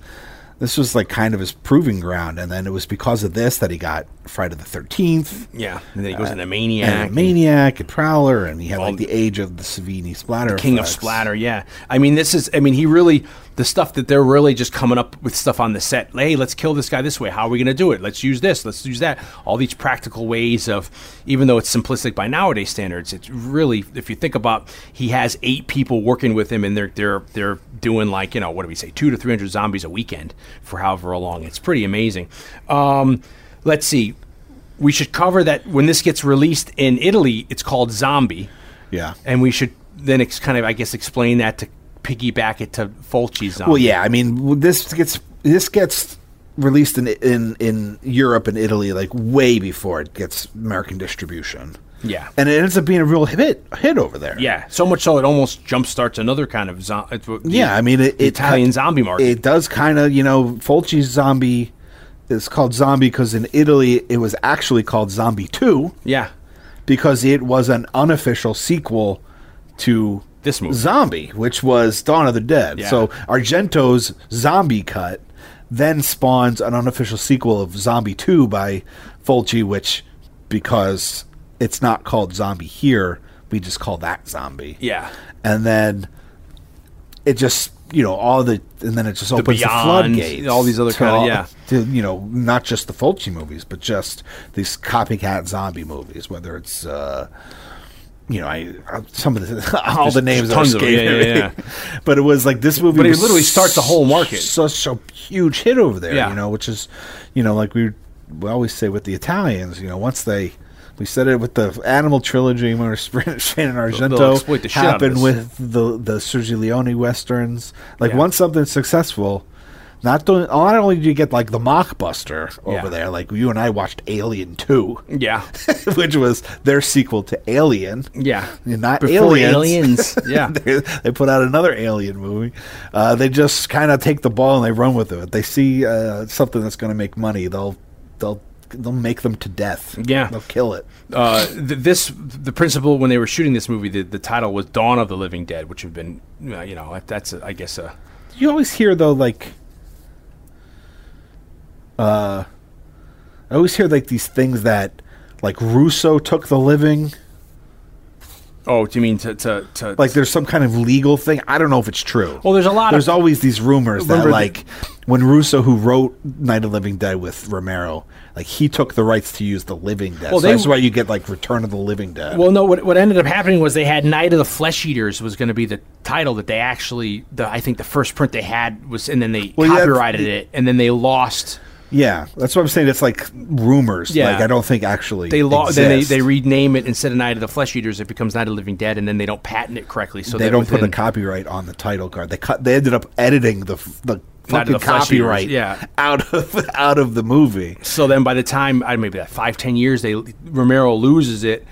this was like kind of his proving ground, and then it was because of this that he got Friday the Thirteenth, Yeah. And then he goes into Maniac. and Maniac, and Prowler, and he had like the age of the Savini splatter, the King of. Splatter, yeah. I mean, this is, I mean, he really, the stuff that they're really just coming up with stuff on the set. Hey, let's kill this guy this way. How are we going to do it? Let's use this. Let's use that. All these practical ways of, even though it's simplistic by nowadays standards, it's really, if you think about, he has eight people working with him and they're, they're, they're doing like, you know, what do we say, two to 300 zombies a weekend for however long. It's pretty amazing. Um, let's see. We should cover that when this gets released in Italy, it's called Zombie Yeah. and we should then ex- kind of, I guess, explain that to piggyback it to Fulci's zombie. Well, yeah. I mean, this gets this gets released in in in Europe and Italy like way before it gets American distribution. yeah, And it ends up being a real hit hit over there. yeah. So much so it almost jumpstarts another kind of zo- it's what- Yeah, I mean, it, it Italian zombie market. It does kind of, you know, Fulci's zombie is called Zombie because in Italy it was actually called Zombie Two yeah, because it was an unofficial sequel to This movie. Zombie, which was Dawn of the Dead. Yeah. So Argento's Zombie cut then spawns an unofficial sequel of Zombie Two by Fulci, which because it's not called Zombie here, we just call that Zombie yeah. and then it just you know all the and then it just opens the, Beyond, floodgates all these other to kinda- yeah. to, you know not just the Fulci movies but just these copycat zombie movies whether it's uh you know I some of the all There's the names are escaping yeah, yeah, me. but it was like this movie But it literally starts the whole market. such a huge hit over there Yeah. you know which is you know like we we always say with the Italians you know once they we said it with the Animal trilogy when Spain and Argento the shit out of happened with the the Sergio Leone westerns. Like Yeah. once something's successful, Not, not only do you get like the mockbuster over Yeah. there, like you and I watched Alien 2, Yeah, which was their sequel to Alien. yeah. Not Before aliens. aliens. Yeah. they, they put out another alien movie. Uh, they just kind of take the ball and they run with it. They see uh, something that's going to make money, they'll they'll they'll make them to death. Yeah. they'll kill it. uh, th- this the principal when they were shooting this movie, the, the title was Dawn of the Living Dead, which have been, uh, you know, that's a, I guess a You always hear though, like, uh, I always hear like these things that, like Russo took the living. oh, do you mean to to, to Like, there's some kind of legal thing. I don't know if it's true. Well, there's a lot of- There's always these rumors that, Remember the- like, when Russo, who wrote Night of Living Dead with Romero, like he took the rights to use the Living Dead. Well, so they- that's why you get like Return of the Living Dead. Well, no. What, what ended up happening was they had Night of the Flesh Eaters was going to be the title that they actually. The, I think the first print they had was, and then they Well, yeah, copyrighted it, and then they lost. Yeah, that's what I'm saying. It's like rumors. Yeah. like I don't think actually They lost. Then they, they rename it instead of Night of the Flesh Eaters, it becomes Night of the Living Dead, and then they don't patent it correctly. So they that don't put a copyright on the title card. They cut. They ended up editing the the Night of fucking the Flesh Eaters, copyright yeah. out of out of the movie. So then, by the time I maybe that five ten years, they Romero loses it,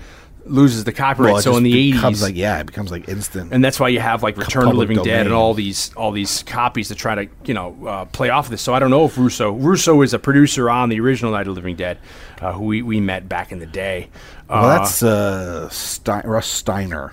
loses the copyright. Well, so in the becomes eighties, like yeah, it becomes like instant. and that's why you have like Return of the Living Dead and all these all these copies to try to you know uh, play off of this. So I don't know if Russo Russo is a producer on the original Night of the Living Dead, uh, who we, we met back in the day. well, Uh, that's uh, Stein, Russ Streiner.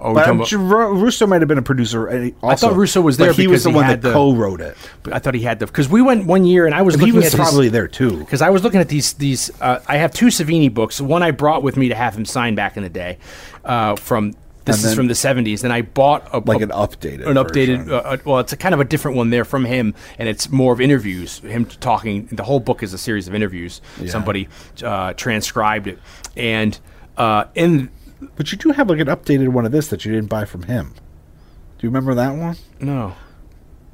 Oh, But about- Russo might have been a producer. Also, thought Russo was but there he was the he one that the- co-wrote it. but I thought he had the because we went one year and I was He looking was at probably there too. because I was looking at these these. Uh, I have two Savini books. One I brought with me to have him sign back in the day. Uh, from this And is from the seventies. Then I bought a, Like an updated an updated. Uh, uh, well, it's a kind of a different one there from him, and it's more of interviews. Him talking. The whole book is a series of interviews. Somebody uh, transcribed it, and uh, in But you do have like an updated one of this that you didn't buy from him. Do you remember that one? no.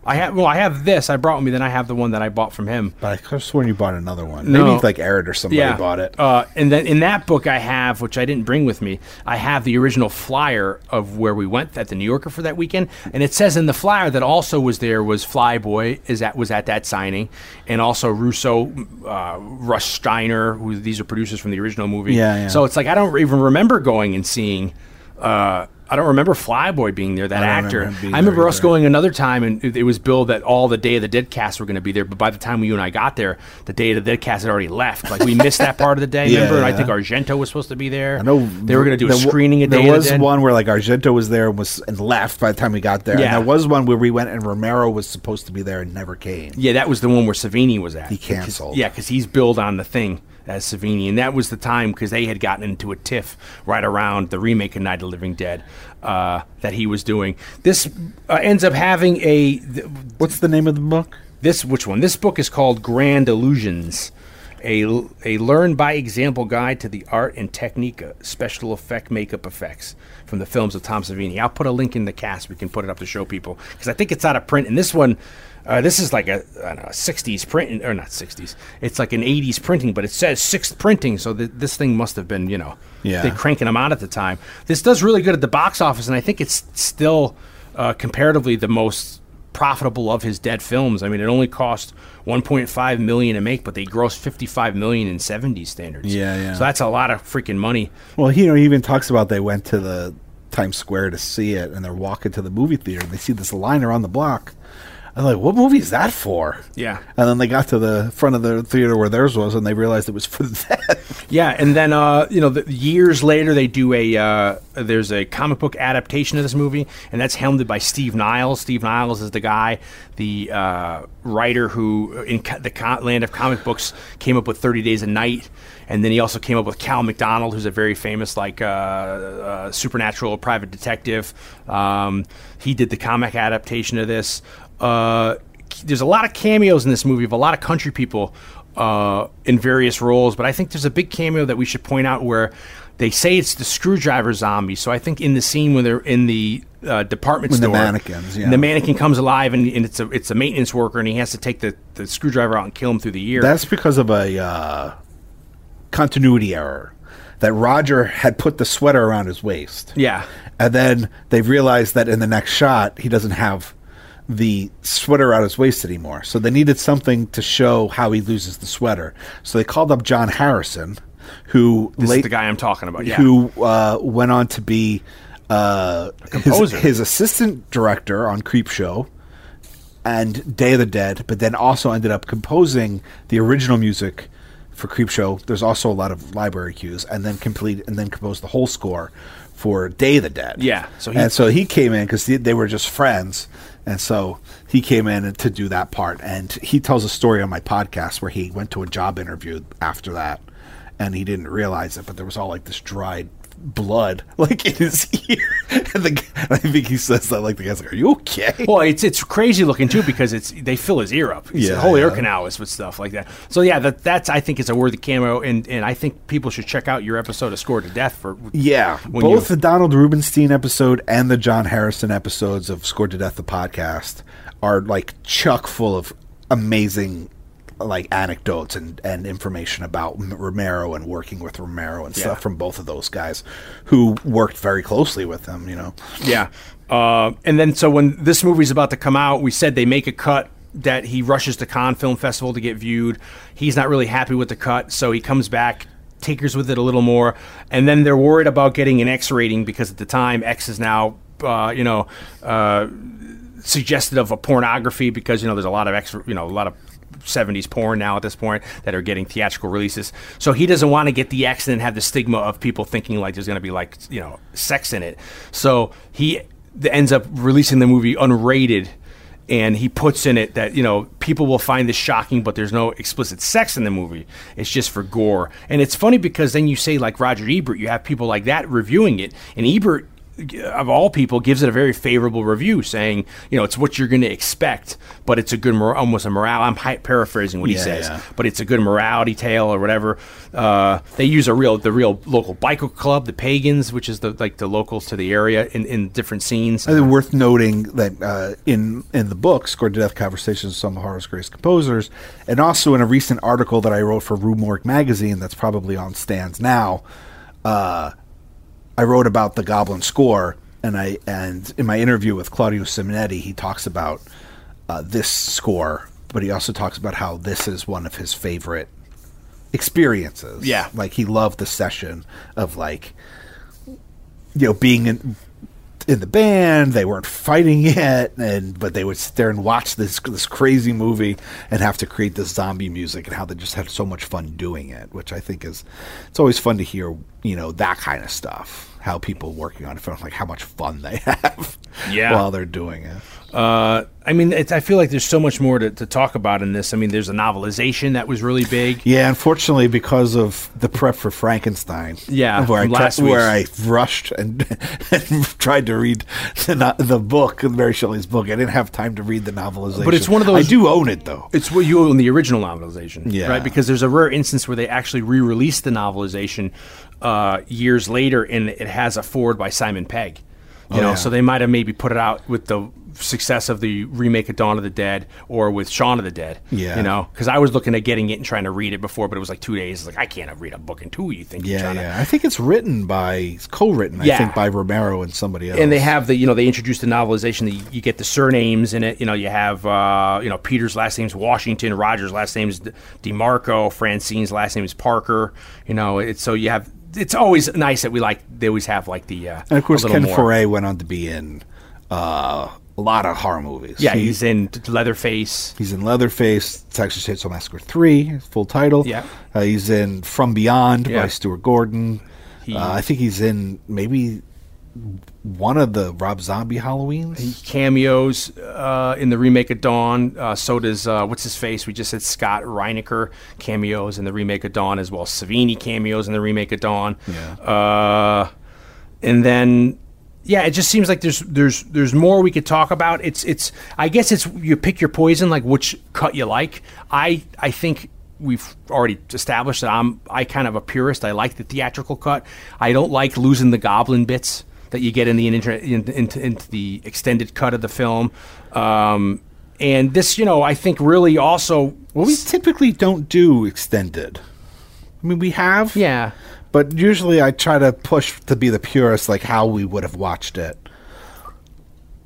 I have well, I have this. I brought with me. Then I have the one that I bought from him. But I could have sworn you bought another one. No. Maybe like Eric or somebody bought it. Uh, and then in that book I have, which I didn't bring with me, I have the original flyer of where we went at the New Yorker for that weekend, and it says in the flyer that also was there was Flyboy is at was at that signing, and also Russo, uh, Russ Streiner, who these are producers from the original movie. Yeah, yeah. So it's like I don't even remember going and seeing. Uh, I don't remember Flyboy being there, that I actor. remember I remember there us going another time, and it, was billed that all the Day of the Dead cast were going to be there. But by the time you and I got there, the Day of the Dead cast had already left. Like we missed that part of the day. Yeah, remember? And I think Argento was supposed to be there. I know they were going to do a screening of There was the one where like Argento was there and was and left by the time we got there. Yeah. And there was one where we went and Romero was supposed to be there and never came. Yeah, that was the one where Savini was at. He canceled. Yeah, because he's billed on the thing as Savini, and that was the time because they had gotten into a tiff right around the remake of Night of the Living Dead uh, that he was doing. This uh, ends up having a th- What's the name of the book? this which one? This book is called Grand Illusions. A, a learn by example guide to the art and technique of special effect makeup effects from the films of Tom Savini. I'll put a link in the cast. We can put it up to show people because I think it's out of print. And this one, uh, this is like a, I don't know, a 60s print, or not 60s. It's like an 80s printing, but it says sixth printing. So th- this thing must have been, you know, Yeah. they cranking them out at the time. This does really good at the box office, and I think it's still uh, comparatively the most profitable of his dead films. I mean, it only cost 1.5 million to make, but they grossed 55 million in 70 standards. Yeah, yeah. So that's a lot of freaking money. Well, he, you know, he even talks about they went to the Times Square to see it, and they're walking to the movie theater, and they see this line around the block. I'm like, what movie is that for? Yeah. And then they got to the front of the theater where theirs was, and they realized it was for that. Yeah, and then uh, you know, the, years later, they do a uh, there's a comic book adaptation of this movie, and that's helmed by Steve Niles. Steve Niles is the guy, the uh, writer who in co- the co- land of comic books came up with Thirty Days a Night, and then he also came up with Cal McDonald, who's a very famous like uh, uh, supernatural private detective. Um, he did the comic adaptation of this. Uh, there's a lot of cameos in this movie of a lot of country people uh, in various roles, but I think there's a big cameo that we should point out where they say it's the screwdriver zombie. So I think in the scene when they're in the uh, department When the store, mannequins, yeah. the mannequin comes alive, and, and it's a it's a maintenance worker, and he has to take the, the screwdriver out and kill him through the ear. That's because of a uh, continuity error. That Roger had put the sweater around his waist. yeah, And then they realized that in the next shot, he doesn't have the sweater out his waist anymore. So they needed something to show how he loses the sweater. So they called up John Harrison, who This late, is the guy I'm talking about. Yeah. who uh, went on to be uh, his, his assistant director on Creepshow and Day of the Dead, but then also ended up composing the original music for Creepshow. There's also a lot of library cues, and then complete and then composed the whole score for Day of the Dead. Yeah, so he- and so he came in because they, they were just friends, and so he came in to do that part. And he tells a story on my podcast where he went to a job interview after that, and he didn't realize it, but there was all like this dried blood like in his ear. and the, g- I think he says that like the guy's like, "Are you okay?" Well, it's it's crazy looking too because it's they fill his ear up. It's Yeah, the whole ear canal is with stuff like that. So yeah, that that's I think is a worthy cameo, and and I think people should check out your episode of Score to Death for Yeah, both you- the Donald Rubinstein episode and the John Harrison episodes of Score to Death the podcast are like chuck full of amazing like anecdotes and, and information about M- Romero and working with Romero and Yeah. stuff from both of those guys who worked very closely with him, you know. Yeah. Uh, and then so when this movie's about to come out, we said they make a cut that he rushes to Cannes Film Festival to get viewed. He's not really happy with the cut, so he comes back, tinkers with it a little more, and then they're worried about getting an X rating because at the time X is now, uh, you know, uh, suggested of a pornography because you know there's a lot of X, you know, a lot of 70s porn now at this point that are getting theatrical releases. So he doesn't want to get the X and have the stigma of people thinking like there's going to be like, you know, sex in it. So he ends up releasing the movie unrated and he puts in it that, you know, people will find this shocking but there's no explicit sex in the movie. It's just for gore. And it's funny because then you say like Roger Ebert, you have people like that reviewing it and Ebert of all people, gives it a very favorable review, saying, you know, it's what you're going to expect, but it's a good, mor- almost a morale. I'm paraphrasing what he Yeah, says, yeah. but it's a good morality tale or whatever. Uh, they use a real, the real local biker club, the Pagans, which is the like the locals to the area in, in different scenes. I think worth noting that uh, in in the book, Scored to Death Conversations with Some of Horror's Greatest Composers, and also in a recent article that I wrote for Rue Morgue magazine that's probably on stands now, uh, I wrote about the Goblin score, and I and in my interview with Claudio Simonetti, he talks about uh, this score, but he also talks about how this is one of his favorite experiences. Yeah. like he loved the session of like you know being in in the band they weren't fighting yet and but they would sit there and watch this this crazy movie and have to create this zombie music and how they just had so much fun doing it which i think is it's always fun to hear you know that kind of stuff how people working on film like how much fun they have Yeah. while they're doing it Uh, I mean, it's, I feel like there's so much more to, to talk about in this. I mean, there's a novelization that was really big. yeah unfortunately because of the prep for frankenstein Yeah, where, I, last tri- where I rushed and, and tried to read the, no- the book mary shelley's book i didn't have time to read the novelization But it's one of those- i do own it though It's what you own the original novelization, Yeah. right? Because there's a rare instance where they actually re-released the novelization uh, years later, and it has a forward by Simon Pegg. You Oh, know, yeah. so they might have maybe put it out with the success of the remake of Dawn of the Dead or with Shaun of the Dead. Yeah. you know, because I was looking at getting it and trying to read it before, but it was like two days. Like I can't read a book in two. You think? you're Yeah, to- I think it's written by, it's co-written. I think by Romero and somebody else. and they have the you know they introduced the novelization that you, you get the surnames in it you know you have uh, you know peter's last name's washington roger's last name's demarco francine's last name is parker you know it's so you have it's always nice that we like they always have like the uh, and of course Ken more. Foree went on to be in uh, a lot of horror movies. yeah He- he's in leatherface He's in Leatherface, Texas Chainsaw Massacre 3, full title. Yeah. Uh, he's in From Beyond Yeah. by Stuart Gordon. He- uh, I think he's in maybe one of the Rob Zombie Halloweens. he cameos uh, in the remake of Dawn. Uh, so does uh, what's his face? We just said Scott Reiniger cameos in the remake of Dawn as well. Savini cameos in the remake of Dawn. Yeah. Uh, and then yeah, it just seems like there's there's there's more we could talk about. It's it's I guess it's you pick your poison, like which cut you like. I I think we've already established that I'm I kind of a purist. I like the theatrical cut. I don't like losing the goblin bits that you get in the inter- in, into, into the extended cut of the film. Um, and this, you know, I think really also well, we typically don't do extended. I mean, we have. yeah. But usually I try to push to be the purist, like how we would have watched it.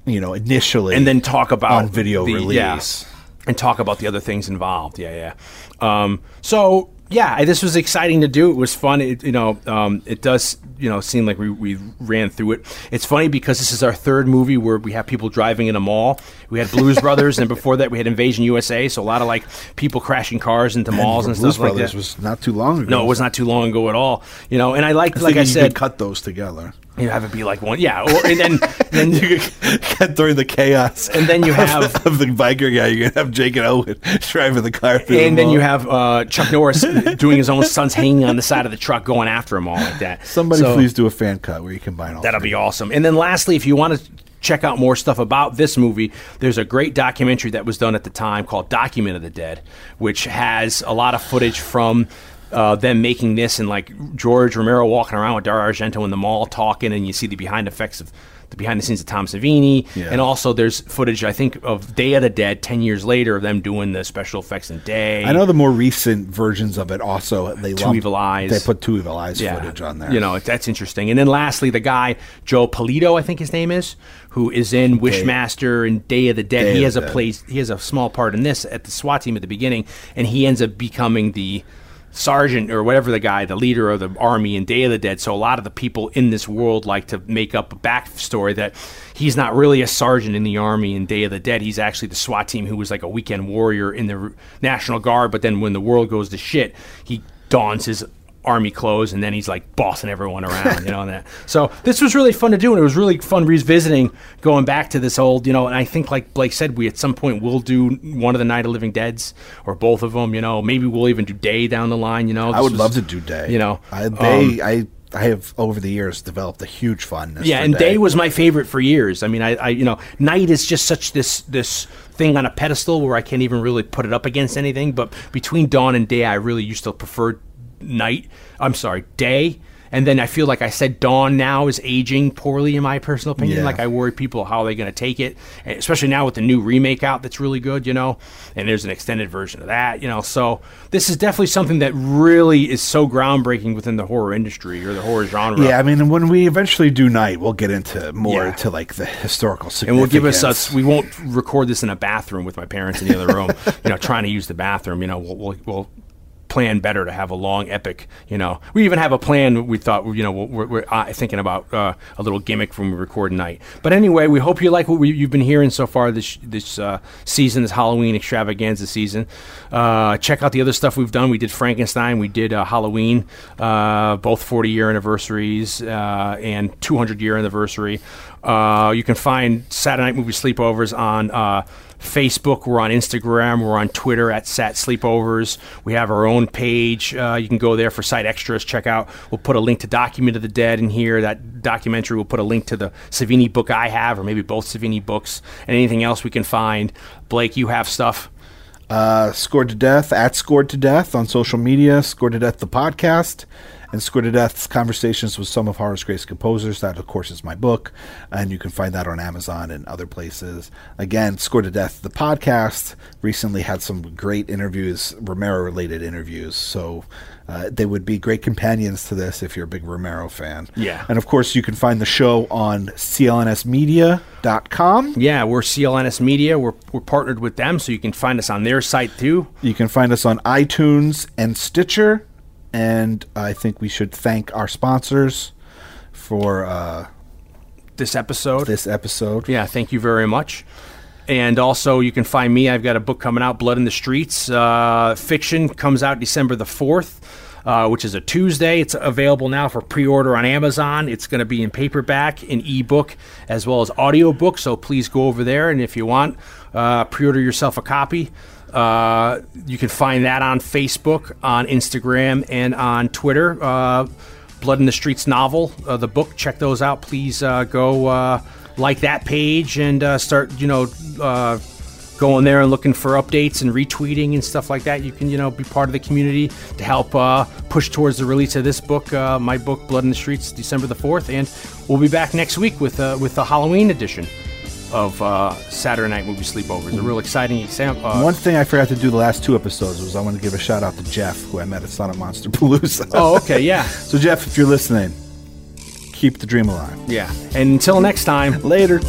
you know, initially, and then talk about on video the- release. yeah, and talk about the other things involved. Yeah, yeah. Um, so yeah, this was exciting to do. It was fun. It, you know, um, it does you know seem like we, we ran through it. It's funny because this is our third movie where we have people driving in a mall. We had Blues Brothers, and before that we had Invasion USA. So a lot of like people crashing cars into malls and Blues stuff like Brothers that. was not too long ago. no, it was not too long ago at all. You know, and I liked, I like I said, could cut those together. You have it be like one, yeah, or, and then then You get through the chaos, And then you have- of, the biker guy. You're gonna have Jake and Owen driving the car through. and the then you have uh, Chuck Norris doing his own stunts, hanging on the side of the truck, going after him all like that. somebody So please do a fan cut where you combine all. That'll three. be awesome. And then lastly, if you want to check out more stuff about this movie, there's a great documentary that was done at the time called Document of the Dead, which has a lot of footage from. Uh, them making this and like George Romero walking around with Dario Argento in the mall talking, and you see the behind effects of the behind the scenes of Tom Savini, Yeah. and also there's footage I think of Day of the Dead ten years later of them doing the special effects in Day. I know the more recent versions of it also they Two lump- Evil Eyes. They put two evil eyes footage on there. You know, that's interesting. And then lastly, the guy Joe Pilato, I think his name is, who is in Wishmaster and Day of the Dead. Day he has a place. He has a small part in this at the SWAT team at the beginning, and he ends up becoming the sergeant or whatever the guy, the leader of the army in Day of the Dead. So a lot of the people in this world like to make up a backstory that he's not really a sergeant in the army in Day of the Dead. He's actually the SWAT team who was like a weekend warrior in the National Guard. But then when the world goes to shit, he dons his army clothes and then he's like bossing everyone around you know and that so this was really fun to do and it was really fun revisiting going back to this old you know and i think like blake said we at some point will do one of the night of living deads or both of them you know maybe we'll even do day down the line you know I would was- love to do day. you know I, um, I, I have over the years developed a huge fondness. yeah, and day was my favorite for years. I mean, I, I, you know, night is just such this this thing on a pedestal where I can't even really put it up against anything. But between dawn and day, I really used to prefer night. I'm sorry, day. And then I feel like I said dawn now is aging poorly in my personal opinion. Yeah. Like I worry people how are they going to take it, and especially now with the new remake out that's really good, you know. And there's an extended version of that, you know. So this is definitely something that really is so groundbreaking within the horror industry or the horror genre. Yeah, I mean, when we eventually do night, we'll get into more Yeah. to like the historical significance. and we'll give us us. We won't record this in a bathroom with my parents in the other room. you know, trying to use the bathroom. You know, we'll, we'll, we'll plan better to have a long epic. You know, we even have a plan. We thought, you know, we're, we're uh, thinking about uh, a little gimmick when we record night. But anyway, we hope you like what we, you've been hearing so far this this uh, season, this Halloween extravaganza season. Uh, check out the other stuff we've done. We did Frankenstein. We did uh, Halloween, uh, both 40 year anniversaries and 200 year anniversary. You can find Saturday Night Movie Sleepovers on Facebook. We're on Instagram. We're on Twitter at Sat Sleepovers. We have our own page. Uh, you can go there for site extras. Check out. We'll put a link to Document of the Dead in here. That documentary. We'll put a link to the Savini book I have, or maybe both Savini books, and anything else we can find. Blake, you have stuff. uh, Scored to Death at Scored to Death on social media, Scored to Death the podcast, and Scored to Death's conversations with some of horror's greatest composers. That, of course, is my book, and you can find that on Amazon and other places. Again, Scored to Death the podcast recently had some great interviews, Romero related interviews. So uh, they would be great companions to this if you're a big Romero fan. Yeah. And of course, you can find the show on clnsmedia.com. Yeah, we're CLNS Media. We're, we're partnered with them, so you can find us on their site too. You can find us on iTunes and Stitcher. And I think we should thank our sponsors for uh, This episode. this episode. Yeah, thank you very much. And also, you can find me. I've got a book coming out, Blood in the Streets. Uh, fiction comes out December the 4th, uh, which is a Tuesday. It's available now for pre order on Amazon. It's going to be in paperback, in ebook, as well as audiobook. So please go over there. And if you want, uh, pre order yourself a copy. Uh, you can find that on Facebook, on Instagram, and on Twitter. Uh, Blood in the Streets novel, uh, the book. Check those out. Please uh, go uh, like that page and start, you know, going there and looking for updates and retweeting and stuff like that. You can, you know, be part of the community to help push towards the release of this book, my book, Blood in the Streets, December the fourth. And we'll be back next week with with the Halloween edition of uh, Saturday Night Movie Sleepovers. A real exciting example. Uh, One thing I forgot to do the last two episodes was I want to give a shout out to Jeff, who I met at Sonic Monster Palooza. oh, okay, yeah, So, Jeff, if you're listening, keep the dream alive. yeah. And until next time. Later.